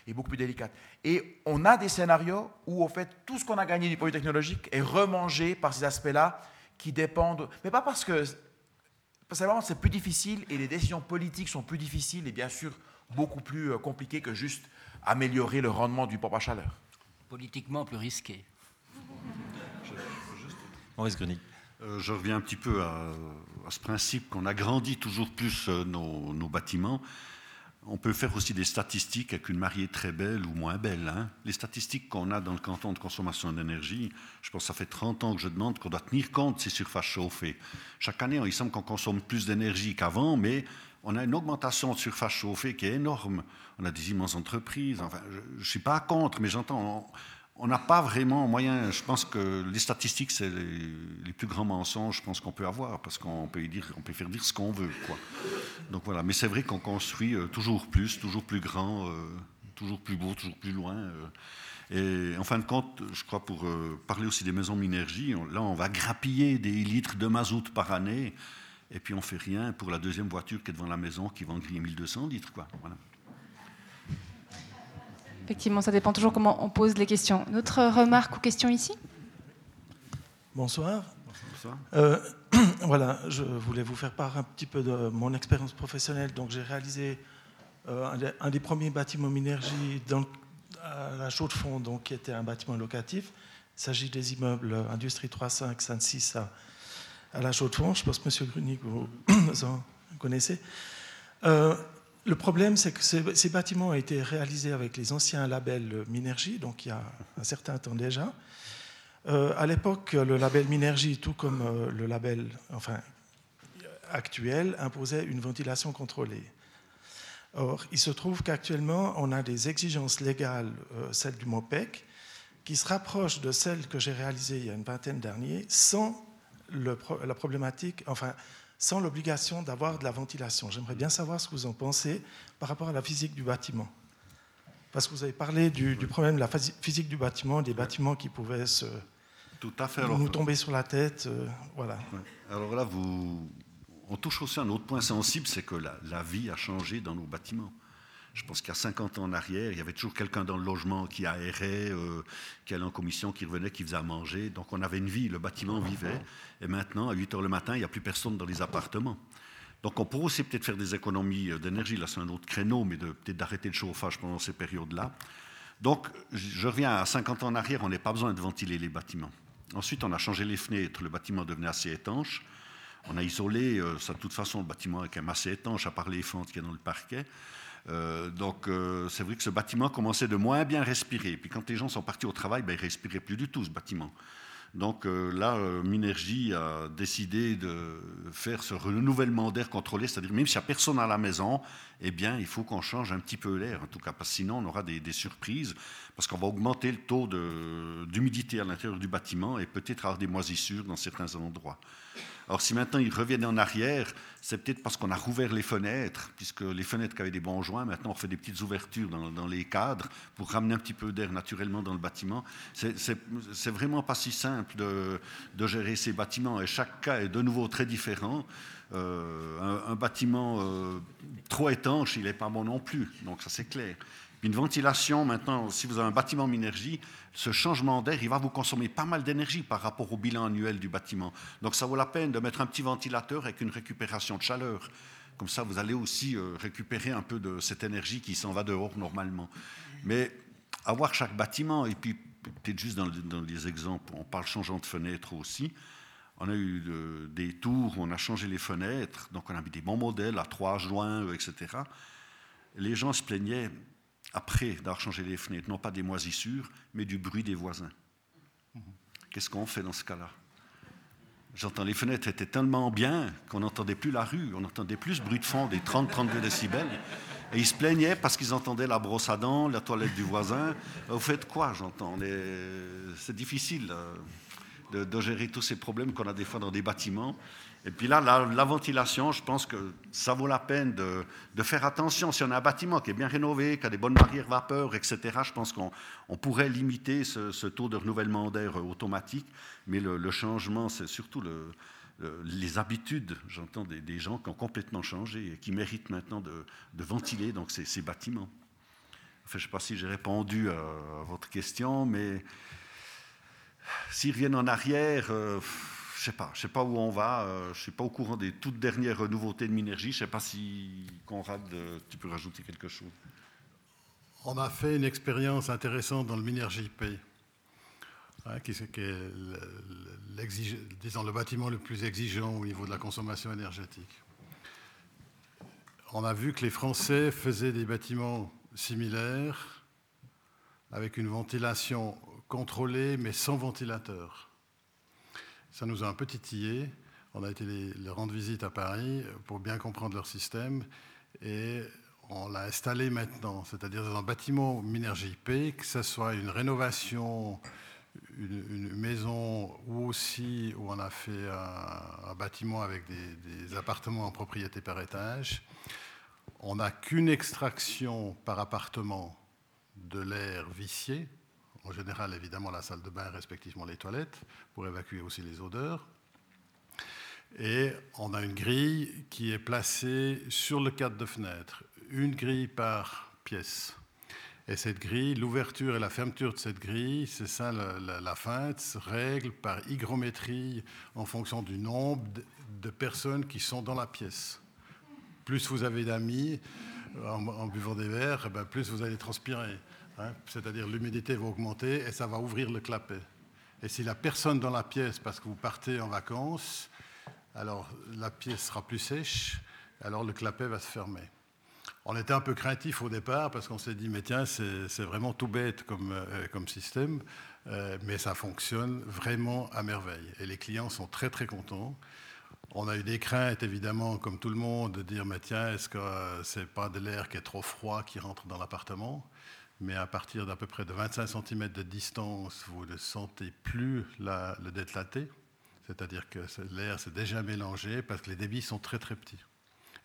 et beaucoup plus délicates. Et on a des scénarios où, au fait, tout ce qu'on a gagné du point de vue technologique est remangé par ces aspects-là qui dépendent, mais pas parce que Simplement, c'est plus difficile et les décisions politiques sont plus difficiles et bien sûr beaucoup plus euh, compliquées que juste améliorer le rendement du pompe à chaleur. Politiquement plus risqué. Maurice. Euh, je reviens un petit peu à, ce principe qu'on agrandit toujours plus euh, nos bâtiments on peut faire aussi des statistiques avec une mariée très belle ou moins belle. Hein. Les statistiques qu'on a dans le canton de consommation d'énergie, je pense que ça fait 30 ans que je demande qu'on doit tenir compte de ces surfaces chauffées. Chaque année, il semble qu'on consomme plus d'énergie qu'avant, mais on a une augmentation de surface chauffée qui est énorme. On a des immenses entreprises. Enfin, je ne suis pas contre, mais j'entends on n'a pas vraiment moyen. Je pense que les statistiques, c'est les, plus grands mensonges, je pense qu'on peut avoir, parce qu'on peut, dire, on peut faire dire ce qu'on veut. Donc voilà. Mais c'est vrai qu'on construit euh, toujours plus, toujours plus grand, euh, toujours plus beau, toujours plus loin. Euh. et en fin de compte, je crois, pour parler aussi des maisons Minergie, là, on va grappiller des litres de mazout par année, et puis on fait rien pour la deuxième voiture qui est devant la maison, qui vend griller 1200 litres. Effectivement, ça dépend toujours comment on pose les questions. Notre remarque ou question ici Bonsoir. Euh, [CLEARS THROAT] voilà, je voulais vous faire part un petit peu de mon expérience professionnelle. Donc, j'ai réalisé euh, un, des, premiers bâtiments Minergie dans, à la Chaux de Fonds, donc, qui était un bâtiment locatif. Il s'agit des immeubles Industrie 3.5, 5, à, à la Chaux de Fonds. Je pense que M. Grunig, [CLEARS THROAT] vous, en connaissez. Euh, le problème, c'est que ces, bâtiments ont été réalisés avec les anciens labels Minergie, donc il y a un certain temps déjà. Euh, à l'époque, le label Minergie, tout comme euh, le label enfin, actuel, imposait une ventilation contrôlée. Or, il se trouve qu'actuellement, on a des exigences légales, euh, celles du MOPEC, qui se rapprochent de celles que j'ai réalisées il y a une vingtaine d'années, sans la problématique, enfin, sans l'obligation d'avoir de la ventilation. J'aimerais bien savoir ce que vous en pensez par rapport à la physique du bâtiment. Parce que vous avez parlé du, problème de la physique du bâtiment, des bâtiments qui pouvaient se, Tout à fait. nous tomber sur la tête. Euh, voilà. Alors là, vous, on touche aussi un autre point sensible, c'est que la, vie a changé dans nos bâtiments. Je pense qu'il y a 50 ans en arrière, il y avait toujours quelqu'un dans le logement qui aérait, euh, qui allait en commission, qui revenait, qui faisait à manger. Donc on avait une vie, le bâtiment vivait. Et maintenant, à 8 heures le matin, il n'y a plus personne dans les appartements. Donc on pourrait aussi peut-être faire des économies euh, d'énergie. Là, c'est un autre créneau, mais peut-être d'arrêter le chauffage pendant ces périodes-là. Donc je reviens à 50 ans en arrière, on n'a pas besoin de ventiler les bâtiments. Ensuite, on a changé les fenêtres, le bâtiment devenait assez étanche. On a isolé, euh, ça, de toute façon, le bâtiment est quand même assez étanche, à part les fentes qu'il y a dans le parquet. Euh, donc euh, c'est vrai que ce bâtiment commençait de moins bien respirer. Puis quand les gens sont partis au travail, ben, ils ne respiraient plus du tout ce bâtiment. Donc euh, là, Minergie a décidé de faire ce renouvellement d'air contrôlé, c'est-à-dire même s'il n'y a personne à la maison, eh bien, il faut qu'on change un petit peu l'air, en tout cas, parce que sinon on aura des, des surprises, parce qu'on va augmenter le taux d'humidité à l'intérieur du bâtiment et peut-être avoir des moisissures dans certains endroits. Alors si maintenant ils reviennent en arrière, c'est peut-être parce qu'on a rouvert les fenêtres, puisque les fenêtres qui avaient des bons joints, maintenant on fait des petites ouvertures dans, les cadres pour ramener un petit peu d'air naturellement dans le bâtiment. C'est vraiment pas si simple de, gérer ces bâtiments et chaque cas est de nouveau très différent. Euh, un, bâtiment euh, trop étanche, il n'est pas bon non plus, donc ça c'est clair. Une ventilation, maintenant, si vous avez un bâtiment Minergie, ce changement d'air, il va vous consommer pas mal d'énergie par rapport au bilan annuel du bâtiment. Donc ça vaut la peine de mettre un petit ventilateur avec une récupération de chaleur. Comme ça, vous allez aussi euh, récupérer un peu de cette énergie qui s'en va dehors normalement. Mais avoir chaque bâtiment, et puis peut-être juste dans, les exemples, on parle changeant de fenêtre aussi. On a eu des tours où on a changé les fenêtres, donc on a mis des bons modèles à trois joints, euh, etc. Les gens se plaignaient, après d'avoir changé les fenêtres, non pas des moisissures, mais du bruit des voisins. Qu'est-ce qu'on fait dans ce cas-là? J'entends les fenêtres étaient tellement bien qu'on n'entendait plus la rue, on entendait plus ce bruit de fond des 30-32 décibels. Et ils se plaignaient parce qu'ils entendaient la brosse à dents, la toilette du voisin. Vous faites quoi, j'entends? C'est difficile. de, gérer tous ces problèmes qu'on a des fois dans des bâtiments. Et puis là, la, ventilation, je pense que ça vaut la peine de, faire attention. Si on a un bâtiment qui est bien rénové, qui a des bonnes barrières vapeur, etc., je pense qu'on pourrait limiter ce, taux de renouvellement d'air automatique. Mais le, changement, c'est surtout le, les habitudes. J'entends des, gens qui ont complètement changé et qui méritent maintenant de, ventiler donc, ces, bâtiments. Enfin, je ne sais pas si j'ai répondu à votre question, mais s'ils reviennent en arrière, euh, je sais pas, je sais pas où on va. Euh, je suis pas au courant des toutes dernières nouveautés de Minergie. Je sais pas si Conrad, euh, tu peux rajouter quelque chose. On a fait une expérience intéressante dans le Minergie P, hein, qui, est le bâtiment le plus exigeant au niveau de la consommation énergétique. On a vu que les Français faisaient des bâtiments similaires avec une ventilation contrôlée mais sans ventilateur. Ça nous a un peu titillé. On a été les, rendre visite à Paris pour bien comprendre leur système et on l'a installé maintenant, c'est-à-dire dans un bâtiment Minergie IP, que ce soit une rénovation, une, maison ou aussi où on a fait un, bâtiment avec des, appartements en propriété par étage. On n'a qu'une extraction par appartement de l'air vicié, en général évidemment la salle de bain, respectivement les toilettes, pour évacuer aussi les odeurs. Et on a une grille qui est placée sur le cadre de fenêtre, une grille par pièce. Et cette grille, l'ouverture et la fermeture de cette grille, c'est ça la, la, feinte, règle par hygrométrie en fonction du nombre de, personnes qui sont dans la pièce. Plus vous avez d'amis en, buvant des verres, ben, plus vous allez transpirer. Hein. C'est-à-dire l'humidité va augmenter et ça va ouvrir le clapet. Et si la personne dans la pièce, parce que vous partez en vacances, alors la pièce sera plus sèche, alors le clapet va se fermer. On était un peu craintif au départ parce qu'on s'est dit, mais tiens, c'est vraiment tout bête comme, euh, système, euh, mais ça fonctionne vraiment à merveille. Et les clients sont très très contents. On a eu des craintes, évidemment, comme tout le monde, de dire, mais tiens, est-ce que euh, c'est pas de l'air qui est trop froid qui rentre dans l'appartement? Mais à partir d'à peu près de 25 cm de distance, vous ne sentez plus le détlaté, c'est-à-dire que l'air s'est déjà mélangé parce que les débits sont très très petits.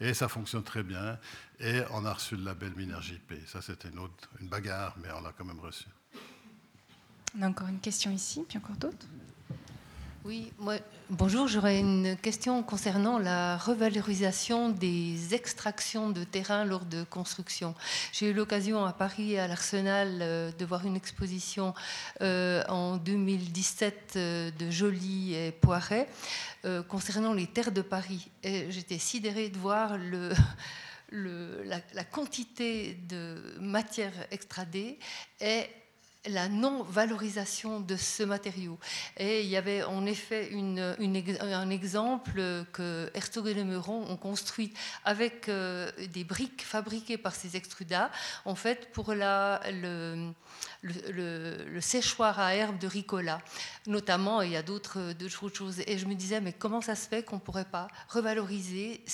Et ça fonctionne très bien, et on a reçu le label Minergie P. Ça, c'était une, une bagarre, mais on l'a quand même reçu. On a encore une question ici, puis encore d'autres oui, moi, bonjour, j'aurais une question concernant la revalorisation des extractions de terrain lors de construction. J'ai eu l'occasion à Paris, à l'Arsenal, euh, de voir une exposition euh, en 2017 euh, de Joly et Poiret concernant les terres de Paris. J'étais sidérée de voir la, quantité de matière extradée est la non-valorisation de ce matériau. Et il y avait en effet un exemple que Herzog et Meuron ont construit avec euh, des briques fabriquées par ces extrudats, en fait, pour la, le, séchoir à herbe de Ricola, notamment, il y a d'autres choses. Et je me disais, mais comment ça se fait qu'on ne pourrait pas revaloriser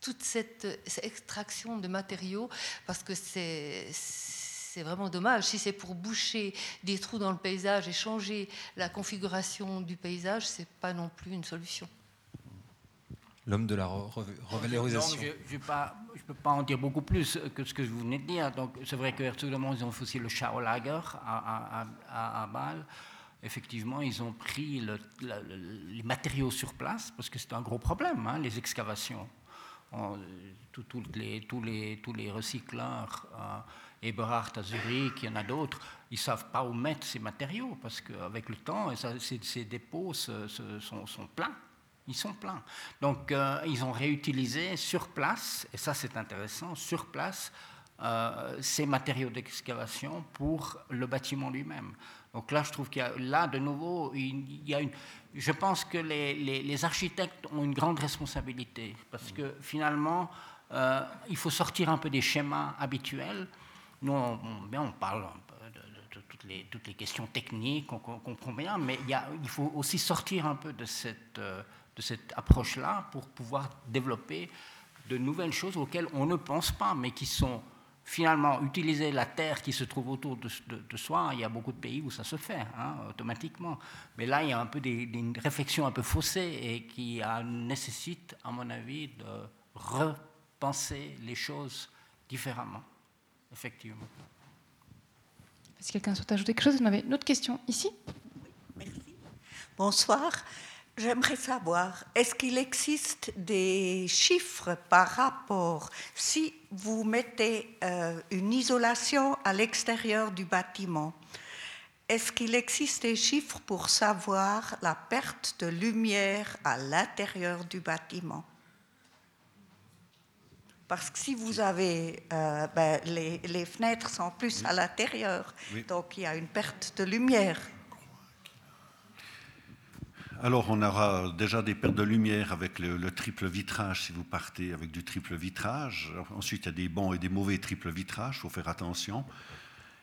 toute cette extraction de matériaux? Parce que c'est c'est vraiment dommage. Si c'est pour boucher des trous dans le paysage et changer la configuration du paysage, c'est pas non plus une solution. L'homme de la revalorisation. je ne peux pas en dire beaucoup plus que ce que vous venez de dire. Donc, c'est vrai que ils ont fait aussi le Schaulager à, à, à, Bâle. Effectivement, ils ont pris les matériaux sur place parce que c'est un gros problème, hein, les excavations. les, tous, les, tous les recycleurs. Euh, Eberhard à Zurich, il y en a d'autres, ils ne savent pas où mettre ces matériaux parce qu'avec le temps, ces, dépôts sont, pleins. Ils sont pleins. Donc, euh, ils ont réutilisé sur place, et ça c'est intéressant, sur place, euh, ces matériaux d'excavation pour le bâtiment lui-même. Donc là, je trouve qu'il y a, là, de nouveau, il y a une, je pense que les, architectes ont une grande responsabilité parce que finalement, euh, il faut sortir un peu des schémas habituels nous, on, on parle de, toutes, les, toutes, les, questions techniques, on, comprend bien, mais il, faut aussi sortir un peu de cette, euh, de cette approche-là pour pouvoir développer de nouvelles choses auxquelles on ne pense pas, mais qui sont finalement utiliser la terre qui se trouve autour de, soi. Il y a beaucoup de pays où ça se fait hein, automatiquement. Mais là, il y a un peu une réflexion un peu faussée et qui nécessite, à mon avis, de repenser les choses différemment, effectivement. Si quelqu'un souhaite ajouter quelque chose, vous avez une autre question ici? Merci. Bonsoir. J'aimerais savoir, est-ce qu'il existe des chiffres par rapport, si vous mettez euh, une isolation à l'extérieur du bâtiment, est-ce qu'il existe des chiffres pour savoir la perte de lumière à l'intérieur du bâtiment? Parce que si vous avez, euh, ben, les, fenêtres sont plus à l'intérieur, donc il y a une perte de lumière. Alors, on aura déjà des pertes de lumière avec le, triple vitrage si vous partez avec du triple vitrage. Ensuite, il y a des bons et des mauvais triple vitrage, il faut faire attention.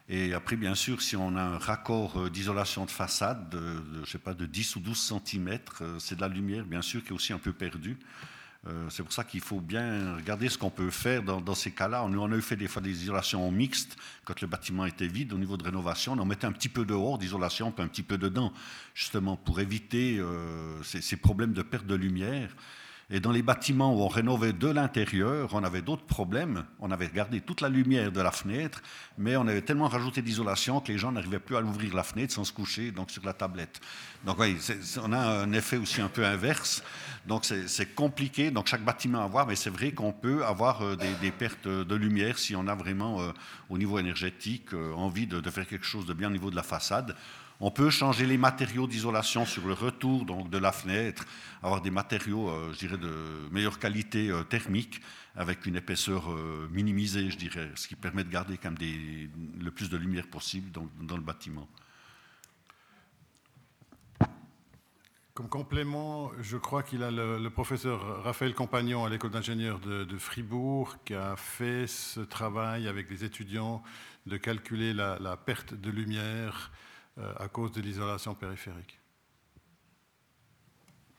Et après, bien sûr, si on a un raccord euh, d'isolation de façade de, je sais pas, de 10 ou 12 cm, euh, c'est de la lumière, bien sûr, qui est aussi un peu perdue. Euh, c'est pour ça qu'il faut bien regarder ce qu'on peut faire dans, ces cas-là. On, a eu fait des fois des isolations mixtes quand le bâtiment était vide au niveau de rénovation. On mettait un petit peu dehors d'isolation, un petit peu dedans, justement pour éviter euh, ces, problèmes de perte de lumière. Et dans les bâtiments où on rénovait de l'intérieur, on avait d'autres problèmes. On avait gardé toute la lumière de la fenêtre, mais on avait tellement rajouté d'isolation que les gens n'arrivaient plus à ouvrir la fenêtre sans se coucher donc sur la tablette. Donc oui, on a un effet aussi un peu inverse. Donc c'est compliqué. Donc chaque bâtiment à voir, mais c'est vrai qu'on peut avoir euh, des, pertes de lumière si on a vraiment euh, au niveau énergétique euh, envie de faire quelque chose de bien au niveau de la façade. On peut changer les matériaux d'isolation sur le retour de la fenêtre, avoir des matériaux, euh, je dirais, de meilleure qualité euh, thermique, avec une épaisseur euh, minimisée, je dirais, ce qui permet de garder le plus de lumière possible dans, le bâtiment. Comme complément, je crois qu'il a le, professeur Raphaël Compagnon à l'école d'ingénieurs de, Fribourg qui a fait ce travail avec les étudiants de calculer la perte de lumière à cause de l'isolation périphérique.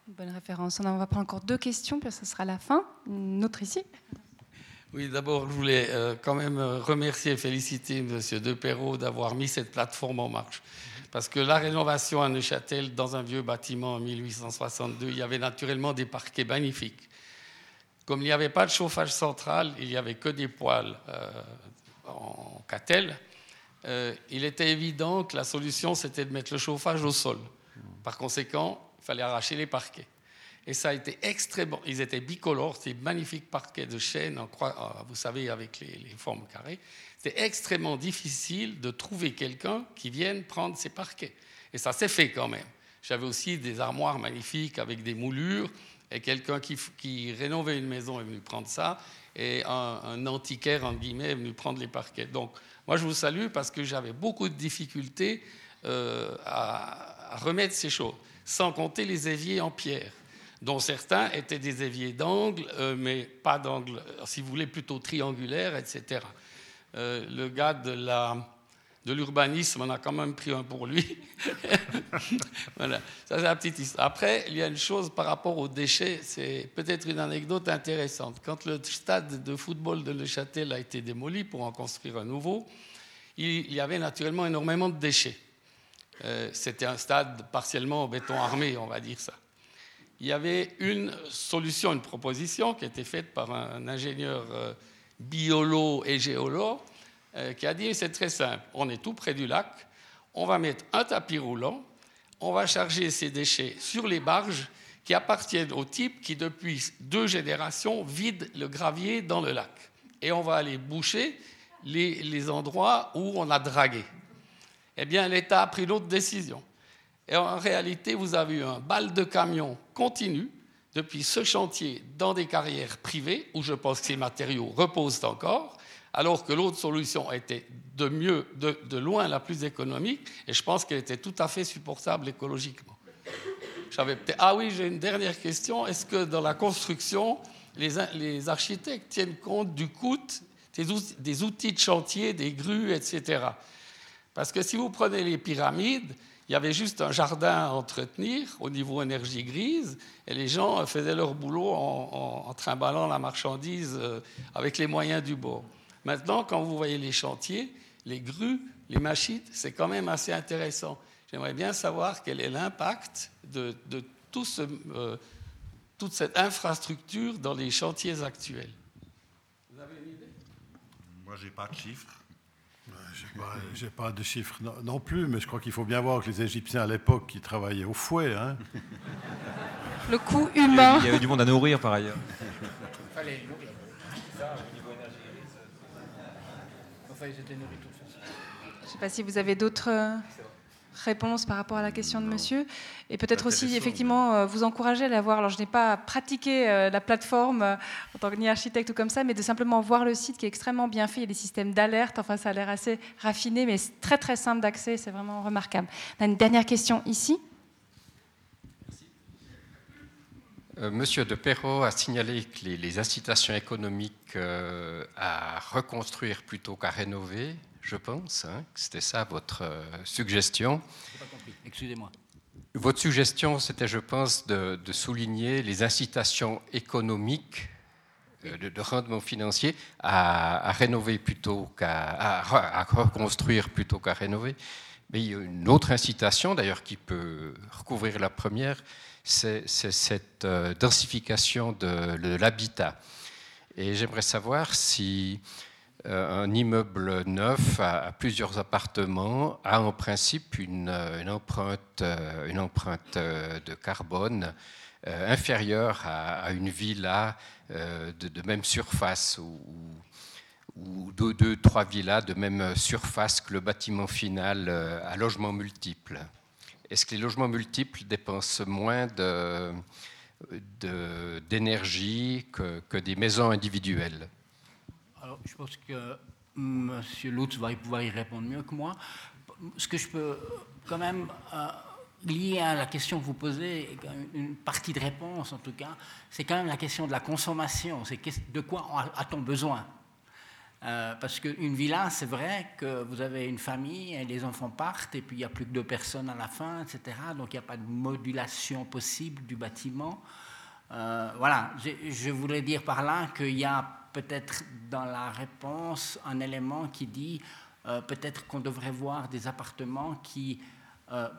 Bonne référence. On va prendre encore deux questions, puis ce sera la fin. Une autre ici. Oui, d'abord, je voulais euh, quand même euh, remercier et féliciter M. Deperrault d'avoir mis cette plateforme en marche. Parce que la rénovation à Neuchâtel, dans un vieux bâtiment en 1862, il y avait naturellement des parquets magnifiques. Comme il n'y avait pas de chauffage central, il n'y avait que des poêles en catel. Euh, il était évident que la solution, c'était de mettre le chauffage au sol. Par conséquent, il fallait arracher les parquets. Et ça a été extrêmement. Ils étaient bicolores, ces magnifiques parquets de chêne, euh, vous savez, avec les, formes carrées. C'était extrêmement difficile de trouver quelqu'un qui vienne prendre ces parquets. Et ça s'est fait quand même. J'avais aussi des armoires magnifiques avec des moulures. Et quelqu'un qui, rénovait une maison est venu prendre ça. Et un, un antiquaire, en guillemets, est venu prendre les parquets. Donc, moi, je vous salue parce que j'avais beaucoup de difficultés euh, à, remettre ces choses, sans compter les éviers en pierre, dont certains étaient des éviers d'angle, euh, mais pas d'angle, si vous voulez, plutôt triangulaire, etc. Euh, le gars de la de l'urbanisme, on a quand même pris un pour lui. [LAUGHS] voilà, ça c'est la petite histoire. Après, il y a une chose par rapport aux déchets, c'est peut-être une anecdote intéressante. Quand le stade de football de Neuchâtel a été démoli pour en construire un nouveau, il y avait naturellement énormément de déchets. Euh, c'était un stade partiellement en béton armé, on va dire ça. Il y avait une solution, une proposition qui a été faite par un ingénieur euh, biolo et géologue qui a dit c'est très simple, on est tout près du lac, on va mettre un tapis roulant, on va charger ces déchets sur les barges qui appartiennent au type qui, depuis deux générations, vide le gravier dans le lac. Et on va aller boucher les, endroits où on a dragué. Eh bien, l'État a pris l'autre décision. Et en réalité, vous avez eu un bal de camions continu depuis ce chantier dans des carrières privées, où je pense que ces matériaux reposent encore, alors que l'autre solution était de mieux, de, loin la plus économique, et je pense qu'elle était tout à fait supportable écologiquement. Ah oui, j'ai une dernière question. Est-ce que dans la construction, les, architectes tiennent compte du coût des outils, de chantier, des grues, etc. Parce que si vous prenez les pyramides, il y avait juste un jardin à entretenir au niveau énergie grise, et les gens faisaient leur boulot en, en trimballant la marchandise euh, avec les moyens du bord. Maintenant, quand vous voyez les chantiers, les grues, les machines, c'est quand même assez intéressant. J'aimerais bien savoir quel est l'impact de, tout ce, euh, toute cette infrastructure dans les chantiers actuels. Vous avez une idée? Moi, je n'ai pas de chiffres. Je n'ai pas, de chiffres non, plus, mais je crois qu'il faut bien voir que les Égyptiens à l'époque, qui travaillaient au fouet. Hein. Le coût humain. Il y avait du monde à nourrir par ailleurs. Je ne sais pas si vous avez d'autres euh, réponses par rapport à la question de monsieur. Et peut-être aussi, effectivement, euh, vous encourager à la voir. Alors, je n'ai pas pratiqué euh, la plateforme en tant que ni architecte ou comme ça, mais de simplement voir le site qui est extrêmement bien fait. Il y a des systèmes d'alerte. Enfin, ça a l'air assez raffiné, mais très, très simple d'accès. C'est vraiment remarquable. On a une dernière question ici. Monsieur de Perrault a signalé que les, incitations économiques à reconstruire plutôt qu'à rénover je pense. Hein, c'était ça votre euh, suggestion. Pas compris. Excusez-moi. Votre suggestion, c'était, je pense, de, souligner les incitations économiques euh, de, rendement financier à, rénover plutôt qu'à à, reconstruire plutôt qu'à rénover. Mais il y a une autre incitation, d'ailleurs, qui peut recouvrir la première, c'est cette euh, densification de, l'habitat. Et j'aimerais savoir si euh, un immeuble neuf à, plusieurs appartements a en principe une, empreinte, euh, une empreinte de carbone inférieure à, une villa de, même surface ou, ou deux, deux, trois villas de même surface que le bâtiment final à logement multiple. Est-ce que les logements multiples dépensent moins d'énergie que, des maisons individuelles? Je pense que M. Lutz va pouvoir y répondre mieux que moi. Ce que je peux quand même euh, lier à la question que vous posez, une partie de réponse en tout cas, c'est quand même la question de la consommation. C'est de quoi a-t-on besoin? Euh, parce qu'une villa, c'est vrai que vous avez une famille et les enfants partent et puis il n'y a plus que deux personnes à la fin, etc. Donc il n'y a pas de modulation possible du bâtiment. Euh, voilà, je, voulais dire par là qu'il y a peut-être dans la réponse un élément qui dit euh, peut-être qu'on devrait voir des appartements qui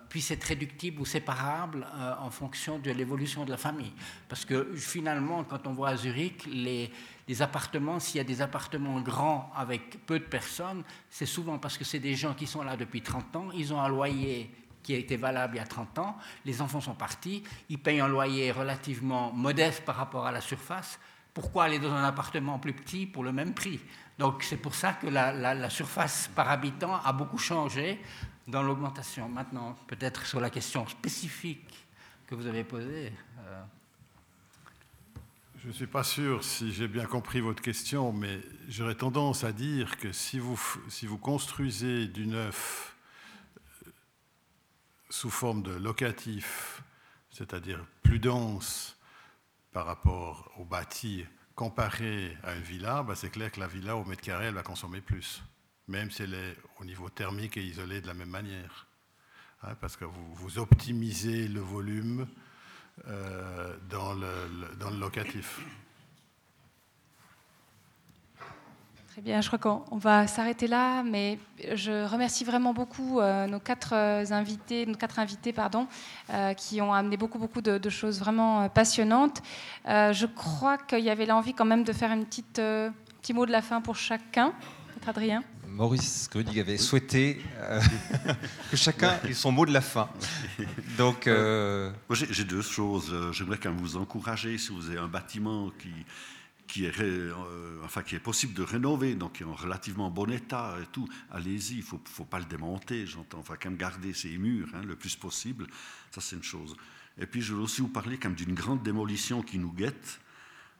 puissent être réductibles ou séparables en fonction de l'évolution de la famille. Parce que finalement, quand on voit à Zurich, les, les appartements, s'il y a des appartements grands avec peu de personnes, c'est souvent parce que c'est des gens qui sont là depuis 30 ans, ils ont un loyer qui a été valable il y a 30 ans, les enfants sont partis, ils payent un loyer relativement modeste par rapport à la surface, pourquoi aller dans un appartement plus petit pour le même prix? Donc c'est pour ça que la, surface par habitant a beaucoup changé dans l'augmentation. Maintenant, peut-être sur la question spécifique que vous avez posée. Euh. Je ne suis pas sûr si j'ai bien compris votre question, mais j'aurais tendance à dire que si vous, construisez du neuf euh, sous forme de locatif, c'est-à-dire plus dense, par rapport au bâti comparé à une villa, bah, c'est clair que la villa au mètre carré, elle va consommer plus, même si elle est au niveau thermique et isolée de la même manière. Hein, parce que vous, optimisez le volume euh, dans, le, locatif. Très bien, je crois qu'on va s'arrêter là, mais je remercie vraiment beaucoup euh, nos quatre euh, invités, nos quatre invités, pardon, qui ont amené beaucoup, beaucoup de, choses vraiment passionnantes. je crois qu'il y avait l'envie quand même de faire une petite petit mot de la fin pour chacun. Adrien? Maurice Grudig avait souhaité [LAUGHS] que chacun ait son mot de la fin. Donc, j'ai deux choses. J'aimerais quand même vous encourager si vous avez un bâtiment qui qui est, euh, enfin, qui est possible de rénover, donc qui est en relativement bon état et tout, allez-y, il ne faut, faut, pas le démonter, j'entends, enfin, quand même garder ses murs hein, le plus possible, ça c'est une chose. Et puis je veux aussi vous parler quand même d'une grande démolition qui nous guette,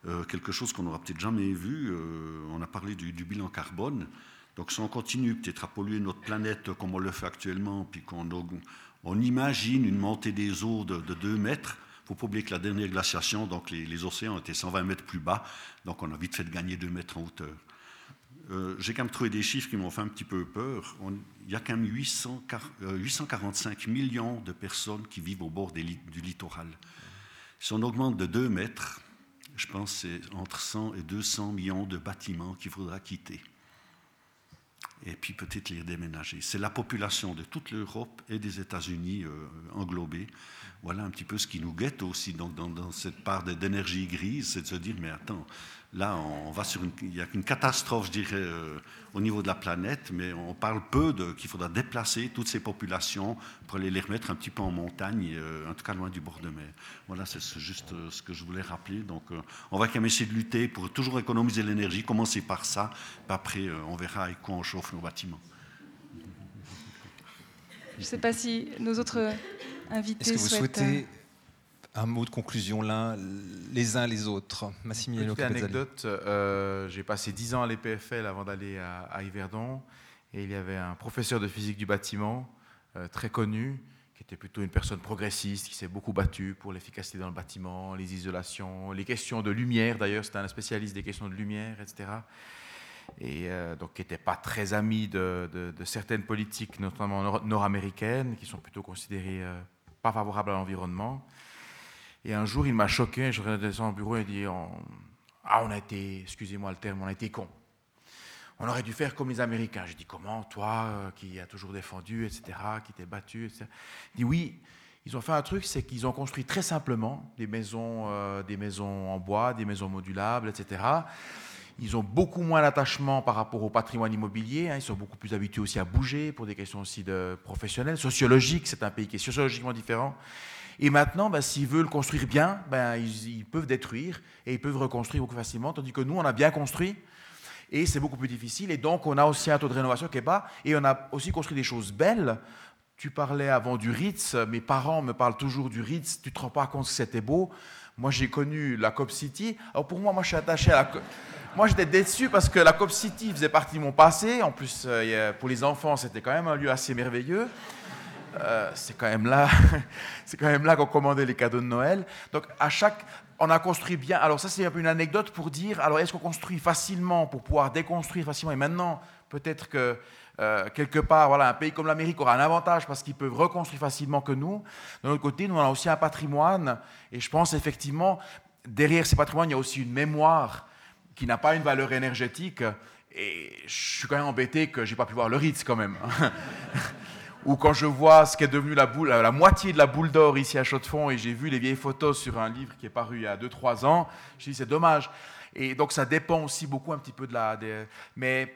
euh, quelque chose qu'on n'aura peut-être jamais vu, euh, on a parlé du, bilan carbone, donc si on continue peut-être à polluer notre planète comme on le fait actuellement, puis qu'on on imagine une montée des eaux de, de 2 mètres, il faut pas oublier que la dernière glaciation, donc les, océans étaient 120 mets plus bas, donc on a vite fait de gagner 2 mètres en hauteur. Euh, j'ai quand même trouvé des chiffres qui m'ont fait un petit peu peur. il y a quand même 845 euh, millions de personnes qui vivent au bord du littoral. Si on augmente de 2 mètres, je pense que c'est entre 100 et 200 millions de bâtiments qu'il faudra quitter. Et puis peut-être les déménager. C'est la population de toute l'Europe et des États-Unis euh, englobés. Voilà un petit peu ce qui nous guette aussi dans cette part d'énergie grise, c'est de se dire, mais attends, Là, on va sur une, il y a une catastrophe, je dirais, euh, au niveau de la planète, mais on parle peu de qu'il faudra déplacer toutes ces populations pour les, les remettre un petit peu en montagne, euh, en tout cas loin du bord de mer. Voilà, c'est juste euh, ce que je voulais rappeler. Donc, on va quand même essayer de lutter pour toujours économiser l'énergie, commencer par ça, puis après, on verra avec quoi on chauffe nos bâtiments. Je ne sais pas si nos autres invités Est-ce que vous souhaitez un mot de conclusion l'un, les uns les autres. Massimiliano Petite anecdote, euh, j'ai passé 10 ans à l'EPFL avant d'aller à, Yverdon, et il y avait un professeur de physique du bâtiment euh, très connu, qui était plutôt une personne progressiste, qui s'est beaucoup battu pour l'efficacité dans le bâtiment, les isolations, les questions de lumière, d'ailleurs c'était un spécialiste des questions de lumière, etc. Et euh, donc qui n'était pas très ami de, de, certaines politiques, notamment nord-américaines, qui sont plutôt considérées pas favorables à l'environnement. Et un jour, il m'a choqué, je redescends au bureau et dit Ah, on a été, excusez-moi le terme, on a été con. On aurait dû faire comme les Américains. J'ai dit Comment, toi, euh, qui as toujours défendu, etc., qui t'es battu, etc. Il dit Oui, ils ont fait un truc, c'est qu'ils ont construit très simplement des maisons, euh, des maisons en bois, des maisons modulables, etc. Ils ont beaucoup moins d'attachement par rapport au patrimoine immobilier. Hein. ils sont beaucoup plus habitués aussi à bouger pour des questions aussi de professionnelles, sociologiques. C'est un pays qui est sociologiquement différent. Et maintenant, ben, s'ils veulent construire bien, ben, ils, peuvent détruire et ils peuvent reconstruire beaucoup facilement, tandis que nous, on a bien construit et c'est beaucoup plus difficile. Et donc, on a aussi un taux de rénovation qui est bas et on a aussi construit des choses belles. Tu parlais avant du Ritz, mes parents me parlent toujours du Ritz, tu te rends pas compte que c'était beau. Moi, j'ai connu la Cop City. Alors, pour moi, moi, je suis attaché à la. Moi, j'étais déçu parce que la Cop City faisait partie de mon passé. En plus, euh, pour les enfants, c'était quand même un lieu assez merveilleux. Euh, c'est quand même là, [LAUGHS] c'est quand même là qu'on commandait les cadeaux de Noël. Donc à chaque, on a construit bien. Alors ça c'est un peu une anecdote pour dire, alors est-ce qu'on construit facilement pour pouvoir déconstruire facilement? Et maintenant, peut-être que euh, quelque part, voilà, un pays comme l'Amérique aura un avantage parce qu'ils peuvent reconstruire facilement que nous. De l'autre côté, nous on a aussi un patrimoine, et je pense effectivement derrière ces patrimoines, il y a aussi une mémoire qui n'a pas une valeur énergétique. Et je suis quand même embêté que j'ai pas pu voir le Ritz quand même. [LAUGHS] ou quand je vois ce qu'est devenu la, moitié de la boule d'or ici à Chaux-de-Fonds et j'ai vu les vieilles photos sur un livre qui est paru il y a 2-3 ans, je dis c'est dommage. Et donc ça dépend aussi beaucoup un petit peu de la... mais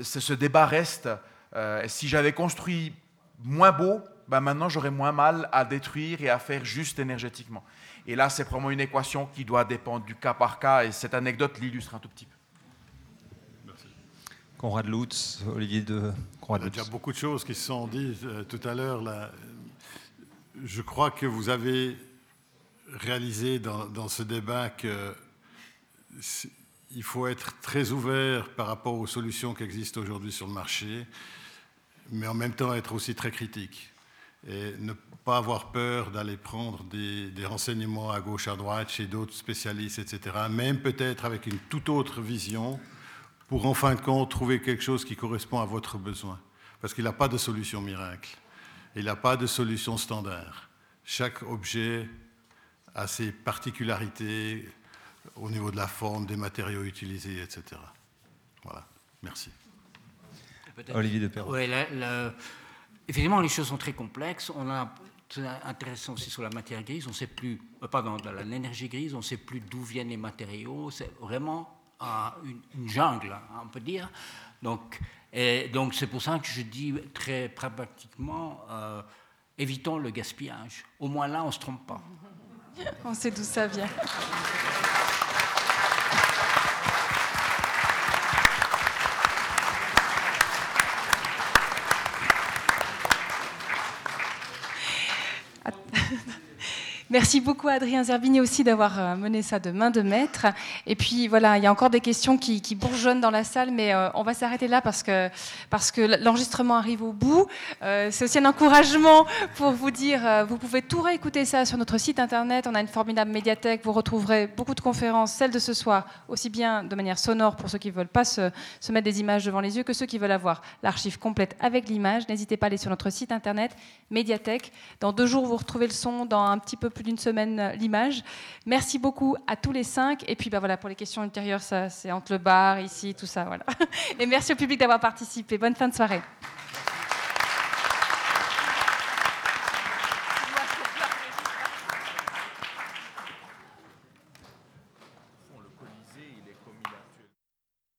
ce débat reste. Euh, si j'avais construit moins beau, ben maintenant j'aurais moins mal à détruire et à faire juste énergétiquement. Et là, c'est vraiment une équation qui doit dépendre du cas par cas et cette anecdote l'illustre un tout petit peu. Conrad Lutz, Olivier de Conrad Il y a beaucoup de choses qui se sont dites euh, tout à l'heure. Je crois que vous avez réalisé dans, ce débat qu'il faut être très ouvert par rapport aux solutions qui existent aujourd'hui sur le marché, mais en même temps être aussi très critique et ne pas avoir peur d'aller prendre des, des, renseignements à gauche, à droite, chez d'autres spécialistes, etc., même peut-être avec une toute autre vision pour en fin de compte trouver quelque chose qui correspond à votre besoin. Parce qu'il n'a pas de solution miracle. Il n'a pas de solution standard. Chaque objet a ses particularités au niveau de la forme, des matériaux utilisés, etc. Voilà. Merci. Olivier de Oui, effectivement, les choses sont très complexes. On a intéressant aussi sur la matière grise. On sait plus, euh, pardon, dans l'énergie grise, on ne sait plus d'où viennent les matériaux. C'est vraiment une, jungle, hein, on peut dire. Donc, donc c'est pour ça que je dis très pragmatiquement, euh, évitons le gaspillage. Au moins là, on ne se trompe pas. On sait d'où ça vient. [LAUGHS] Merci beaucoup Adrien Zerbini aussi d'avoir euh, mené ça de main de maître. Et puis voilà, il y a encore des questions qui, bourgeonnent dans la salle, mais euh, on va s'arrêter là parce que, l'enregistrement arrive au bout. Euh, c'est aussi un encouragement pour vous dire, vous pouvez tout réécouter ça sur notre site internet. On a une formidable médiathèque. Vous retrouverez beaucoup de conférences, celles de ce soir, aussi bien de manière sonore pour ceux qui ne veulent pas se, mettre des images devant les yeux que ceux qui veulent avoir l'archive complète avec l'image. N'hésitez pas à aller sur notre site internet, médiathèque. Dans deux jours, vous retrouvez le son dans un petit peu plus d'une semaine l'image. Merci beaucoup à tous les cinq. Et puis bah, voilà, pour les questions ultérieures, c'est entre le bar, ici, tout ça. Voilà. [LAUGHS] Et merci au public d'avoir participé. Bonne fin de soirée.